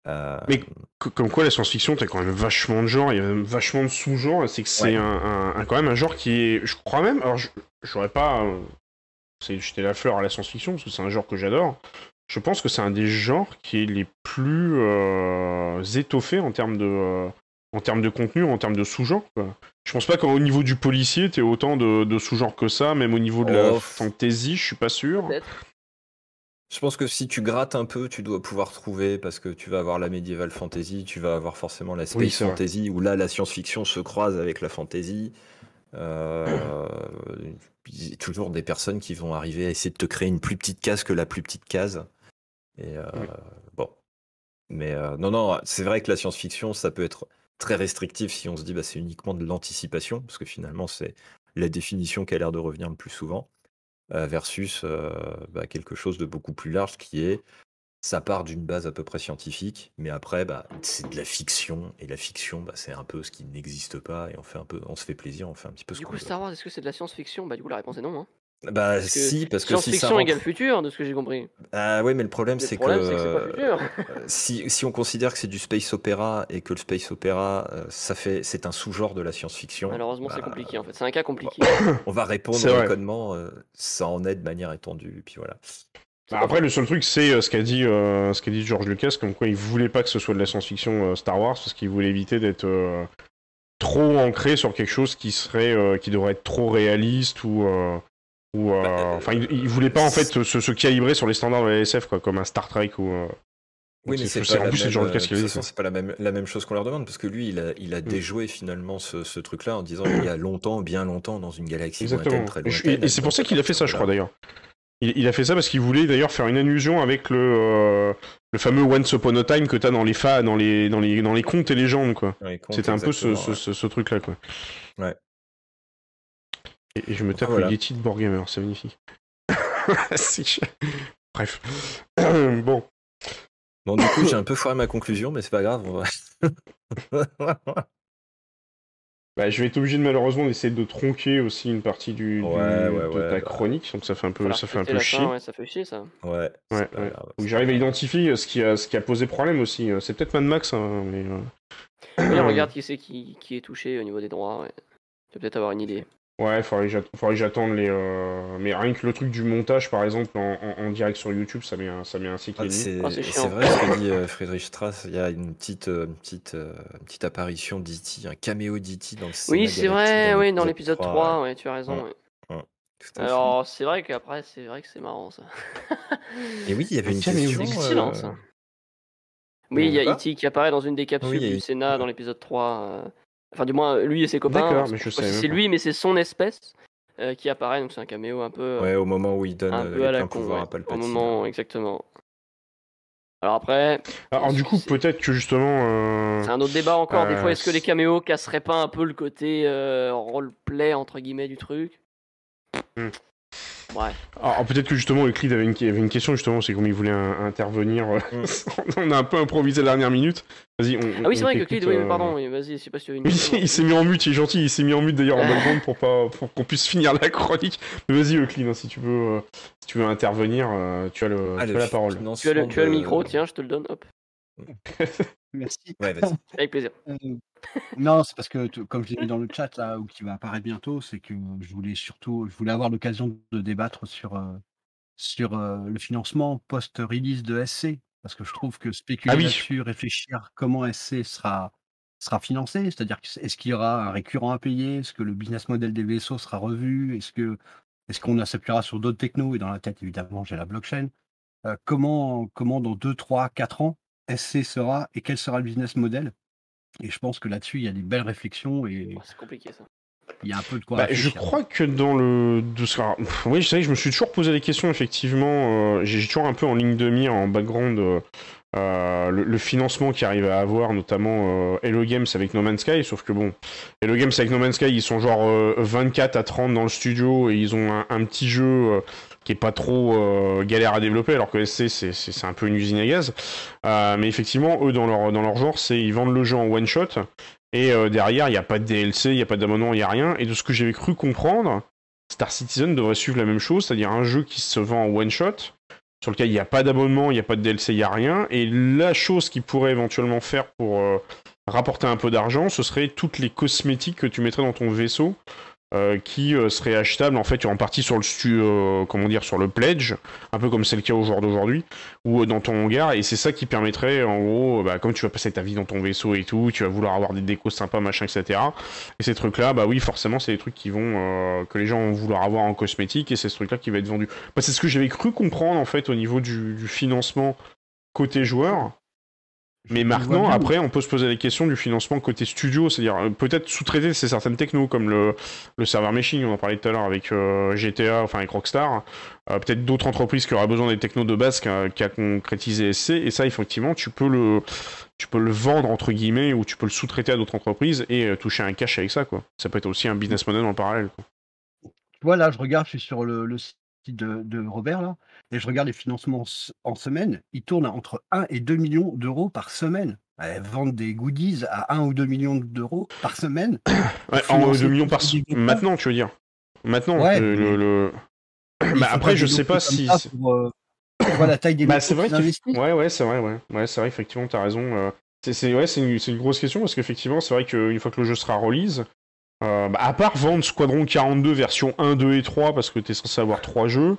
Euh, Mais comme quoi la science-fiction, t'as quand même vachement de genres, il y a vachement de sous-genres, c'est que c'est un, quand même un genre qui est, je crois même, alors j'aurais pas c'est jeter la fleur à la science-fiction parce que c'est un genre que j'adore. Je pense que c'est un des genres qui est les plus euh, étoffés en termes de, euh, en termes de contenu, en termes de sous-genres. Je pense pas qu'au niveau du policier, t'aies autant de, sous-genres que ça, même au niveau de la fantasy, je suis pas sûr. Je pense que si tu grattes un peu, tu dois pouvoir trouver, parce que tu vas avoir la médiéval fantasy, tu vas avoir forcément la space fantasy, où là, la science-fiction se croise avec la fantasy. Euh, toujours des personnes qui vont arriver à essayer de te créer une plus petite case que la plus petite case. Et euh, bon. Mais euh, non, non, c'est vrai que la science-fiction, ça peut être très restrictif si on se dit bah, c'est uniquement de l'anticipation, parce que finalement, c'est la définition qui a l'air de revenir le plus souvent. Euh, versus euh, bah, quelque chose de beaucoup plus large qui est ça part d'une base à peu près scientifique, mais après, bah, c'est de la fiction, et la fiction, bah, c'est un peu ce qui n'existe pas, et on fait un peu, on se fait plaisir, on fait un petit peu ce Du coup, Star Wars, est-ce que c'est de la science-fiction? Bah, du coup, la réponse est non. Hein. Bah si, parce que si ça égale futur, de ce que j'ai compris. Ah ouais, mais le problème c'est que, euh, si, si on considère que c'est du space opéra et que le space opéra, euh, ça fait, c'est un sous-genre de la science-fiction. Malheureusement, c'est bah, compliqué en fait. C'est un cas compliqué. on va répondre au euh, ça en est de manière étendue, et puis voilà. Bah, après, le seul truc, c'est ce qu'a dit, ce qu'a dit George Lucas, comme quoi il voulait pas que ce soit de la science-fiction Star Wars, parce qu'il voulait éviter d'être trop ancré sur quelque chose qui serait, qui devrait être trop réaliste ou ou, euh, bah, enfin, il, voulait pas en fait se, calibrer sur les standards de la SF, quoi, comme un Star Trek ou. Euh, oui, mais c'est pas, en plus, genre de c'est pas la même, la même chose qu'on leur demande, parce que lui, il a, il a mm. déjoué finalement ce, ce truc-là en disant il y a longtemps, bien longtemps, dans une galaxie lointaine, très lointaine. Et, c'est pour ça qu'il a fait ça, je crois d'ailleurs. Il, a fait ça parce qu'il voulait d'ailleurs faire une allusion avec le, euh, le fameux Once Upon a Time que t'as dans les fa, dans les, dans les, dans les contes et légendes, quoi. C'était un peu ce, ce, ce truc-là, quoi. Ouais. Et, je me tape le Yeti de Gamer, c'est magnifique. Bref. bon. Bon, du coup, j'ai un peu foiré ma conclusion, mais c'est pas grave. bah, je vais être obligé de malheureusement d'essayer de tronquer aussi une partie du, de ta chronique, donc ça fait un peu, ça fait un peu chier. ça fait chier ça. Ouais. Donc j'arrive à identifier ce qui a, ce qui a posé problème aussi. C'est peut-être Mad Max, hein, mais. On regarde qui c'est qui, qui, est touché au niveau des droits. Tu vas peut-être avoir une idée. Ouais, faudrait que j'attende les. Euh, mais rien que le truc du montage, par exemple, en, direct sur YouTube, ça met un, ça met un cycle. Ah, c'est vrai ce que dit euh, Friedrich Strass. Il y a une petite, euh, petite, petite apparition d'E.T., un caméo d'E.T. dans le Oui, c'est vrai, oui, dans l'épisode 3, ouais. tu as raison. Alors, c'est vrai qu'après, c'est vrai que c'est marrant ça. Et oui, il y avait une question. excellent ça. Oui, il y a E.T. qui apparaît dans une des capsules du Sénat dans l'épisode 3. Enfin, du moins, lui et ses copains. C'est lui, mais c'est son espèce euh, qui apparaît, donc c'est un caméo un peu. Euh, ouais, au moment où il donne un peu à la con, Au moment, exactement. Alors après. Alors, du coup, peut-être que justement. Euh, c'est un autre débat encore. Des fois, est-ce que les caméos casseraient pas un peu le côté roleplay, entre guillemets, du truc? Hmm. Ouais. Alors peut-être que justement Euclid avait une, avait une question justement, c'est comme il voulait intervenir. Mm. on a un peu improvisé la dernière minute. Vas-y. On, ah oui c'est vrai que Euclid, oui, euh, pardon, vas-y, je sais pas si une. question. il s'est mis en mute, il est gentil, il s'est mis en mute d'ailleurs en background pour pas pour qu'on puisse finir la chronique. Mais vas-y Euclid, hein, si tu veux, euh, si tu veux intervenir, euh, tu as le, tu as la parole. Tu as le, tu as le micro, tiens, je te le donne, hop. Merci. Ouais, Avec plaisir. non, c'est parce que, comme je l'ai mis dans le chat, là, ou qui va apparaître bientôt, c'est que je voulais surtout, je voulais avoir l'occasion de débattre sur, euh, sur euh, le financement post-release de SC. Parce que je trouve que spéculer ah là-dessus, réfléchir comment SC sera, sera financé, c'est-à-dire est-ce qu'il y aura un récurrent à payer, est-ce que le business model des vaisseaux sera revu, est-ce que est-ce qu'on s'appuiera sur d'autres technos, et dans la tête, évidemment, j'ai la blockchain. Euh, comment, comment dans 2, 3, 4 ans, SC sera et quel sera le business model? Et je pense que là-dessus, il y a des belles réflexions et c'est compliqué ça. Il y a un peu de quoi. Bah, je crois que dans le. Oui, je sais, je me suis toujours posé des questions, effectivement. Euh, j'ai toujours un peu en ligne de mire, en background, euh, euh, le, financement qui arrive à avoir, notamment Hello Games avec No Man's Sky. Sauf que bon, Hello Games avec No Man's Sky, ils sont genre 24 à 30 dans le studio et ils ont un petit jeu qui est pas trop euh, galère à développer, alors que SC c'est un peu une usine à gaz. Euh, mais effectivement, eux dans leur dans leur genre, c'est ils vendent le jeu en one shot et euh, derrière il n'y a pas de DLC, il n'y a pas d'abonnement, il n'y a rien. Et de ce que j'avais cru comprendre, Star Citizen devrait suivre la même chose, c'est-à-dire un jeu qui se vend en one shot sur lequel il n'y a pas d'abonnement, il n'y a pas de DLC, il n'y a rien. Et la chose qu'ils pourraient éventuellement faire pour rapporter un peu d'argent, ce serait toutes les cosmétiques que tu mettrais dans ton vaisseau euh, qui euh, serait achetable en fait en partie sur le euh, comment dire sur le pledge, un peu comme c'est le cas au jour d'aujourd'hui, ou dans ton hangar, et c'est ça qui permettrait en gros, bah, comme tu vas passer ta vie dans ton vaisseau et tout, tu vas vouloir avoir des décos sympas, machin, etc. Et ces trucs-là, bah oui, forcément, c'est des trucs qui vont que les gens vont vouloir avoir en cosmétique, et c'est ce truc-là qui va être vendu. Bah, c'est ce que j'avais cru comprendre en fait au niveau du financement côté joueur. Mais maintenant, après, on peut se poser la question du financement côté studio, c'est-à-dire euh, peut-être sous-traiter ces certaines technos, comme le, le server meshing, on en parlait tout à l'heure avec euh, GTA, enfin avec Rockstar, euh, peut-être d'autres entreprises qui auraient besoin des technos de base qu'a concrétisé SC, et ça, effectivement, tu peux le, tu peux le vendre, entre guillemets, ou tu peux le sous-traiter à d'autres entreprises et toucher un cash avec ça, quoi. Ça peut être aussi un business model en parallèle, quoi. Voilà, je regarde, je suis sur le, le site de, de Robert, là et je regarde les financements en semaine, ils tournent entre 1 et 2 millions d'euros par semaine. Elles vendent des goodies à 1 ou 2 millions d'euros par semaine. Ouais, 1 ou 2 millions par semaine. Maintenant, tu veux dire. Maintenant, ouais, le. Bah, après, je sais pas si. Pour, euh, la taille des bah, c'est vrai Ouais, ouais, c'est vrai, ouais. Ouais, c'est vrai, effectivement, tu as raison. Euh, c'est ouais, une, une, grosse question parce qu'effectivement, c'est vrai qu'une fois que le jeu sera release, euh, bah, à part vendre Squadron 42 version 1, 2 et 3 parce que tu es censé avoir 3 jeux,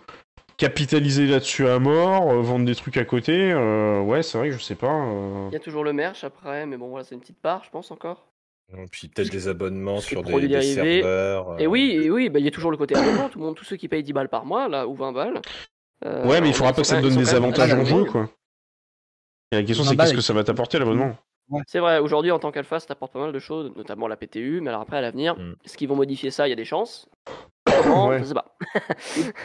capitaliser là-dessus à mort, euh, vendre des trucs à côté, euh, ouais, c'est vrai que je sais pas. Euh. Il y a toujours le merch après, mais bon, voilà, c'est une petite part, je pense encore. Et puis peut-être des abonnements sur des, des, serveurs. Et oui, et oui, bah, il y a toujours le côté abonnement. Tout le monde, tous ceux qui payent 10 balles par mois, là, ou 20 balles. ouais, mais il faudra pas que ça te donne des avantages en jeu, quoi. Et la question, c'est qu'est-ce que ça va t'apporter l'abonnement? C'est vrai, aujourd'hui en tant qu'alpha, ça t'apporte pas mal de choses, notamment la PTU, mais alors après à l'avenir, mm. est-ce qu'ils vont modifier ça Il y a des chances.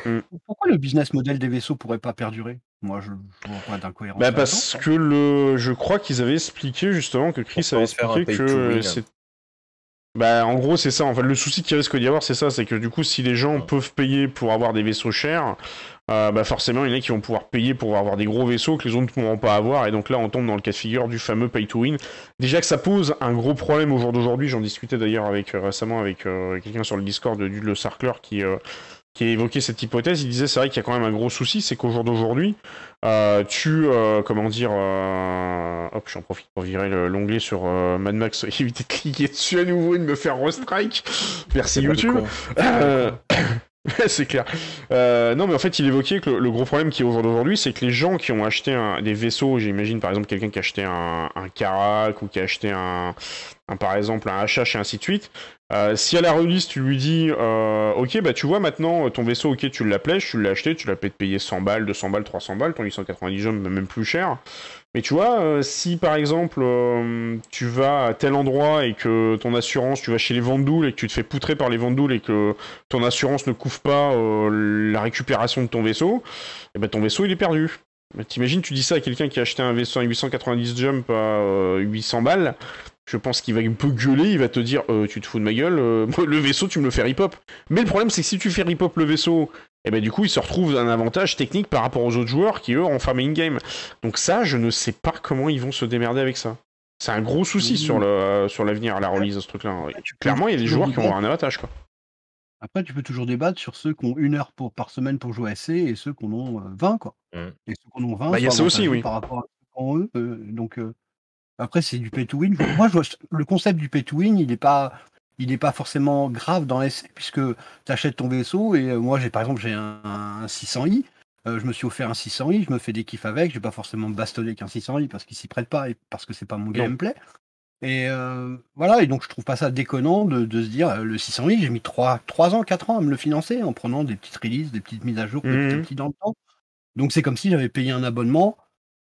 Mm. Pourquoi le business model des vaisseaux pourrait pas perdurer? Moi, je, vois pas d'incohérence. Bah parce que le, je crois qu'ils avaient expliqué justement que Chris avait expliqué que c'est bah, en gros, c'est ça. En fait, le souci qu'il risque d'y avoir, c'est ça. C'est que du coup, si les gens peuvent payer pour avoir des vaisseaux chers, euh, bah forcément, il y en a qui vont pouvoir payer pour avoir des gros vaisseaux que les autres ne pourront pas avoir. Et donc là, on tombe dans le cas de figure du fameux pay to win. Déjà que ça pose un gros problème au jour d'aujourd'hui. J'en discutais d'ailleurs avec euh, récemment avec euh, quelqu'un sur le Discord de, Le Sarkler qui qui a évoqué cette hypothèse, il disait c'est vrai qu'il y a quand même un gros souci, c'est qu'au jour d'aujourd'hui, euh, tu, euh, comment dire, euh, hop, j'en profite pour virer l'onglet sur Mad Max, éviter de cliquer dessus à nouveau et de me faire restrike. Merci YouTube. c'est clair. non, mais en fait, il évoquait que le, gros problème qui est au jour d'aujourd'hui, c'est que les gens qui ont acheté des vaisseaux, j'imagine par exemple quelqu'un qui a acheté un, un Karak ou qui a acheté un, par exemple un HH et ainsi de suite, euh, si à la release tu lui dis euh, ok bah tu vois maintenant ton vaisseau ok tu plèche, tu l'as acheté, tu l'as payé 100 balles, 200 balles, 300 balles, ton 890 jump même plus cher. Mais tu vois, euh, si par exemple tu vas à tel endroit et que ton assurance, tu vas chez les vendoules et que tu te fais poutrer par les vendoules et que ton assurance ne couvre pas la récupération de ton vaisseau, et eh ben ton vaisseau il est perdu. T'imagines, tu dis ça à quelqu'un qui a acheté un vaisseau à 890 jump à 800 balles, je pense qu'il va un peu gueuler, il va te dire euh, tu te fous de ma gueule, euh, le vaisseau tu me le fais rip-hop. Mais le problème c'est que si tu fais rip-hop le vaisseau, et eh ben du coup il se retrouve un avantage technique par rapport aux autres joueurs qui eux ont farmé in-game. Donc ça, je ne sais pas comment ils vont se démerder avec ça. C'est un gros souci sur le euh, sur l'avenir, la release de ce truc-là. Clairement, il y a des joueurs qui avoir un avantage quoi. Après, tu peux toujours débattre sur ceux qui ont une heure pour, par semaine pour jouer à C et ceux qui en ont 20, quoi. Mmh. Et ceux qui en ont 20, bah, il y a ça aussi, oui. Par rapport à eux, donc, après, c'est du pay to win. Moi, je vois, le concept du pay to win, il n'est pas, il est pas forcément grave dans l'essai, puisque tu achètes ton vaisseau et euh, moi, j'ai par exemple, j'ai un, 600i. Euh, je me suis offert un 600i, je me fais des kiffs avec. Je vais pas forcément me bastonner qu'un 600i parce qu'il s'y prête pas et parce que c'est pas mon gameplay. Et euh, voilà, et donc je trouve pas ça déconnant de, se dire le 600i, j'ai mis 3, 3 ans, 4 ans à me le financer en prenant des petites releases, des petites mises à jour, des mmh petits dans le temps. Donc c'est comme si j'avais payé un abonnement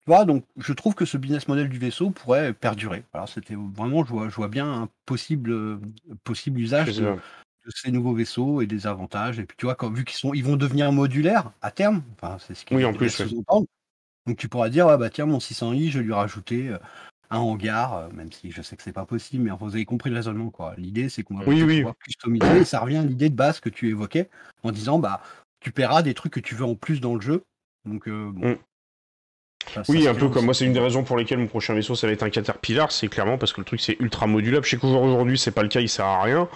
vois, donc je trouve que ce business model du vaisseau pourrait perdurer. Alors c'était vraiment, je vois, je vois bien un possible, possible usage de, ces nouveaux vaisseaux et des avantages. Et puis tu vois, quand, vu qu'ils sont, ils vont devenir modulaires à terme. Enfin, c'est ce oui, en plus. Donc tu pourras dire, bah tiens, mon 600i, je vais lui rajouter euh, un hangar, euh, même si je sais que c'est pas possible, mais vous avez compris le raisonnement, quoi. L'idée, c'est qu'on va pouvoir customiser. Et ça revient à l'idée de base que tu évoquais en disant, bah, tu paieras des trucs que tu veux en plus dans le jeu. Donc, euh, bon, mmh oui, un peu comme moi, c'est une des raisons pour lesquelles mon prochain vaisseau ça va être un Caterpillar, c'est clairement parce que le truc c'est ultra modulable. Je sais qu'aujourd'hui c'est pas le cas, il sert à rien.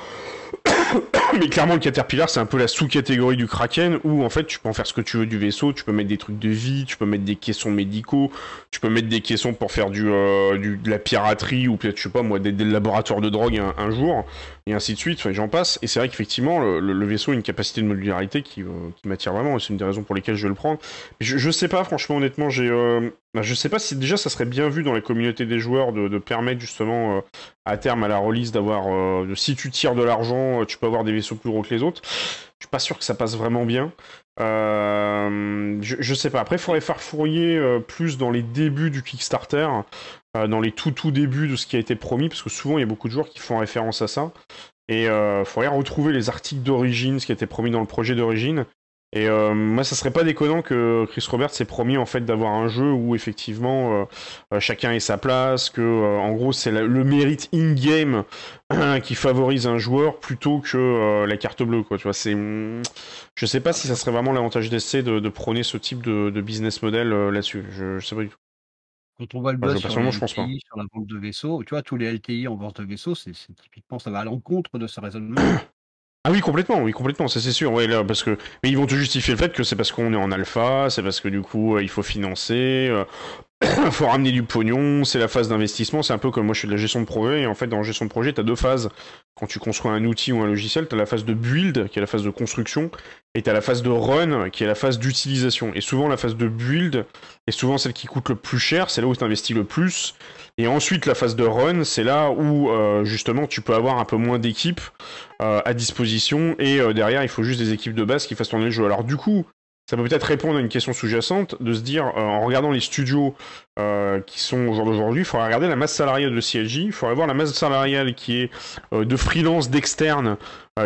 mais clairement, le Caterpillar, c'est un peu la sous-catégorie du Kraken où en fait, tu peux en faire ce que tu veux du vaisseau. Tu peux mettre des trucs de vie, tu peux mettre des caissons médicaux, tu peux mettre des caissons pour faire du, euh, de la piraterie ou peut-être, je sais pas moi, des, laboratoires de drogue un, jour, et ainsi de suite. J'en passe. Et c'est vrai qu'effectivement, le, vaisseau a une capacité de modularité qui, euh, qui m'attire vraiment. C'est une des raisons pour lesquelles je vais le prendre. Je, je sais pas, franchement, honnêtement, j'ai. Euh, bah, je sais pas si déjà ça serait bien vu dans la communauté des joueurs de, permettre justement à terme à la release d'avoir. si tu tires de l'argent, tu peux avoir des vaisseaux plus gros que les autres. Je suis pas sûr que ça passe vraiment bien. Euh, je, sais pas. Après, il faudrait faire fourrier euh, plus dans les débuts du Kickstarter, euh, dans les tout tout débuts de ce qui a été promis, parce que souvent il y a beaucoup de joueurs qui font référence à ça. Et il faudrait retrouver les articles d'origine, ce qui a été promis dans le projet d'origine, et euh, moi, ça serait pas déconnant que Chris Roberts s'est promis en fait d'avoir un jeu où effectivement euh, euh, chacun ait sa place, que en gros c'est le mérite in-game qui favorise un joueur plutôt que la carte bleue. Quoi, tu vois, c'est, je sais pas si ça serait vraiment l'avantage d'essai de, de, prôner ce type de, de business model là-dessus. Je, je sais pas du tout. Quand on voit le buzz sur, LTI, sur la vente de vaisseaux, tu vois, tous les LTI en vente de vaisseaux, c'est typiquement, ça va à l'encontre de ce raisonnement. Ah oui, complètement, oui, complètement, ça c'est sûr. Ouais, là, parce que mais ils vont te justifier le fait que c'est parce qu'on est en alpha, c'est parce que du coup euh, il faut financer, euh, faut ramener du pognon, c'est la phase d'investissement, c'est un peu comme moi je fais de la gestion de projet, et en fait dans la gestion de projet, tu as deux phases. Quand tu construis un outil ou un logiciel, tu as la phase de build, qui est la phase de construction, et tu la phase de run, qui est la phase d'utilisation. Et souvent la phase de build est souvent celle qui coûte le plus cher, c'est là où tu investis le plus. Et ensuite la phase de run, c'est là où euh, justement tu peux avoir un peu moins d'équipes euh, à disposition, et euh, derrière il faut juste des équipes de base qui fassent tourner le jeu. Alors du coup, ça peut peut-être répondre à une question sous-jacente de se dire, euh, en regardant les studios euh, qui sont au jour d'aujourd'hui, il faudrait regarder la masse salariale de CLJ, il faudrait voir la masse salariale qui est euh, de freelance, d'externe,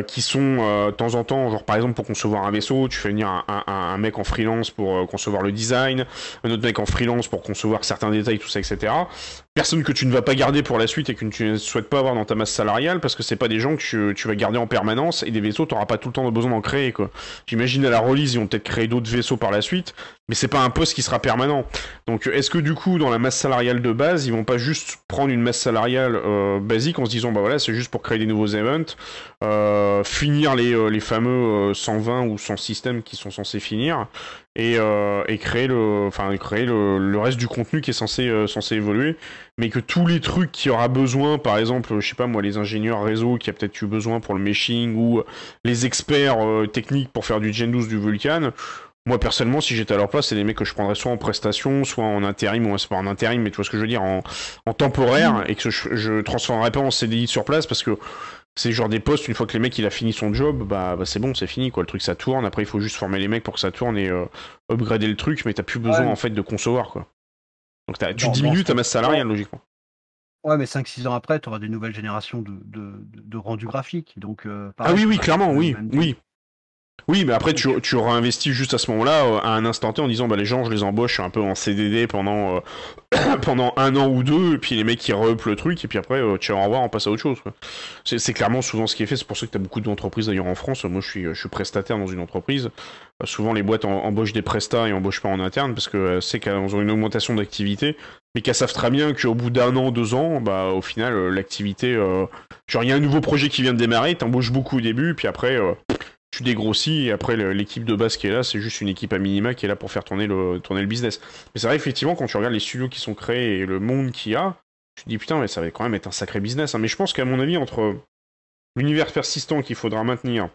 qui sont de temps en temps, genre par exemple pour concevoir un vaisseau, tu fais venir un, un mec en freelance pour concevoir le design, un autre mec en freelance pour concevoir certains détails, tout ça, etc. Personne que tu ne vas pas garder pour la suite et que tu ne souhaites pas avoir dans ta masse salariale parce que c'est pas des gens que tu, vas garder en permanence et des vaisseaux, tu n'auras pas tout le temps besoin d'en créer. J'imagine à la release, ils vont peut-être créer d'autres vaisseaux par la suite, mais c'est pas un poste qui sera permanent. Donc est-ce que du coup, dans la masse salariale de base, ils vont pas juste prendre une masse salariale euh, basique en se disant bah voilà, c'est juste pour créer des nouveaux events, euh, finir les, euh, les fameux 120 ou 100 systèmes qui sont censés finir, et, et créer le, enfin créer le, reste du contenu qui est censé censé évoluer, mais que tous les trucs qui aura besoin, par exemple, je sais pas moi, les ingénieurs réseau qui a peut-être eu besoin pour le meshing ou les experts techniques pour faire du Gen 12 du Vulcan moi, personnellement, si j'étais à leur place, c'est des mecs que je prendrais soit en prestation, soit en intérim, ou c'est pas en intérim, mais tu vois ce que je veux dire, en, temporaire, mm. et que je, je transformerais pas en CDI sur place parce que c'est genre des postes, une fois que les mecs il a fini son job, bah, bah c'est bon, c'est fini quoi. Le truc ça tourne. Après, il faut juste former les mecs pour que ça tourne et euh, upgrader le truc, mais t'as plus besoin en fait de concevoir quoi. Donc tu diminues ta masse salariale logiquement. Ouais, mais 5-6 ans après, tu auras des nouvelles générations de, de, de rendu graphique. Donc, euh, ah oui, oui, clairement, oui, oui. Oui, mais après, tu, tu auras investi juste à ce moment-là, euh, à un instant T, en disant, bah, les gens, je les embauche un peu en CDD pendant, euh, pendant un an ou deux, et puis les mecs, qui re le truc, et puis après, euh, tu vas au revoir, on passe à autre chose. C'est clairement souvent ce qui est fait, c'est pour ça que tu as beaucoup d'entreprises d'ailleurs en France. Moi, je suis, je suis prestataire dans une entreprise. souvent, les boîtes embauchent des prestats et embauchent pas en interne, parce que c'est qu'elles ont une augmentation d'activité, mais qu'elles savent très bien qu'au bout d'un an, deux ans, bah, au final, l'activité, genre, il y a un nouveau projet qui vient de démarrer, t'embauches beaucoup au début, puis après, tu dégrossis et après l'équipe de base qui est là, c'est juste une équipe à minima qui est là pour faire tourner le, tourner le business. Mais c'est vrai, effectivement, quand tu regardes les studios qui sont créés et le monde qu'il y a, tu te dis putain, mais ça va quand même être un sacré business. Hein. Mais je pense qu'à mon avis, entre l'univers persistant qu'il faudra maintenir,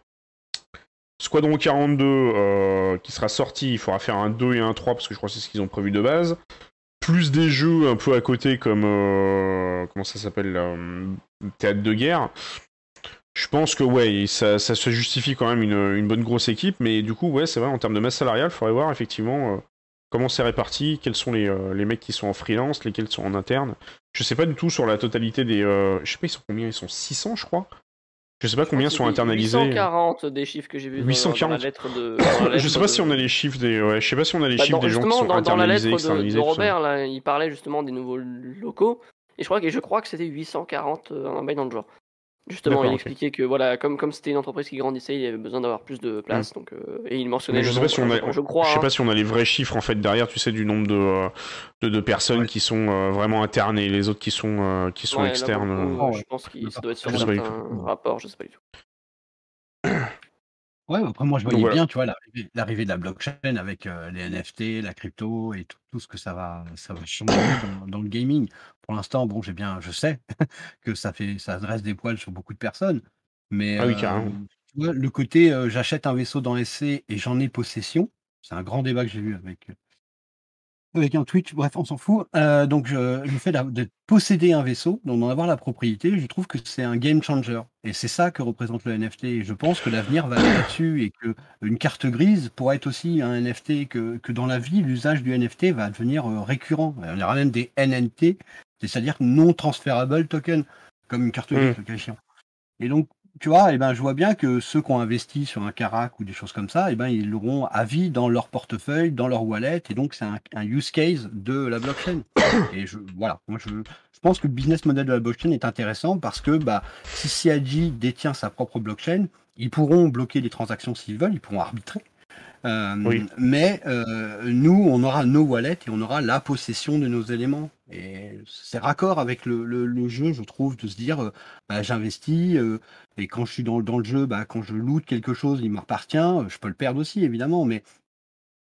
Squadron 42 euh, qui sera sorti, il faudra faire un 2 et un 3 parce que je crois que c'est ce qu'ils ont prévu de base. Plus des jeux un peu à côté comme. Euh, comment ça s'appelle euh, Théâtre de guerre. Je pense que ouais, ça, se justifie quand même une, bonne grosse équipe, mais du coup, ouais, c'est vrai, en termes de masse salariale, il faudrait voir effectivement euh, comment c'est réparti, quels sont euh, les, mecs qui sont en freelance, lesquels sont en interne. Je sais pas du tout sur la totalité des. Euh, je sais pas, ils sont combien Ils sont 600, je crois. Je sais pas combien sont internalisés. 840 des chiffres que j'ai vus 840. Dans, la lettre de. je sais pas si on a les chiffres des. Ouais, je sais pas si on a les bah, chiffres des gens qui sont dans, internalisés. Dans la lettre de, Robert, là, il parlait justement des nouveaux locaux. Et je crois que je crois que c'était 840 un bail dans le genre. Justement, il expliquait que voilà, comme comme c'était une entreprise qui grandissait, il avait besoin d'avoir plus de place, mm. donc euh, et il mentionnait. je sais pas si on a, je, crois, sais pas hein. si on a les vrais chiffres en fait derrière, tu sais, du nombre de euh, de, personnes qui sont euh, vraiment internes et les autres qui sont qui sont externes. je pense qu'il doit être sur certains rapports, je sais pas du tout. Ouais, après moi je voyais bien, tu vois, l'arrivée de la blockchain avec les NFT, la crypto et tout, ce que ça va, ça va changer dans, le gaming. Pour l'instant, bon, j'ai bien, je sais que ça fait, ça dresse des poils sur beaucoup de personnes, mais ah oui, le côté j'achète un vaisseau dans SC et j'en ai possession, c'est un grand débat que j'ai eu avec avec un Twitch, bref, on s'en fout. Euh, donc, le fait de posséder un vaisseau, d'en avoir la propriété, je trouve que c'est un game changer. Et c'est ça que représente le NFT. Et je pense que l'avenir va là-dessus et que une carte grise pourrait être aussi un NFT, que, que dans la vie, l'usage du NFT va devenir euh, récurrent. On aura même des NNT, c'est-à-dire non transferable token, comme une carte grise, mmh. Et donc, tu vois, eh ben, je vois bien que ceux qui ont investi sur un Carac ou des choses comme ça, eh ben, ils l'auront à vie dans leur portefeuille, dans leur wallet, et donc c'est un, use case de la blockchain. Et je, voilà, moi je, je, pense que le business model de la blockchain est intéressant parce que bah, si CIG détient sa propre blockchain, ils pourront bloquer les transactions s'ils veulent, ils pourront arbitrer. Euh, mais euh, nous, on aura nos wallets et on aura la possession de nos éléments. Et c'est raccord avec le, jeu, je trouve, de se dire, euh, bah, j'investis et quand je suis dans, dans le jeu, bah, quand je loot quelque chose, il m'appartient. Je peux le perdre aussi, évidemment, mais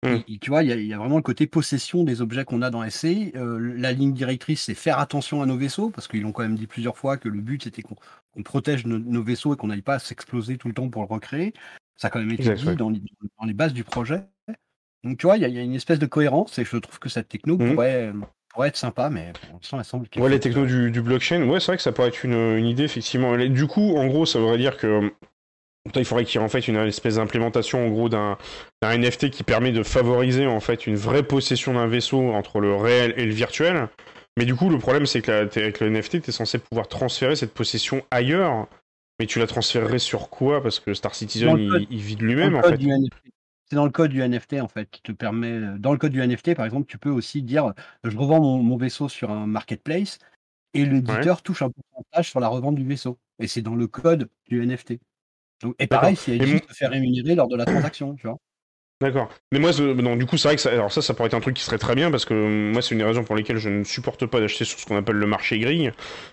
mmh. tu vois, il y, a vraiment le côté possession des objets qu'on a dans SC. la ligne directrice, c'est faire attention à nos vaisseaux, parce qu'ils l'ont quand même dit plusieurs fois que le but c'était qu'on protège nos vaisseaux et qu'on n'aille pas s'exploser tout le temps pour le recréer. Ça a quand même été dit dans, les, bases du projet. Donc tu vois, il y, a une espèce de cohérence et je trouve que cette techno mmh. pourrait, pourrait, être sympa, mais pour l'instant, elle semble. Ouais, les technos du, blockchain, ouais, c'est vrai que ça pourrait être une, idée, effectivement. du coup, en gros, ça voudrait dire que. Il faudrait qu'il y ait en fait une espèce d'implémentation en gros d'un NFT qui permet de favoriser en fait une vraie possession d'un vaisseau entre le réel et le virtuel. Mais du coup, le problème c'est que avec le NFT, tu es censé pouvoir transférer cette possession ailleurs. Mais tu la transférerais sur quoi? Parce que Star Citizen, il, vide lui-même en fait. C'est dans le code du NFT en fait qui te permet. Euh, dans le code du NFT, par exemple, tu peux aussi dire euh, je revends mon, vaisseau sur un marketplace et l'éditeur touche un pourcentage sur la revente du vaisseau. Et c'est dans le code du NFT. et pareil, c'est juste te faire rémunérer lors de la transaction, tu vois. D'accord. Mais moi, non, du coup, c'est vrai que ça, alors ça, ça pourrait être un truc qui serait très bien parce que moi, c'est une des raisons pour lesquelles je ne supporte pas d'acheter sur ce qu'on appelle le marché gris.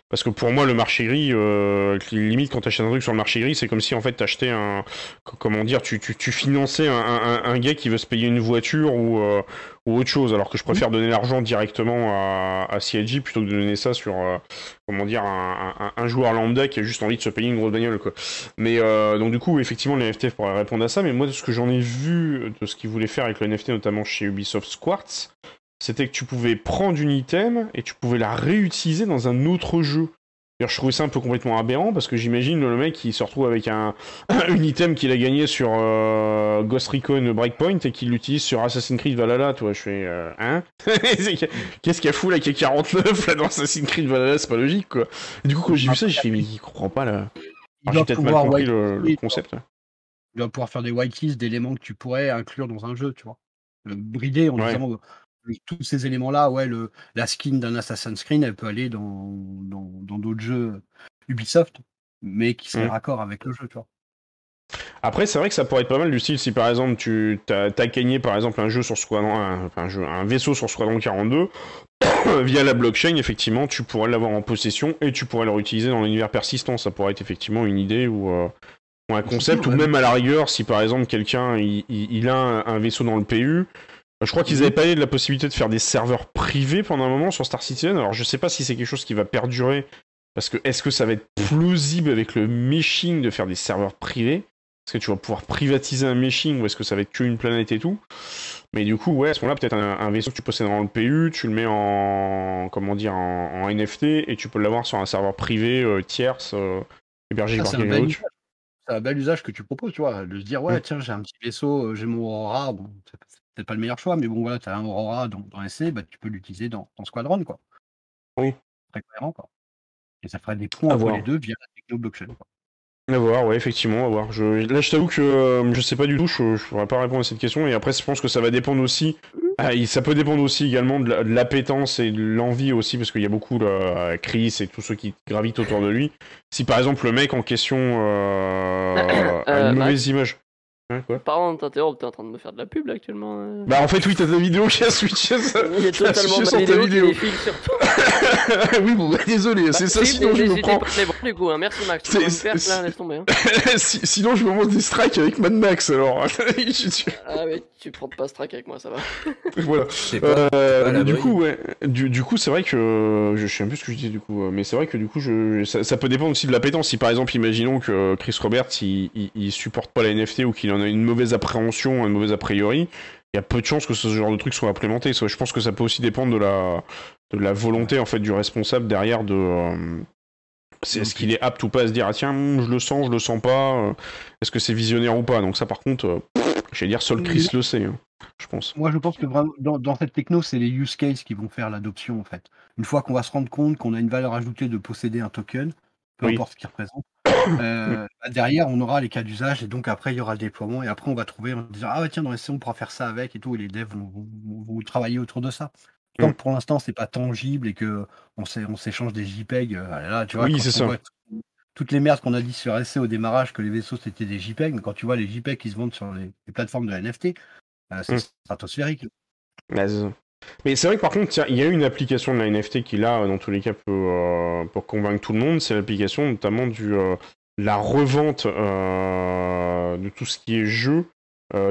Parce que pour moi, le marché gris, euh, limite, quand tu achètes un truc sur le marché gris, c'est comme si en fait tu achetais un. Comment dire Tu, tu, tu finançais un, un, un, gars qui veut se payer une voiture ou, euh, ou autre chose, alors que je préfère donner l'argent directement à, à CIG plutôt que de donner ça sur, euh, comment dire, un, joueur lambda qui a juste envie de se payer une grosse bagnole, quoi. Mais euh, donc du coup, effectivement, les NFT pourraient répondre à ça, mais moi, de ce que j'en ai vu, de ce qu'ils voulaient faire avec le NFT, notamment chez Ubisoft Squartz, c'était que tu pouvais prendre une item et tu pouvais la réutiliser dans un autre jeu je trouvais ça un peu complètement aberrant parce que j'imagine le mec qui se retrouve avec un, item qu'il a gagné sur euh, Ghost Recon Breakpoint et qu'il l'utilise sur Assassin's Creed Valhalla, toi, je fais euh, hein? Qu'est-ce qu'il y a fou là qui 49 là dans Assassin's Creed Valhalla, c'est pas logique quoi. du coup quand j'ai vu ça, j'ai fait mais il comprend pas là. J'ai peut-être mal compris le, concept. Il va pouvoir faire des whitelist d'éléments que tu pourrais inclure dans un jeu, tu vois. brider en disant tous ces éléments-là, ouais, le, la skin d'un Assassin's Creed, elle peut aller dans dans d'autres jeux Ubisoft, mais qui seraient mmh. raccord avec le jeu, tu vois. Après, c'est vrai que ça pourrait être pas mal du style si par exemple tu as, gagné par exemple un jeu sur Squadron, un, un, jeu, un vaisseau sur Squadron 42, via la blockchain, effectivement, tu pourrais l'avoir en possession et tu pourrais le réutiliser dans l'univers persistant. Ça pourrait être effectivement une idée ou, euh, un concept, ou même à la rigueur, si par exemple quelqu'un il, il, a un, vaisseau dans le PU, je crois qu'ils avaient parlé de la possibilité de faire des serveurs privés pendant un moment sur Star Citizen. Alors je sais pas si c'est quelque chose qui va perdurer, parce que est-ce que ça va être plausible avec le meshing de faire des serveurs privés? Est-ce que tu vas pouvoir privatiser un meshing ou est-ce que ça va être qu'une planète et tout? Mais du coup, ouais, à ce moment-là, peut-être un, vaisseau que tu possèdes dans le PU, tu le mets en comment dire en, NFT et tu peux l'avoir sur un serveur privé euh, tierce euh, hébergé par quelqu'un d'autre. C'est un bel usage que tu proposes, tu vois, de se dire ouais, mm. tiens, j'ai un petit vaisseau, euh, j'ai mon Aurora, bon, pas le meilleur choix, mais bon, voilà, tu as un Aurora dans, dans SC, bah, tu peux l'utiliser dans, dans Squadron, quoi. Oui. Très cohérent, quoi. Et ça ferait des points entre les deux via la techno blockchain. Quoi. À voir, ouais, effectivement, à voir. Je... Là, je t'avoue que euh, je sais pas du tout, je ne pourrais pas répondre à cette question. Et après, je pense que ça va dépendre aussi. Ah, ça peut dépendre aussi également de l'appétence et de l'envie aussi, parce qu'il y a beaucoup de Chris et tous ceux qui gravitent autour de lui. Si par exemple le mec en question euh, a une mauvaise image. Hein, quoi Pardon de t'interrompre, t'es en train de me faire de la pub là actuellement. Euh. Bah en fait oui, t'as ta vidéo qui a switché ça. Il y a totalement ma vidéo, vidéo. Qui sur oui bon, bah, désolé, bah, c'est ça sinon je me prends... Mais bon du coup, hein, merci Max, tu me faire là, laisse tomber. Hein. sinon je me monte des strikes avec Mad Max alors. ah mais tu prends pas strike avec moi, ça va. voilà. Euh, du coup, ouais, du, du coup c'est vrai que... Je sais un peu ce que je dis du coup, mais c'est vrai que du coup je... ça, ça, peut dépendre aussi de la pétence. Si par exemple imaginons que Chris Roberts il, il, il supporte pas la NFT ou qu'il on a une mauvaise appréhension, une mauvaise a priori, il y a peu de chances que ce genre de truc soit implémenté. Je pense que ça peut aussi dépendre de la, de la volonté en fait du responsable derrière de. Euh, est-ce qu'il est apte ou pas à se dire ah tiens je le sens je le sens pas euh, est-ce que c'est visionnaire ou pas? Donc ça par contre euh, je vais dire seul Chris le sait hein, je pense moi je pense que vraiment dans, dans cette techno c'est les use cases qui vont faire l'adoption en fait une fois qu'on va se rendre compte qu'on a une valeur ajoutée de posséder un token peu importe ce qu'il représente euh, bah, derrière, on aura les cas d'usage et donc après, il y aura le déploiement et après, on va trouver en disant Ah, tiens, dans les on pourra faire ça avec et tout. Et les devs vont, travailler autour de ça. Tant mm. que pour l'instant, c'est pas tangible et que on s'échange des JPEG, euh, là, tu vois, oui, c'est ça. toutes les merdes qu'on a dit sur SC au démarrage que les vaisseaux c'était des JPEG, mais quand tu vois les JPEG qui se vendent sur les, plateformes de NFT, euh, c'est mm. stratosphérique. Mais c'est vrai que par contre, il y a une application de la NFT qui là, dans tous les cas, peut, euh, convaincre tout le monde. C'est l'application notamment du euh, la revente euh, de tout ce qui est jeu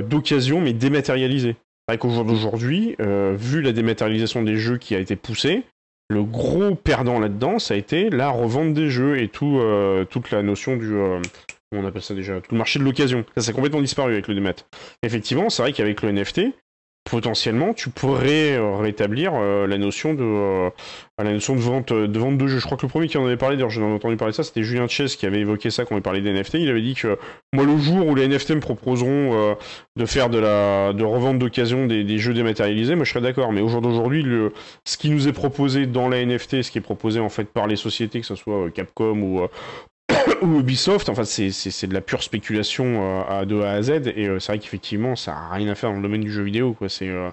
d'occasion, mais dématérialisé. C'est vrai qu'au jour d'aujourd'hui, vu la dématérialisation des jeux qui a été poussée, le gros perdant là-dedans, ça a été la revente des jeux et tout, toute la notion du on appelle ça déjà tout le marché de l'occasion. Ça, s'est complètement disparu avec le démat. Effectivement, c'est vrai qu'avec le NFT, potentiellement tu pourrais euh, rétablir euh, la notion de euh, la notion de vente de vente de jeux. Je crois que le premier qui en avait parlé, d'ailleurs j'en ai entendu parler de ça, c'était Julien Chess qui avait évoqué ça quand on parlait des NFT. Il avait dit que moi le jour où les NFT me proposeront de faire de la de revente d'occasion des, jeux dématérialisés, moi je serais d'accord. Mais au jour d'aujourd'hui, ce qui nous est proposé dans la NFT, ce qui est proposé en fait par les sociétés, que ce soit Capcom ou ou Ubisoft, enfin c'est de la pure spéculation euh, à, de A à Z, et euh, c'est vrai qu'effectivement ça n'a rien à faire dans le domaine du jeu vidéo, quoi. C'est euh,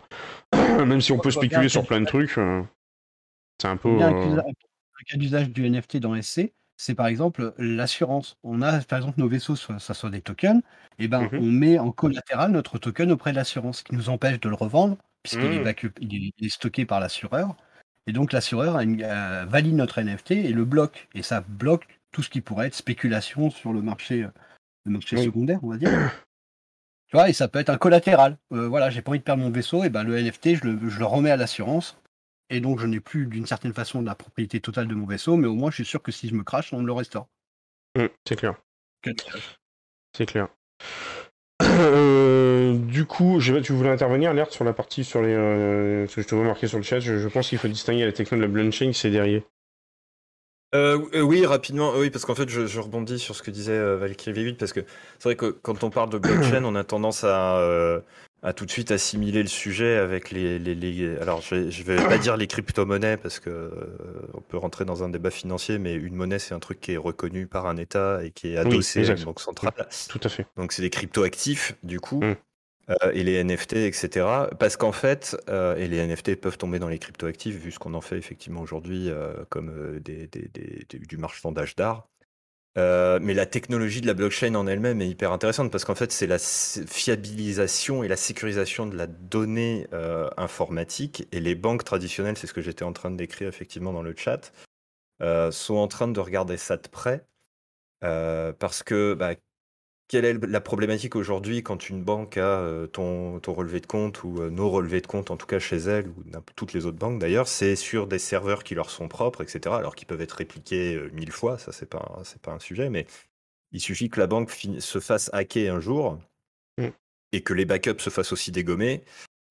même si on peut spéculer sur plein de trucs, c'est un peu. Un cas d'usage du NFT dans SC, c'est par exemple l'assurance. On a par exemple nos vaisseaux, ça soit des tokens, et ben mhm. on met en collatéral notre token auprès de l'assurance, qui nous empêche de le revendre puisqu'il est, est, stocké par l'assureur. Et donc l'assureur valide notre NFT et le bloque. Et ça bloque tout ce qui pourrait être spéculation sur le marché, euh, le marché secondaire, on va dire. tu vois, et ça peut être un collatéral. Euh, voilà, j'ai pas envie de perdre mon vaisseau, et ben le NFT, je le, je le remets à l'assurance. Et donc, je n'ai plus d'une certaine façon la propriété totale de mon vaisseau, mais au moins, je suis sûr que si je me crache, on me le restaure. Mmh, c'est clair. C'est clair. Euh, du coup, je, tu voulais intervenir, alerte sur la partie sur les. ce que je te vois marqué sur le chat. Je, pense qu'il faut distinguer la techno de la blockchain, c'est derrière. Euh, euh, oui, rapidement, oui, parce qu'en fait, je, rebondis sur ce que disait euh, Valkyrie parce que c'est vrai que quand on parle de blockchain, on a tendance à, euh, à tout de suite assimiler le sujet avec les, les, alors je vais, vais pas dire les crypto-monnaies parce que on peut rentrer dans un débat financier, mais une monnaie c'est un truc qui est reconnu par un État et qui est adossé à une banque centrale. Tout à fait. Donc c'est des crypto-actifs du coup. Mm. Euh, et les NFT, etc. Parce qu'en fait, euh, et les NFT peuvent tomber dans les cryptoactifs, vu ce qu'on en fait effectivement aujourd'hui euh, comme du marchandage d'art. mais la technologie de la blockchain en elle-même est hyper intéressante parce qu'en fait, c'est la fiabilisation et la sécurisation de la donnée informatique. Et les banques traditionnelles, c'est ce que j'étais en train de décrire effectivement dans le chat, sont en train de regarder ça de près. parce que bah, quelle est la problématique aujourd'hui quand une banque a ton, ton relevé de compte ou nos relevés de compte, en tout cas chez elle ou toutes les autres banques d'ailleurs, c'est sur des serveurs qui leur sont propres, etc. Alors qui peuvent être répliqués mille fois, ça c'est pas c'est pas un sujet, mais il suffit que la banque se fasse hacker un jour mmh. et que les backups se fassent aussi dégommer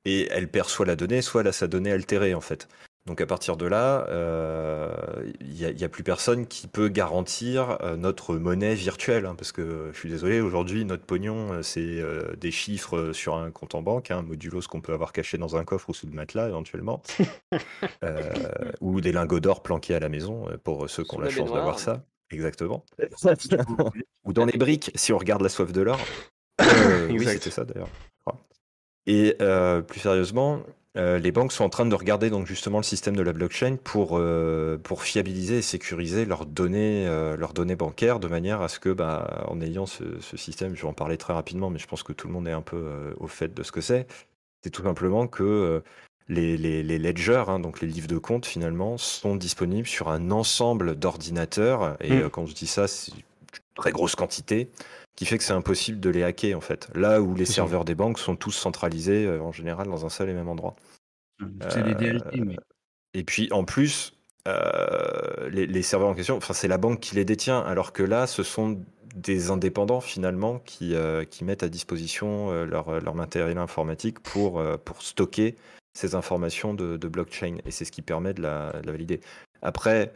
et elle perd soit la donnée, soit sa donnée altérée en fait. Donc à partir de là, il euh, n'y a, plus personne qui peut garantir euh, notre monnaie virtuelle, hein, parce que je suis désolé, aujourd'hui notre pognon euh, c'est des chiffres sur un compte en banque, hein, modulo ce qu'on peut avoir caché dans un coffre ou sous le matelas éventuellement, ou des lingots d'or planqués à la maison pour ceux qui ont la chance d'avoir ça, exactement, ou dans les briques si on regarde la soif de l'or. oui, c'était ça d'ailleurs. Et plus sérieusement, euh, les banques sont en train de regarder donc justement le système de la blockchain pour, euh, pour fiabiliser et sécuriser leurs données, euh, leurs données bancaires de manière à ce que, bah, en ayant ce, système, je vais en parler très rapidement, mais je pense que tout le monde est un peu au fait de ce que c'est. C'est tout simplement que les, les, les ledgers, hein, donc les livres de compte finalement, sont disponibles sur un ensemble d'ordinateurs. Et mmh. quand je dis ça, c'est une très grosse quantité qui fait que c'est impossible de les hacker en fait. Là où les serveurs des banques sont tous centralisés euh, en général dans un seul et même endroit. Mmh, c'est DLT, mais... Euh, et puis en plus, euh, les, serveurs en question, enfin c'est la banque qui les détient, alors que là, ce sont des indépendants finalement qui, qui mettent à disposition leur, leur, matériel informatique pour, pour stocker ces informations de, blockchain. Et c'est ce qui permet de la, de la valider. Après,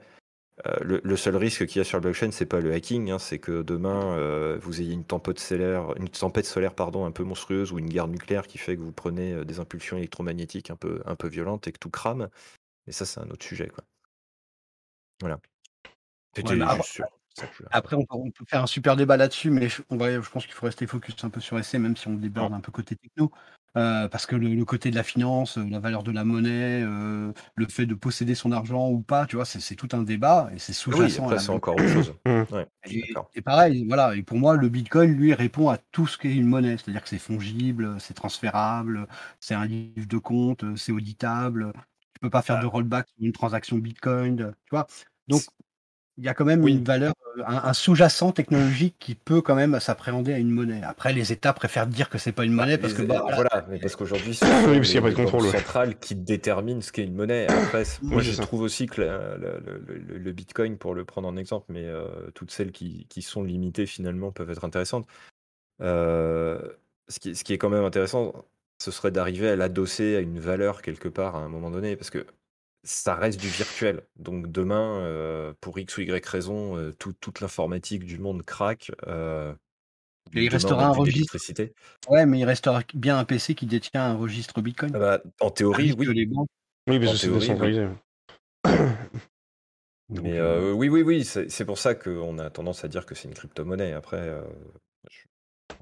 euh, le, seul risque qu'il y a sur le blockchain, c'est pas le hacking, hein, c'est que demain euh, vous ayez une tempête solaire, une tempête solaire pardon, un peu monstrueuse ou une guerre nucléaire qui fait que vous prenez euh, des impulsions électromagnétiques un peu, un peu violentes et que tout crame. Et ça, c'est un autre sujet. Quoi. Voilà. après, on peut, faire un super débat là-dessus, mais je, on je pense qu'il faut rester focus un peu sur essai, même si on déborde un peu côté techno. Euh, parce que le, côté de la finance, euh, la valeur de la monnaie, euh, le fait de posséder son argent ou pas, tu vois, c'est tout un débat et c'est ah sous-jacent. Oui, c'est encore autre chose. Mmh. et, pareil, voilà. Et pour moi, le Bitcoin, lui, répond à tout ce qu'est une monnaie, c'est-à-dire que c'est fongible, c'est transférable, c'est un livre de compte, c'est auditable. Tu peux pas faire ah. de rollback sur une transaction Bitcoin, tu vois. Donc il y a quand même une valeur, euh, un, sous-jacent technologique qui peut quand même s'appréhender à une monnaie. Après, les États préfèrent dire que c'est pas une bah, monnaie parce que bah, voilà. mais parce qu'aujourd'hui c'est oui, parce pas de contrôle central qui détermine ce qu'est une monnaie. Après, moi je trouve aussi que le, Bitcoin, pour le prendre en exemple, mais euh, toutes celles qui, qui, sont limitées finalement peuvent être intéressantes. Euh, ce, qui, ce qui est quand même intéressant, ce serait d'arriver à l'adosser à une valeur quelque part à un moment donné, parce que ça reste du virtuel. Donc demain, euh, pour X ou Y raison, euh, toute l'informatique du monde craque. Euh, il restera un registre. Ouais, mais il restera bien un PC qui détient un registre Bitcoin. Ah bah, en théorie, oui. Oui, mais c'est décentralisé. Mais oui, oui, oui, c'est pour ça qu'on a tendance à dire que c'est une crypto-monnaie. Après,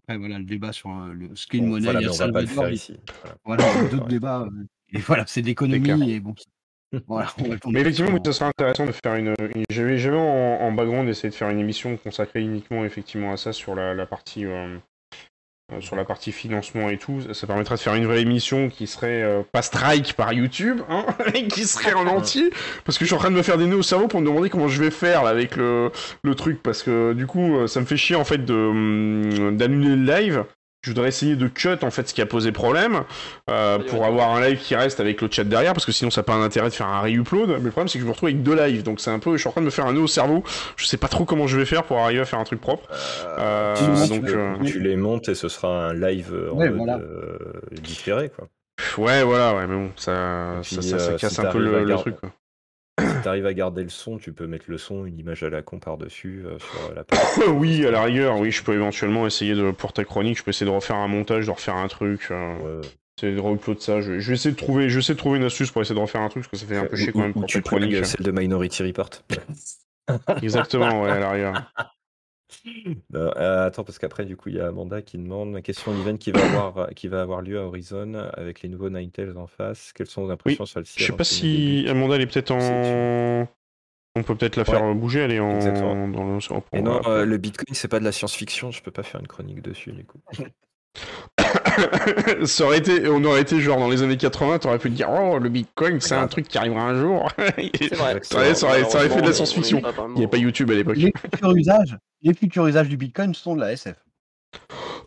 voilà, le débat sur le, ce qu'est une monnaie, il y a on va pas le faire ici. Voilà, d'autres débats. et voilà, c'est d'économie et bon, mais effectivement, ce serait intéressant de faire une. J'avais jamais en, en, background essayé de faire une émission consacrée uniquement effectivement à ça sur la, partie. Euh, euh, sur la partie financement et tout, ça permettrait de faire une vraie émission qui serait euh, pas strike par YouTube, hein, qui serait en entier, parce que je suis en train de me faire des nœuds au cerveau pour me demander comment je vais faire avec le, le truc, parce que du coup, ça me fait chier en fait hum, d'annuler le live, je voudrais essayer de cut en fait ce qui a posé problème euh, pour avoir un live qui reste avec le chat derrière parce que sinon ça n'a pas un intérêt de faire un re-upload. Mais le problème c'est que je me retrouve avec deux lives donc c'est un peu je suis en train de me faire un nœud au cerveau. Je sais pas trop comment je vais faire pour arriver à faire un truc propre. Euh, euh, donc tu, les montes et ce sera un live différé quoi. Ouais voilà ouais mais bon ça ça, casse un peu le, truc quoi t'arrives à garder le son, tu peux mettre le son, une image à la con par-dessus euh, sur la Oui, à la rigueur, oui, je peux éventuellement essayer de, pour ta chronique, je peux essayer de refaire un montage, de refaire un truc. Euh, essayer de re-upload ça. Je, vais essayer de trouver, je vais de trouver une astuce pour essayer de refaire un truc, parce que ça fait un peu chier quand même pour ta chronique. Celle de Minority Report. Exactement, ouais, à la rigueur. Euh, attends, parce qu'après, du coup, il y a Amanda qui demande la question d'event qui, va avoir, qui va avoir lieu à Horizon avec les nouveaux Ninetales en face. Quelles sont vos impressions sur le Je sais pas si Amanda, elle est peut-être en. On peut peut-être la faire bouger, elle est en. Dans le... Et non, euh, le Bitcoin, c'est pas de la science-fiction, je peux pas faire une chronique dessus, du coup. ça aurait été, on aurait été genre dans les années 80, t'aurais pu dire oh le Bitcoin c'est un truc qui arrivera un jour. Vrai, ça, aurait, ça, aurait, fait de la science-fiction. Il n'y avait pas YouTube à l'époque. Les futurs usages, les futurs usages du Bitcoin sont de la SF.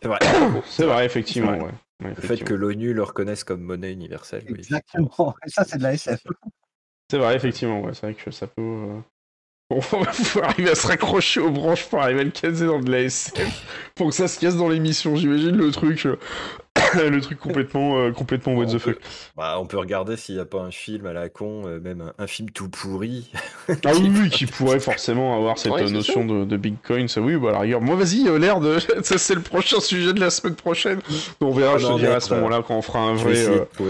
C'est vrai. c'est vrai effectivement. Ouais. le fait que l'ONU le reconnaisse comme monnaie universelle. Exactement. Et ça c'est de la SF. C'est vrai effectivement. Ouais. C'est vrai que ça peut. On va arriver à se raccrocher aux branches pour arriver à le caser dans de la SF pour que ça se casse dans l'émission, j'imagine le truc. Euh, le truc complètement, euh, complètement what the fuck. Bah, on peut regarder s'il n'y a pas un film à la con, euh, même un, film tout pourri. ah oui, oui, qui pourrait forcément avoir cette notion de, Bitcoin. Ça, oui, bah, à moi, vas-y, l'air de. ça, c'est le prochain sujet de la semaine prochaine. On verra, ah je te dirai à ce moment-là, quand on fera un vrai.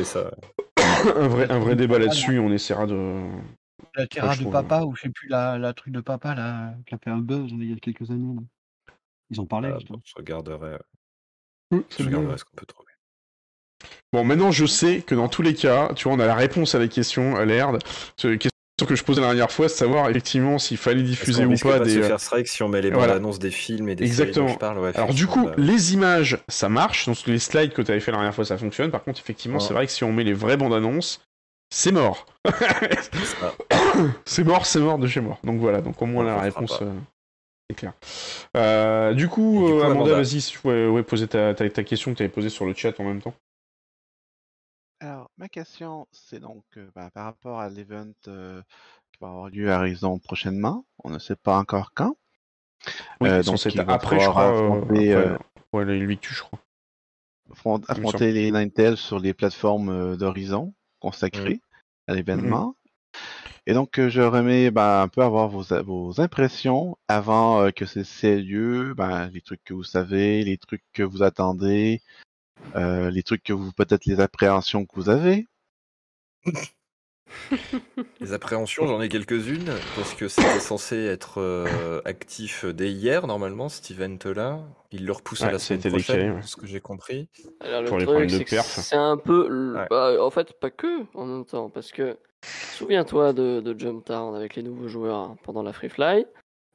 Ça. un vrai, un vrai débat là-dessus, on essaiera de. La Terra de Papa, ou je sais plus, la, la truc de Papa, là, qui a fait un buzz il y a quelques années. Ils ont parlé. Ah, je regarderai. Mmh, je regarderai ce qu'on peut trouver. Bon, maintenant je sais que dans tous les cas, tu vois, on a la réponse à la question, à l'ERD. Question que je posais la dernière fois, c'est savoir effectivement s'il fallait diffuser ou pas, des. Se faire strike si on met les bandes annonces des films et des Exactement. Séries dont je parle, Alors du coup, les images, ça marche. Donc les slides que tu avais fait la dernière fois, ça fonctionne. Par contre, effectivement, c'est vrai que si on met les vraies bandes annonces, c'est mort. c'est mort, c'est mort de chez mort. Donc voilà, donc au moins la réponse euh, est claire. Euh, du coup, euh, Amanda, vas-y, si tu pouvais poser ta, question que tu avais posée sur le chat en même temps. Alors, ma question, c'est donc bah, par rapport à l'event qui va avoir lieu à Horizon prochainement. On ne sait pas encore quand. Oui, donc c'est après, je crois. Affronter, ouais, le 8 je crois. Affronter les Ninetales sur les plateformes d'Horizon consacrées à l'événement. Et donc, je remets bah, un peu avoir vos, vos impressions avant que ceci ait lieu, bah, les trucs que vous savez, les trucs que vous attendez, euh, les trucs que vous, peut-être les appréhensions que vous avez. les appréhensions, j'en ai quelques-unes, parce que c'était censé être euh, actif dès hier, normalement, cet event-là. Il le repousse à la semaine prochaine, ce que j'ai compris. Alors, le truc, c'est un peu... Bah, en fait, pas que, en même temps, parce que... Souviens-toi de, de Jump Town avec les nouveaux joueurs pendant la Free Fly.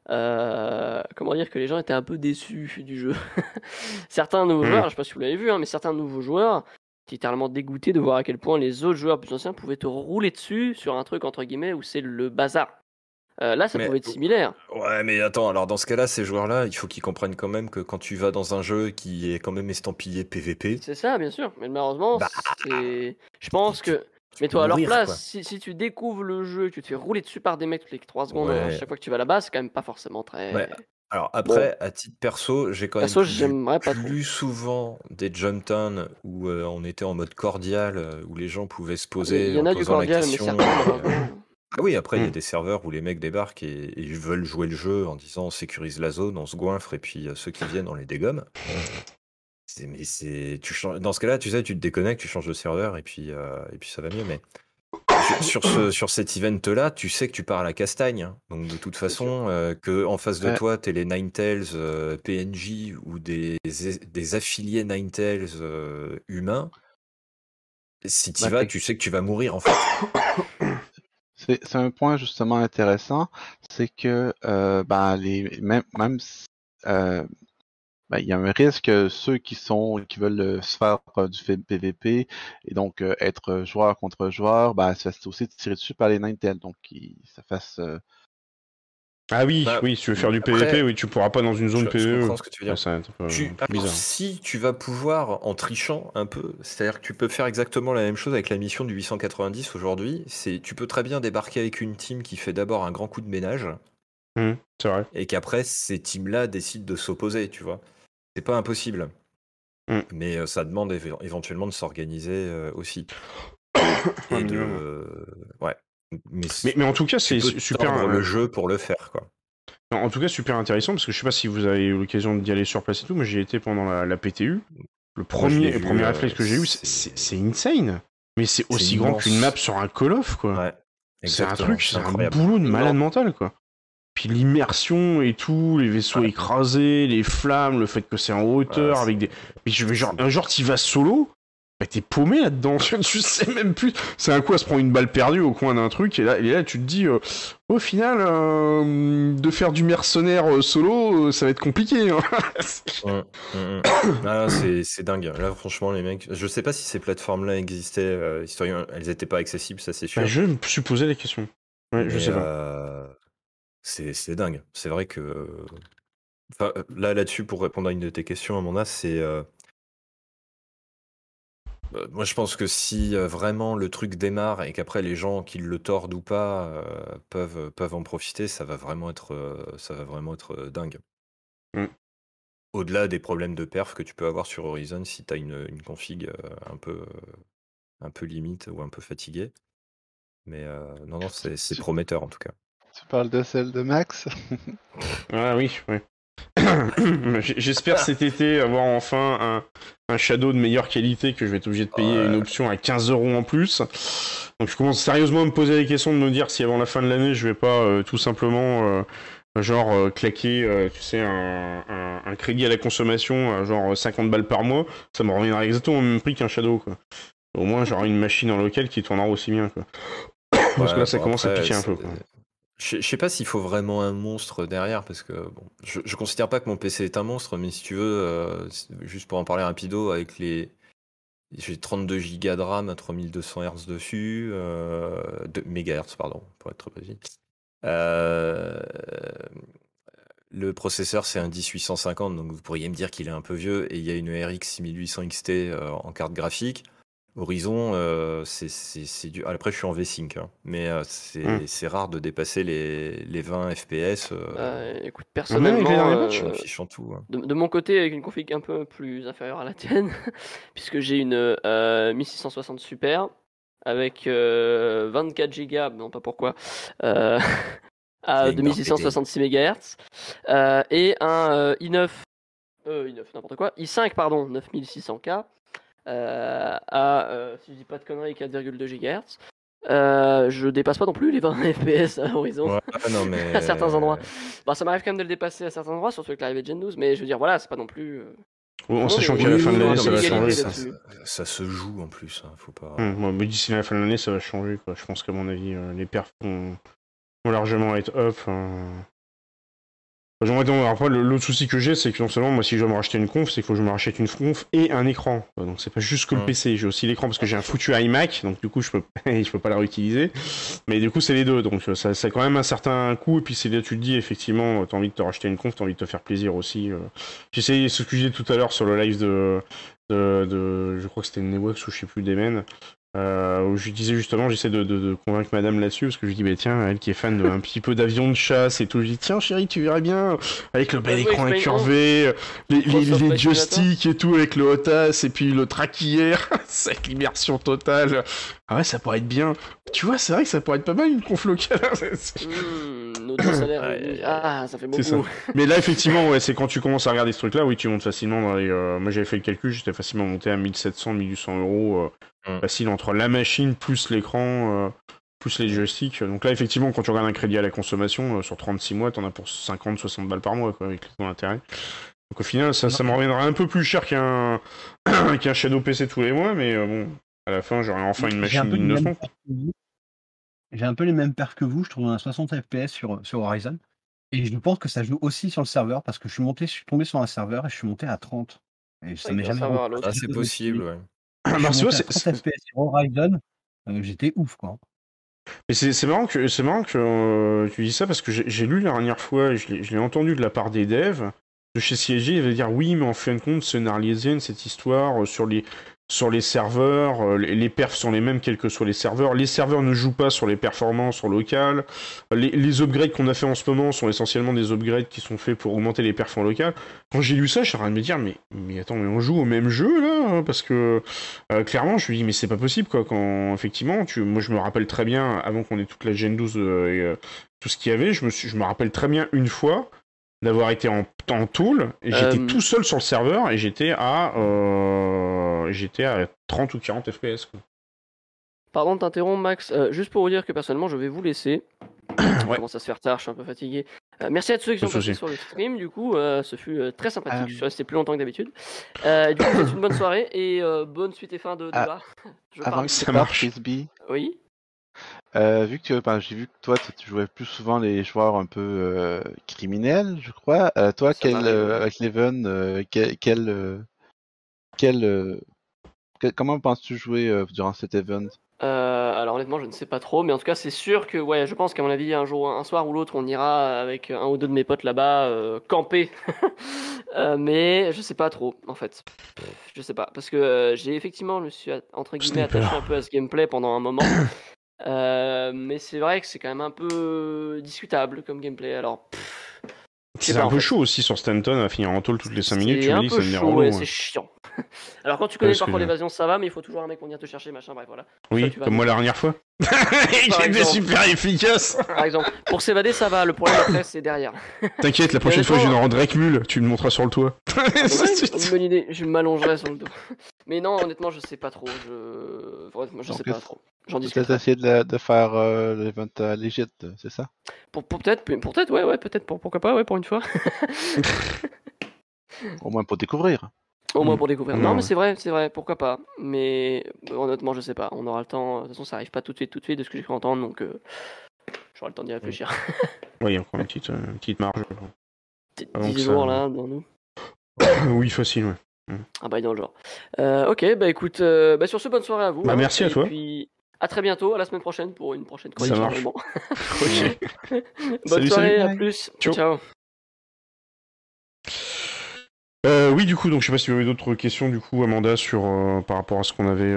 Euh, comment dire que les gens étaient un peu déçus du jeu. certains nouveaux hmm. joueurs, je sais pas si vous l'avez vu, hein, mais certains nouveaux joueurs étaient littéralement dégoûtés de voir à quel point les autres joueurs plus anciens pouvaient te rouler dessus sur un truc entre guillemets où c'est le bazar. Euh, là, ça pouvait être similaire. Ouais, mais attends, alors dans ce cas-là, ces joueurs-là, il faut qu'ils comprennent quand même que quand tu vas dans un jeu qui est quand même estampillé PVP. C'est ça, bien sûr. Mais malheureusement, bah, je pense que mais toi, à leur place, si, si, tu découvres le jeu, tu te fais rouler dessus par des mecs toutes les 3 secondes à chaque fois que tu vas là-bas, c'est quand même pas forcément très. Alors après, à titre perso, j'ai quand même pas plus souvent des jump turns où euh, on était en mode cordial, euh, où les gens pouvaient se poser. Il y en a du cordial, mais. Euh, ah oui, après, il y a hmm. des serveurs où les mecs débarquent et, et, veulent jouer le jeu en disant on sécurise la zone, on se goinfre, et puis ceux qui viennent, on les dégomme mais c'est tu changes dans ce cas-là, tu sais, tu te déconnectes, tu changes de serveur et puis, euh, et puis ça va mieux. Mais sur, ce, sur cet event-là, tu sais que tu pars à la castagne. Hein. Donc de toute façon, euh, que en face de toi, tu es les Ninetales euh, PNJ ou des, des affiliés Ninetales humains, si tu bah, vas, tu sais que tu vas mourir en fait. C'est un point justement intéressant, c'est que bah, les, même, même ben, il y a un risque que ceux qui sont qui veulent euh, se faire euh, du PVP et donc euh, être joueur contre joueur, ben, ça se aussi tirer dessus par les Ninetales, donc ça fasse ah oui, bah, oui, si tu veux faire du PVP, oui, tu pourras pas dans une zone PVE. ce que tu veux dire. si tu vas pouvoir en trichant un peu, c'est-à-dire que tu peux faire exactement la même chose avec la mission du 890 aujourd'hui, c'est tu peux très bien débarquer avec une team qui fait d'abord un grand coup de ménage. Mmh, c'est vrai. Et qu'après ces teams-là décident de s'opposer, tu vois. C'est pas impossible. Mmh. Mais ça demande éventuellement de s'organiser aussi. Et de. ouais. Mais, mais, en tout cas, c'est super. le jeu pour le faire, quoi. En tout cas, super intéressant parce que je sais pas si vous avez eu l'occasion d'y aller sur place et tout, mais j'y été pendant la, PTU. Le premier, le premier réflexe que j'ai eu, c'est insane. Mais c'est aussi grand qu'une map sur un Call of, quoi. Ouais, c'est un truc, c'est un boulot de malade mental, quoi. Puis l'immersion et tout, les vaisseaux écrasés, les flammes, le fait que c'est en hauteur avec des. Mais je genre, un genre, tu vas solo, bah t'es paumé là-dedans, tu sais même plus. C'est un coup à se prendre une balle perdue au coin d'un truc, et là, et là tu te dis, euh, au final, euh, de faire du mercenaire euh, solo, ça va être compliqué. Hein. Ah, c'est dingue. Là, franchement, les mecs, je sais pas si ces plateformes-là existaient, elles étaient pas accessibles, ça c'est sûr. Bah, je me suis posé les questions. Ouais, je sais pas. C'est dingue. C'est vrai que. Enfin, là, là-dessus, pour répondre à une de tes questions, Amanda, c'est. Bah, moi, je pense que si vraiment le truc démarre et qu'après les gens qui le tordent ou pas peuvent, peuvent en profiter, ça va vraiment être, ça va vraiment être dingue. Mmh. Au-delà des problèmes de perf que tu peux avoir sur Horizon si tu as une, une config un peu, un peu limite ou un peu fatiguée. Mais non, non, c'est prometteur en tout cas. Tu parles de celle de Max? Ah oui, oui. J'espère cet été avoir enfin un, Shadow de meilleure qualité que je vais être obligé de payer une option à 15 euros en plus. Donc je commence sérieusement à me poser la question de me dire si avant la fin de l'année je vais pas euh, tout simplement euh, genre claquer, tu sais, un, un, crédit à la consommation, genre 50 balles par mois, ça me reviendra exactement au même prix qu'un Shadow, quoi. Au moins, j'aurai une machine en local qui tournera aussi bien, quoi. Parce que là, ça commence à piquer un peu, quoi. Je, sais pas s'il faut vraiment un monstre derrière, parce que bon, je, je considère pas que mon PC est un monstre, mais si tu veux, juste pour en parler rapido, avec les, j'ai 32 Go de RAM à 3200 Hz dessus, euh, MHz pardon, pour être précis. Euh, le processeur c'est un 10850, donc vous pourriez me dire qu'il est un peu vieux, et il y a une RX 6800 XT en carte graphique. Horizon, euh, c'est du. Après, je suis en V-Sync, hein, mais euh, hmm. c'est rare de dépasser les, les 20 FPS. Euh... Bah, écoute, personnellement, euh, je tout. Hein. De, mon côté, avec une config un peu plus inférieure à la tienne, puisque j'ai une 1660 Super avec 24 Go, non pas pourquoi, à 2666 MHz, et un i9, i9 n'importe quoi, i5 pardon, 9600K euh, à, euh, si je dis pas de conneries, 4,2 GHz. Euh, je dépasse pas non plus les 20 FPS à horizon non, mais... à certains endroits. Bah, ça m'arrive quand même de le dépasser à certains endroits, surtout avec l'arrivée de Gen 12, mais je veux dire, voilà, c'est pas non plus. en sachant qu'à la fin de l'année, ça va changer. Ça, ça, se joue en plus, hein, faut pas. Hum, moi, d'ici la fin de l'année, ça va changer. Quoi. Je pense qu'à mon avis, les perfs vont, largement être up. Hein. Après, l'autre souci que j'ai, c'est que non seulement, moi, si je dois me racheter une conf, c'est qu'il faut que je me rachète une conf et un écran. Donc, c'est pas juste que le PC, j'ai aussi l'écran parce que j'ai un foutu iMac, donc du coup, je peux, je peux pas la réutiliser. Mais du coup, c'est les deux, donc ça, ça a quand même un certain coût. Et puis, c'est là, tu te dis, effectivement, t'as envie de te racheter une conf, t'as envie de te faire plaisir aussi. Euh. J'ai essayé ce que j'ai tout à l'heure sur le live de, de, de, je crois que c'était Newex ou je sais plus des euh, où je disais justement, j'essaie de, de, de, convaincre madame là-dessus, parce que je lui dis, bah tiens, elle qui est fan d'un petit peu d'avion de chasse et tout, je dis, tiens chérie, tu verrais bien, avec le bel écran incurvé, les, les, les joysticks et tout, avec le HOTAS, et puis le traquillère, c'est l'immersion totale. Ah ouais, ça pourrait être bien. Tu vois, c'est vrai que ça pourrait être pas mal une conf locale. mmh, salaire, ah, ça fait beaucoup. Ça. Mais là, effectivement, ouais, c'est quand tu commences à regarder ce truc-là, oui, tu montes facilement dans les, euh, Moi, j'avais fait le calcul, j'étais facilement monté à 1700, 1800 euros. Euh, Mm. Facile entre la machine plus l'écran, euh, plus les joysticks. Donc là, effectivement, quand tu regardes un crédit à la consommation, euh, sur 36 mois, t'en as pour 50-60 balles par mois, quoi, avec ton intérêt. Donc au final, ça, ça me reviendra un peu plus cher qu'un qu'un Shadow PC tous les mois, mais euh, bon, à la fin, j'aurai enfin une machine digne de son. J'ai un peu les mêmes pertes que vous, je trouve à 60 FPS sur, sur Horizon. Et je pense que ça joue aussi sur le serveur, parce que je suis monté, je suis tombé sur un serveur et je suis monté à 30. Et ça m'est jamais Ah, c'est possible, ouais. Marcio, c'est. sur Horizon, euh, j'étais ouf, quoi. Mais c'est marrant que, c'est marrant que euh, tu dis ça parce que j'ai lu la dernière fois, je l'ai entendu de la part des devs de chez CSG, il va dire oui, mais en fin de compte, c'est une arlésienne cette histoire euh, sur les sur les serveurs, euh, les perfs sont les mêmes quels que soient les serveurs. Les serveurs ne jouent pas sur les performances locales. Les, les upgrades qu'on a fait en ce moment sont essentiellement des upgrades qui sont faits pour augmenter les perfs en local. Quand j'ai lu ça, je suis en de me dire mais, attends, mais on joue au même jeu là hein, Parce que euh, clairement, je me dis mais c'est pas possible quoi. Quand effectivement, moi je me rappelle très bien, avant qu'on ait toute la Gen 12 euh, et tout ce qu'il y avait, je me rappelle très bien une fois d'avoir été en, en tool j'étais tout seul sur le serveur et j'étais à j'étais à 30 ou 40 FPS. Quoi. Pardon de t'interrompre, Max. Euh, juste pour vous dire que personnellement, je vais vous laisser. ouais. commence à se faire tard, je suis un peu fatigué. Euh, merci à tous ceux qui sont passés sur le stream. Du coup, euh, ce fut très sympathique. Je suis resté plus longtemps que d'habitude. du coup, c'est une bonne soirée et bonne suite et fin de ah, débat. avant que ça marche, Oui. Vu que ben, j'ai vu que toi tu jouais plus souvent les joueurs un peu criminels, je crois. toi, quel, avec Leven, quel, quel, quel comment penses-tu jouer euh, durant cet event? Euh, alors honnêtement, je ne sais pas trop, mais en tout cas, c'est sûr que ouais, je pense qu'à mon avis, un jour, un soir ou l'autre, on ira avec un ou deux de mes potes là-bas euh, camper. mais je sais pas trop, en fait. Je sais pas, parce que j'ai effectivement, je me suis entre guillemets attaché un peu à ce gameplay pendant un moment. mais c'est vrai que c'est quand même un peu discutable comme gameplay. Alors. C'est un peu chaud aussi sur Stanton à finir en tôle toutes les 5 minutes. Tu me dis, ça c'est chiant. Alors quand tu connais parfois l'évasion, ça va, mais il faut toujours un mec pour venir te chercher, machin, bref, voilà. Oui, comme moi la dernière fois. J'étais super efficace. Par exemple, pour s'évader, ça va. Le problème après, c'est derrière. T'inquiète, la prochaine fois, je vais rendre mule. Tu me montreras sur le toit. une bonne idée. Je m'allongerai sur le dos. Mais non, honnêtement, je sais pas trop. Je, je sais pas trop. J'en discute. Peut-être essayer de, de faire euh, l'event à c'est ça? Pour, Peut-être, peut-être, ouais, ouais, peut-être, pour, pourquoi pas, ouais, pour une fois. Au moins pour découvrir. Au moins pour découvrir. Non, mais c'est vrai, c'est vrai, pourquoi pas. Mais honnêtement, je sais pas. On aura le temps. De toute façon, ça arrive pas tout de suite, tout de suite, de ce que j'ai cru entendre, donc euh, j'aurai le temps d'y réfléchir. oui, encore une petite, une petite marge. 10 jours là, dans nous. oui, facile, ouais. Mm. Ah bah dans le genre. Euh, ok, bah écoute, euh, bah sur ce, bonne soirée à vous. Bah, hein. merci à toi. Et puis à très bientôt, à la semaine prochaine pour une prochaine chronique. Ça marche. bonne soirée, à plus. Ciao. Euh, oui, du coup, donc je sais pas si vous avez d'autres questions, du coup, Amanda, sur par rapport à ce qu'on avait,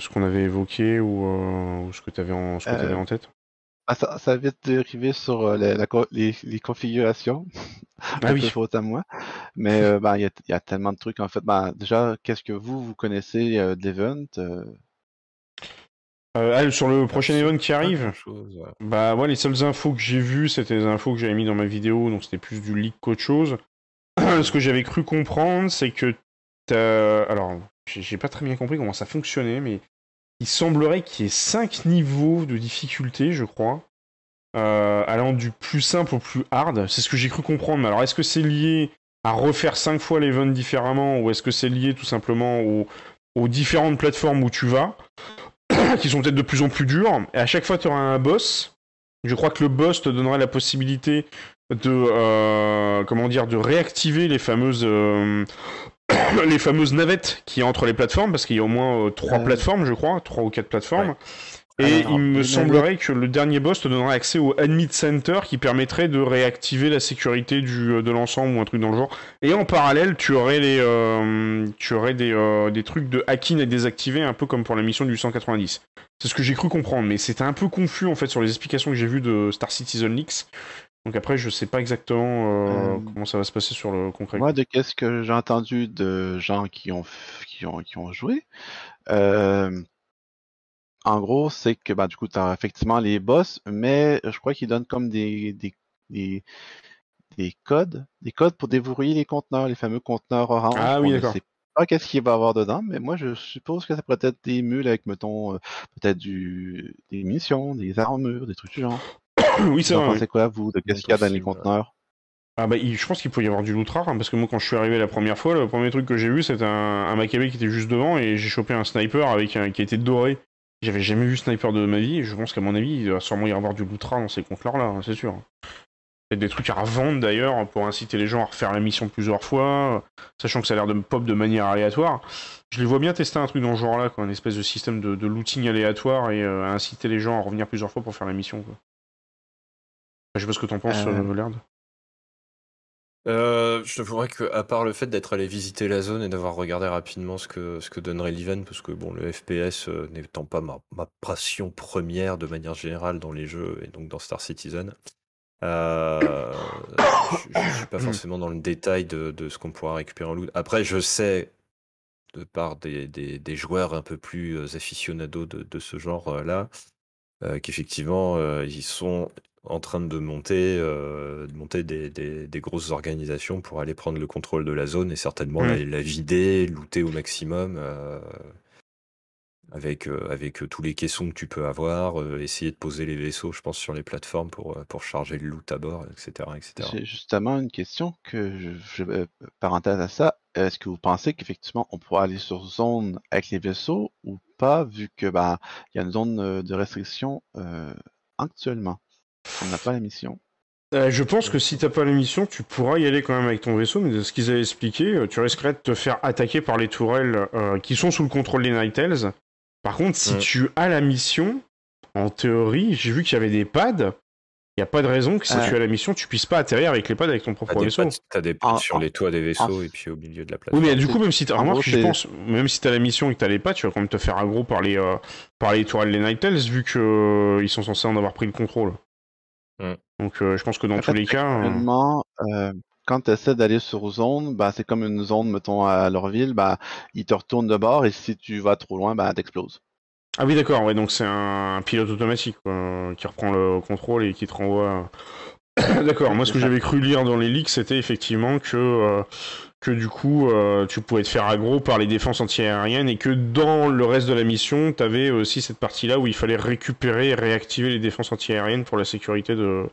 ce qu'on avait évoqué ou, ce que tu avais en, ce que avais en tête. Ah, ça, ça vient d'arriver sur euh, les, configurations. Ah oui. faute à moi. Mais euh, bah, il y, a, tellement de trucs en fait. Bah, déjà, qu'est-ce que vous, vous connaissez euh, d'event ah, sur le prochain event qui arrive, bah ouais, les seules infos que j'ai vues, c'était les infos que j'avais mis dans ma vidéo, donc c'était plus du leak qu'autre chose. Ce que j'avais cru comprendre, c'est que alors, j'ai pas très bien compris comment ça fonctionnait, mais il semblerait qu'il y ait 5 niveaux de difficulté, je crois, euh, allant du plus simple au plus hard. C'est ce que j'ai cru comprendre. Alors, est-ce que c'est lié à refaire 5 fois l'event différemment, ou est-ce que c'est lié tout simplement aux, différentes plateformes où tu vas, qui sont peut-être de plus en plus dures Et à chaque fois, tu auras un boss. Je crois que le boss te donnera la possibilité de euh, comment dire de réactiver les fameuses euh, les fameuses navettes qui entre les plateformes, parce qu'il y a au moins euh, trois plateformes, je crois, trois ou quatre plateformes. Et il me semblerait que le dernier boss te donnera accès au Admit Center qui permettrait de réactiver la sécurité du, euh, de l'ensemble ou un truc dans le genre. Et en parallèle, tu aurais, les, euh, tu aurais des, des trucs de hacking à désactiver, un peu comme pour la mission du 190. C'est ce que j'ai cru comprendre, mais c'était un peu confus en fait sur les explications que j'ai vues de Star Citizen Leaks. Donc après, je sais pas exactement euh, euh, comment ça va se passer sur le concret. Moi, de qu'est-ce que j'ai entendu de gens qui ont qui ont, qui ont joué, euh, en gros, c'est que bah du coup, tu as effectivement les boss, mais je crois qu'ils donnent comme des, des, des, des codes, des codes pour déverrouiller les conteneurs, les fameux conteneurs orange. Ah oui, d'accord. Pas qu'est-ce qu'il va y avoir dedans, mais moi je suppose que ça pourrait être des mules avec, mettons, peut-être du des munitions, des armures, des trucs du genre. oui, c'est vrai. C'est quoi, vous, de a dans les conteneurs? Ah bah, je pense qu'il peut y avoir du loot rare, hein, parce que moi quand je suis arrivé la première fois, le premier truc que j'ai vu c'était un, un Maccabée qui était juste devant et j'ai chopé un sniper avec un, qui était doré. J'avais jamais vu sniper de ma vie et je pense qu'à mon avis il doit sûrement y avoir du loot rare dans ces comptes là, hein, c'est sûr. Des trucs à revendre d'ailleurs pour inciter les gens à refaire la mission plusieurs fois, sachant que ça a l'air de me pop de manière aléatoire. Je les vois bien tester un truc dans ce genre là, quoi, un espèce de système de, looting aléatoire et euh, inciter les gens à revenir plusieurs fois pour faire la mission. Quoi. Je sais pas ce que t'en penses, euh... euh euh, je t'avouerais que, à part le fait d'être allé visiter la zone et d'avoir regardé rapidement ce que, ce que donnerait l'event, parce que bon, le FPS euh, n'étant pas ma, passion première de manière générale dans les jeux et donc dans Star Citizen, euh, je, ne suis pas forcément dans le détail de, de ce qu'on pourra récupérer en loot. Après, je sais, de part des, des, des joueurs un peu plus aficionados de, de ce genre-là, qu'effectivement, ils sont en train de monter, euh, de monter des, des, grosses organisations pour aller prendre le contrôle de la zone et certainement la, la, vider, looter au maximum euh, avec, euh, avec tous les caissons que tu peux avoir, essayer de poser les vaisseaux, je pense, sur les plateformes pour, pour charger le loot à bord, etc. etc. J'ai justement une question que je, je parenthèse à ça. Est-ce que vous pensez qu'effectivement on pourra aller sur zone avec les vaisseaux ou pas, vu que bah il y a une zone de restriction actuellement? On n'a pas la mission. Euh, je pense que si t'as pas la mission, tu pourras y aller quand même avec ton vaisseau, mais de ce qu'ils avaient expliqué, euh, tu risquerais de te faire attaquer par les tourelles euh, qui sont sous le contrôle des Nightels. Par contre, si tu as la mission, en théorie, j'ai vu qu'il y avait des pads. Il n'y a pas de raison que si tu as la mission, tu puisses pas atterrir avec les pads avec ton propre vaisseau. T'as des pads sur les toits des vaisseaux et puis au milieu de la plateforme. Oui, mais du coup, même si t'as, je pense, même si t'as la mission et que t'as les pads, tu vas quand même te faire aggro par les, par les tourelles des Nightels vu que ils sont censés en avoir pris le contrôle. Donc euh, je pense que dans tous les cas. Euh, euh, quand tu essaies d'aller sur zone, bah, c'est comme une zone, mettons, à leur ville, bah, ils te retournent de bord et si tu vas trop loin, bah, t'exploses. Ah oui, d'accord, ouais, donc c'est un pilote automatique qui reprend le contrôle et qui te renvoie. d'accord, moi ce que j'avais cru lire dans les leaks, c'était effectivement que que du coup tu pouvais te faire aggro par les défenses antiaériennes et que dans le reste de la mission, tu avais aussi cette partie-là où il fallait récupérer et réactiver les défenses antiaériennes pour la sécurité de,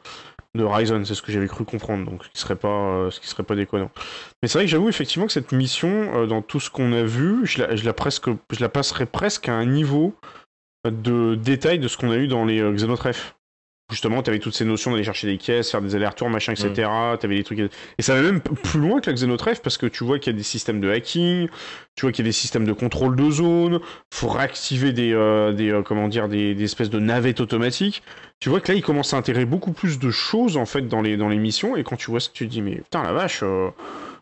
de Ryzen, c'est ce que j'avais cru comprendre, donc ce qui serait pas, euh, serait pas déconnant. Mais c'est vrai que j'avoue effectivement que cette mission, euh, dans tout ce qu'on a vu, je la, je la, presque, je la passerais presque à un niveau de détail de ce qu'on a eu dans les euh, Xenotref justement, tu avais toutes ces notions d'aller chercher des caisses, faire des allers-retours, machin, etc. Mm. Tu avais des trucs. Et ça va même plus loin que la Xenotref parce que tu vois qu'il y a des systèmes de hacking, tu vois qu'il y a des systèmes de contrôle de zone, faut réactiver des, euh, des euh, comment dire, des, espèces de navettes automatiques. Tu vois que là, il commence à intégrer beaucoup plus de choses en fait dans les, dans les missions. Et quand tu vois ça, tu te dis, mais putain, la vache. Euh,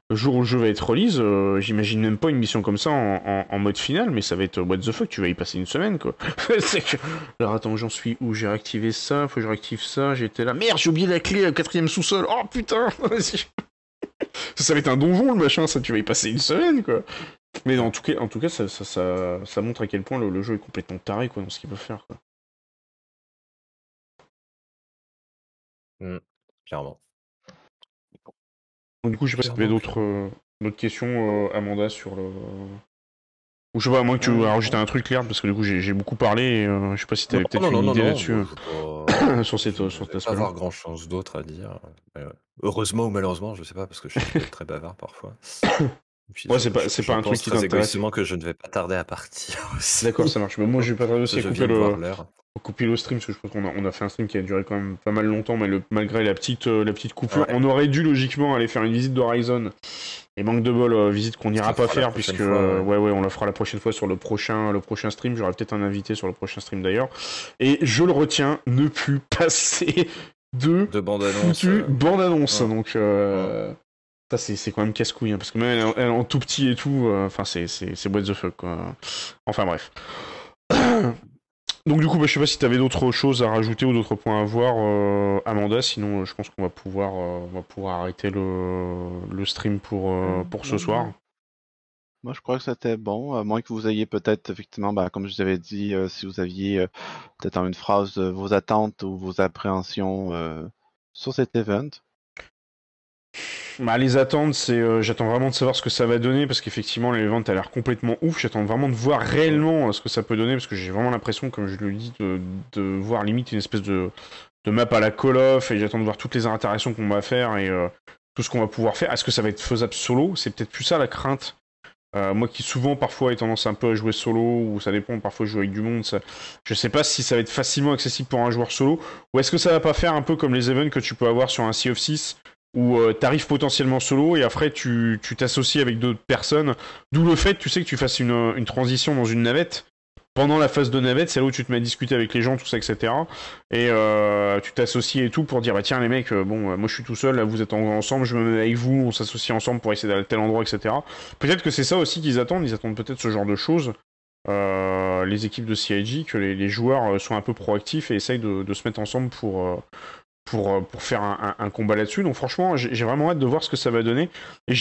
le jour où le jeu va être release, euh, j'imagine même pas une mission comme ça en, mode final, mais ça va être what the fuck, tu vas y passer une semaine quoi. c'est que. Alors attends, j'en suis où? J'ai réactivé ça, faut que je réactive ça, j'étais là. Merde, j'ai oublié la clé, au quatrième sous-sol, oh putain Ça va être un donjon le machin, ça tu vas y passer une semaine quoi. Mais en tout cas, en tout cas ça, montre à quel point le, jeu est complètement taré quoi dans ce qu'il peut faire quoi. Mmh, clairement du coup, je sais pas si tu avais d'autres euh, d'autres questions, euh, Amanda, sur le. Ou je sais pas, à moins que tu veux rajouter un truc, clair, parce que du coup, j'ai beaucoup parlé, et euh, je sais pas si tu avais peut-être une idée là-dessus. sur cette sur pas avoir grand chose d'autre à dire. heureusement ou malheureusement, je sais pas, parce que je suis très bavard parfois. ouais, c'est pas, c'est pas un truc qui t'intéresse. que je ne vais pas tarder à partir. D'accord, ça marche. Mais moi, je vais pas tarder aussi à couper le, couper le stream, parce que je pense qu'on a, on a fait un stream qui a duré quand même pas mal longtemps, mais le, malgré la petite, euh, la petite coupure, on aurait dû logiquement aller faire une visite d'Horizon. Et manque de bol, euh, visite qu'on n'ira pas faire, puisque ouais. ouais. on la fera la prochaine fois sur le prochain, le prochain stream. J'aurai peut-être un invité sur le prochain stream d'ailleurs. Et je le retiens, ne plus passer de, de bande-annonce. Euh... bande-annonce. Donc, euh, ça, c'est quand même casse-couille, hein, parce que même elle, en tout petit et tout, enfin, c'est what the fuck, quoi. Enfin, bref. Donc, du coup, bah, je sais pas si tu avais d'autres choses à rajouter ou d'autres points à voir, euh, Amanda, sinon, euh, je pense qu'on va pouvoir, on va pouvoir arrêter le, le stream pour, pour ce soir. Moi, je crois que c'était bon, à moins que vous ayez peut-être, effectivement, bah, comme je vous avais dit, si vous aviez peut-être en une phrase vos attentes ou vos appréhensions sur cet event. Bah, les attentes, c'est euh, j'attends vraiment de savoir ce que ça va donner parce qu'effectivement l'event a l'air complètement ouf. J'attends vraiment de voir réellement euh, ce que ça peut donner parce que j'ai vraiment l'impression, comme je le dis, de, voir limite une espèce de, map à la Call of et j'attends de voir toutes les interactions qu'on va faire et euh, tout ce qu'on va pouvoir faire. Est-ce que ça va être faisable solo? C'est peut-être plus ça la crainte. moi qui souvent parfois ai tendance un peu à jouer solo ou ça dépend parfois je joue avec du monde ça... je sais pas si ça va être facilement accessible pour un joueur solo ou est-ce que ça va pas faire un peu comme les events que tu peux avoir sur un Sea of 6 où euh, tu arrives potentiellement solo et après tu t'associes avec d'autres personnes. D'où le fait, tu sais, que tu fasses une, transition dans une navette. Pendant la phase de navette, c'est là où tu te mets à discuter avec les gens, tout ça, etc. Et euh, tu t'associes et tout pour dire, bah tiens les mecs, euh, bon, moi je suis tout seul, vous êtes ensemble, je me mets avec vous, on s'associe ensemble pour essayer d'aller à tel endroit, etc. Peut-être que c'est ça aussi qu'ils attendent, ils attendent peut-être ce genre de choses. les équipes de CIG, que les, joueurs soient un peu proactifs et essayent de se mettre ensemble pour, pour, euh, pour faire un, combat là-dessus. Donc franchement, j'ai vraiment hâte de voir ce que ça va donner. Et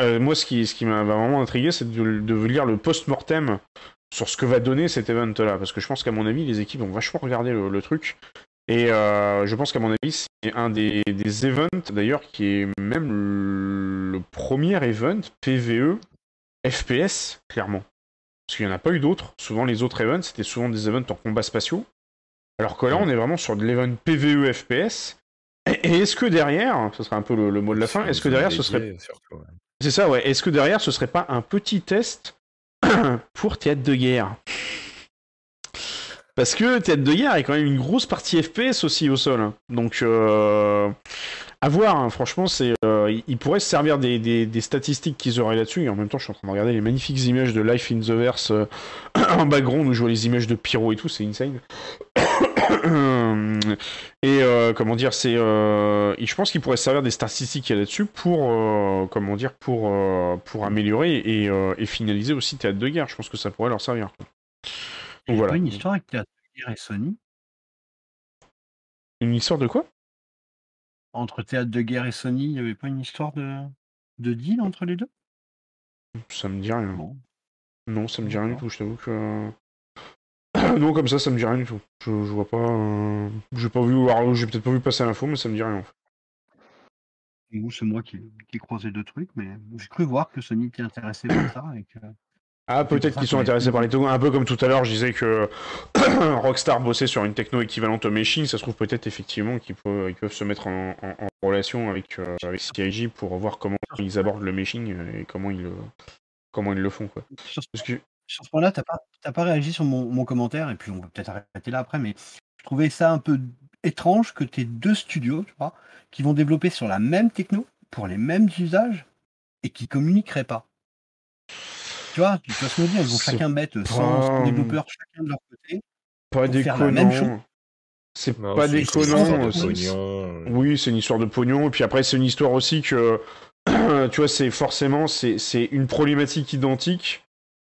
euh, moi, ce qui, ce qui m'a vraiment intrigué, c'est de, de, lire le post-mortem sur ce que va donner cet event-là. Parce que je pense qu'à mon avis, les équipes vont vachement regarder le, truc. Et euh, je pense qu'à mon avis, c'est un des, des events, d'ailleurs, qui est même le, premier event PVE FPS, clairement. Parce qu'il n'y en a pas eu d'autres. Souvent, les autres events, c'était souvent des events en combat spatiaux. Alors que là, on est vraiment sur de l'event PVE FPS. Et est-ce que derrière, ce serait un peu le, mot de la fin, est-ce que derrière ce serait. C'est ça, ouais. Est-ce que derrière ce serait pas un petit test pour Théâtre de guerre? Parce que Théâtre de guerre est quand même une grosse partie FPS aussi au sol. Hein. Donc, euh, à voir, hein. franchement, c'est, euh, il pourrait se servir des, statistiques qu'ils auraient là-dessus. Et en même temps, je suis en train de regarder les magnifiques images de Life in the Verse euh, en background où je vois les images de Pyro et tout, c'est insane. et euh, comment dire, c'est, je pense qu'il pourrait se servir des statistiques qu'il y a là-dessus pour, comment dire, pour, pour améliorer et, finaliser aussi Théâtre de guerre. Je pense que ça pourrait leur servir. Donc voilà. Une histoire avec Théâtre de guerre et Sony? Une histoire de quoi? Entre Théâtre de guerre et Sony, il n'y avait pas une histoire de, de deal entre les deux? Ça me dit rien. Non, ça me dit rien du tout, je t'avoue que. non, comme ça, ça me dit rien du tout. Je, je vois pas. J'ai pas vu. J'ai peut-être pas vu passer l'info, mais ça me dit rien. ou c'est moi qui, qui croisais deux trucs, mais j'ai cru voir que Sony était intéressé par ça et que ah, peut-être qu'ils sont intéressés par les technos. Un peu comme tout à l'heure, je disais que Rockstar bossait sur une techno équivalente au meshing. Ça se trouve peut-être effectivement qu'ils peuvent, ils peuvent se mettre en, relation avec, euh, avec CIG pour voir comment ils abordent le meshing et comment ils, comment ils le font. Quoi. Sur, ce point-là, tu n'as pas, réagi sur mon, commentaire, et puis on va peut-être arrêter là après, mais je trouvais ça un peu étrange que tu aies deux studios tu vois, qui vont développer sur la même techno, pour les mêmes usages, et qui communiqueraient pas. Tu vois, tu vois ce que je veux dire Ils vont chacun mettre 100, développeurs chacun de leur côté. Pas déconnant. C'est pas déconnant. Oui, c'est une histoire de pognon. Et puis après, c'est une histoire aussi que, tu vois, c'est forcément c'est une problématique identique.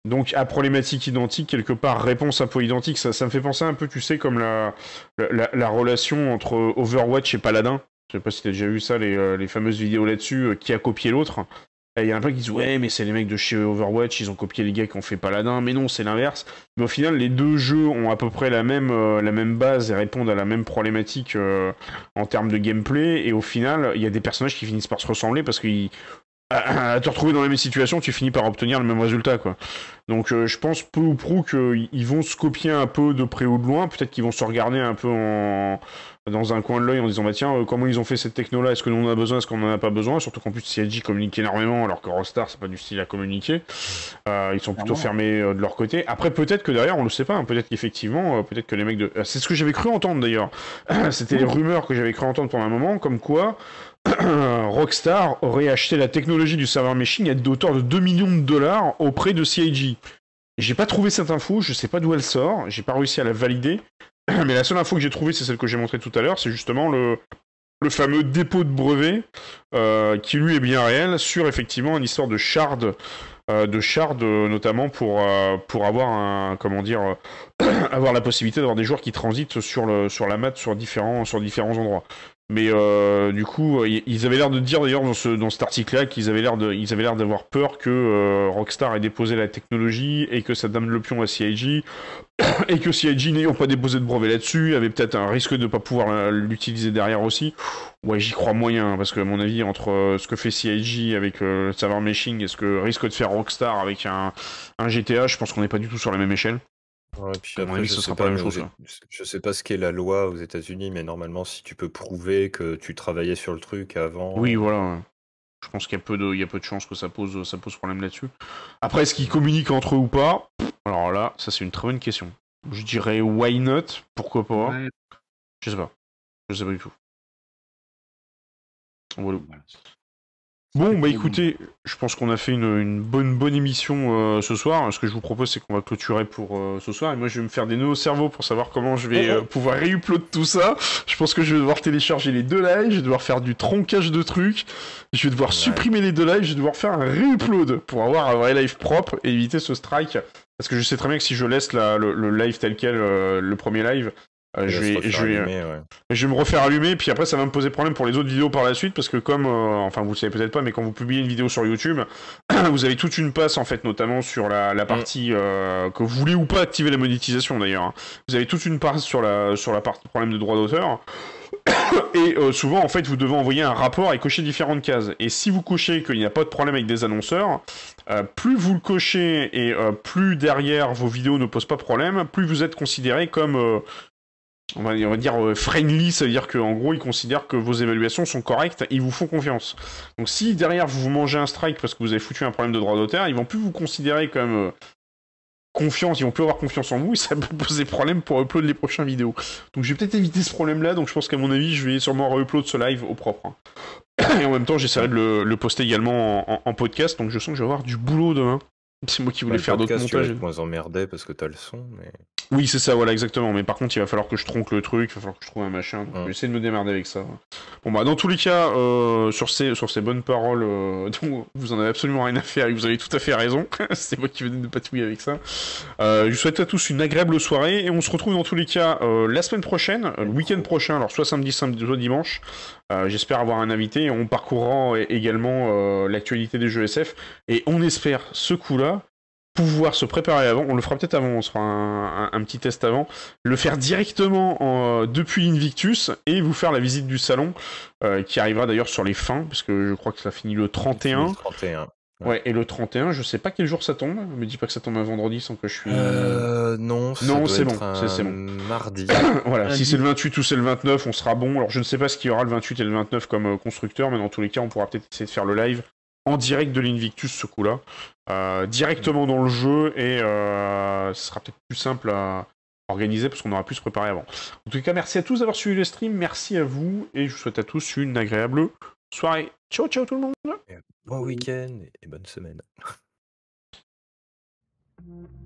Donc, à problématique identique, quelque part, réponse un peu identique. Ça, ça me fait penser un peu, tu sais, comme la, la, relation entre Overwatch et Paladin. Je sais pas si t'as déjà vu ça, les, euh, les fameuses vidéos là-dessus, euh, qui a copié l'autre. Il y a plein qui disent ouais mais c'est les mecs de chez Overwatch, ils ont copié les gars qui ont fait Paladin, mais non c'est l'inverse. Mais au final les deux jeux ont à peu près la même, euh, la même base et répondent à la même problématique en termes de gameplay et au final il y a des personnages qui finissent par se ressembler parce qu'ils à, te retrouver dans la même situation, tu finis par obtenir le même résultat, quoi. Donc euh, je pense peu ou prou qu'ils vont se copier un peu de près ou de loin, peut-être qu'ils vont se regarder un peu en dans un coin de l'œil en disant bah tiens euh, comment ils ont fait cette techno là est-ce que nous on en a besoin? Est-ce qu'on en a pas besoin? Surtout qu'en plus CIG communique énormément alors que Rockstar c'est pas du style à communiquer. Euh, ils sont plutôt fermés euh, de leur côté. Après peut-être que derrière on le sait pas hein. peut-être qu'effectivement peut-être que les mecs de c'est ce que j'avais cru entendre d'ailleurs. C'était les rumeurs que j'avais cru entendre pendant un moment comme quoi Rockstar aurait acheté la technologie du serveur machine à d'auteur de 2 millions de dollars auprès de CIG j'ai pas trouvé cette info, je sais pas d'où elle sort, j'ai pas réussi à la valider, Mais la seule info que j'ai trouvée, c'est celle que j'ai montrée tout à l'heure, c'est justement le, fameux dépôt de brevet, euh, qui lui est bien réel, sur effectivement une histoire de shard, euh, de shard notamment pour, euh, avoir comment dire, avoir la possibilité d'avoir des joueurs qui transitent sur, sur la map sur différents, sur différents endroits. Mais euh, du coup, ils avaient l'air de dire d'ailleurs dans, ce, dans cet article-là qu'ils avaient l'air de, ils avaient l'air d'avoir peur que euh, Rockstar ait déposé la technologie et que ça donne le pion à CIG et que CIG n'ayant pas déposé de brevet là-dessus avait peut-être un risque de ne pas pouvoir l'utiliser derrière aussi. Ouais, j'y crois moyen parce que à mon avis entre euh, ce que fait CIG avec le server meshing et ce que risque de faire Rockstar avec un, un GTA, je pense qu'on n'est pas du tout sur la même échelle. Ouais, puis après, je sais pas, je sais pas ce qu'est la loi aux États-Unis, mais normalement, si tu peux prouver que tu travaillais sur le truc avant. Oui, voilà. Je pense qu'il y a peu de, il y a peu de chances que ça pose, ça pose problème là-dessus. Après, est-ce qu'ils communiquent entre eux ou pas? Alors là, ça c'est une très bonne question. Je dirais why not? Pourquoi pas? Je sais pas. Je sais pas du tout. Voilà. Bon, bah écoutez, je pense qu'on a fait une, bonne, bonne émission euh, ce soir. Ce que je vous propose, c'est qu'on va clôturer pour euh, ce soir. Et moi, je vais me faire des nœuds au cerveau pour savoir comment je vais euh, pouvoir réupload tout ça. Je pense que je vais devoir télécharger les deux lives, je vais devoir faire du troncage de trucs, je vais devoir supprimer les deux lives, je vais devoir faire un réupload pour avoir un vrai live propre et éviter ce strike. Parce que je sais très bien que si je laisse le, live tel quel, le premier live, euh, je, vais, je, vais, je vais me refaire allumer, puis après ça va me poser problème pour les autres vidéos par la suite, parce que comme, euh, enfin vous le savez peut-être pas, mais quand vous publiez une vidéo sur YouTube, vous avez toute une passe en fait, notamment sur la, la mm. partie euh, que vous voulez ou pas activer la monétisation d'ailleurs. Hein. Vous avez toute une passe sur la, sur la partie problème de droit d'auteur. et souvent en fait vous devez envoyer un rapport et cocher différentes cases. Et si vous cochez qu'il n'y a pas de problème avec des annonceurs, plus vous le cochez et plus derrière vos vidéos ne posent pas problème, plus vous êtes considéré comme on va, dire euh, friendly, ça veut dire qu'en gros ils considèrent que vos évaluations sont correctes ils vous font confiance. Donc si derrière vous vous mangez un strike parce que vous avez foutu un problème de droit d'auteur, ils vont plus vous considérer comme euh, confiance, ils vont plus avoir confiance en vous et ça peut poser problème pour upload les prochaines vidéos. Donc je vais peut-être éviter ce problème là, donc je pense qu'à mon avis je vais sûrement re-upload ce live au propre. Hein. Et en même temps j'essaierai de le, poster également en, podcast, donc je sens que je vais avoir du boulot demain. C'est moi qui voulais faire d'autres montages. Tu vas moins emmerdé parce que t'as le son, mais... Oui, c'est ça, voilà, exactement. Mais par contre, il va falloir que je tronque le truc, il va falloir que je trouve un machin. Je vais essayer de me démerder avec ça. Bon, bah, dans tous les cas, euh, sur, ces, sur ces bonnes paroles, euh, vous en avez absolument rien à faire et vous avez tout à fait raison. c'est moi qui venais de patouiller avec ça. Euh, je vous souhaite à tous une agréable soirée et on se retrouve dans tous les cas la semaine prochaine, le week-end prochain, alors soit samedi, samedi, soit dimanche. J'espère avoir un invité et on parcourra également l'actualité des jeux SF. Et on espère ce coup-là pouvoir se préparer avant. On le fera peut-être avant, on se fera un, petit test avant. Le faire directement en, depuis Invictus et vous faire la visite du salon qui arrivera d'ailleurs sur les fins, parce que je crois que ça finit le 31. Le 31. Ouais, et le 31, je sais pas quel jour ça tombe. Me dis pas que ça tombe un vendredi sans que je suis. Euh, non, non, c'est bon, c'est bon. Mardi. voilà, si c'est le 28 ou c'est le 29, on sera bon. Alors je ne sais pas ce qu'il y aura le 28 et le 29 comme euh, constructeur, mais dans tous les cas, on pourra peut-être essayer de faire le live en direct de l'Invictus ce coup-là, euh, directement dans le jeu et ce sera peut-être plus simple à organiser parce qu'on aura pu se préparer avant. En tout cas, merci à tous d'avoir suivi le stream, merci à vous et je vous souhaite à tous une agréable soirée. Ciao, ciao tout le monde. Bon week-end et bonne semaine.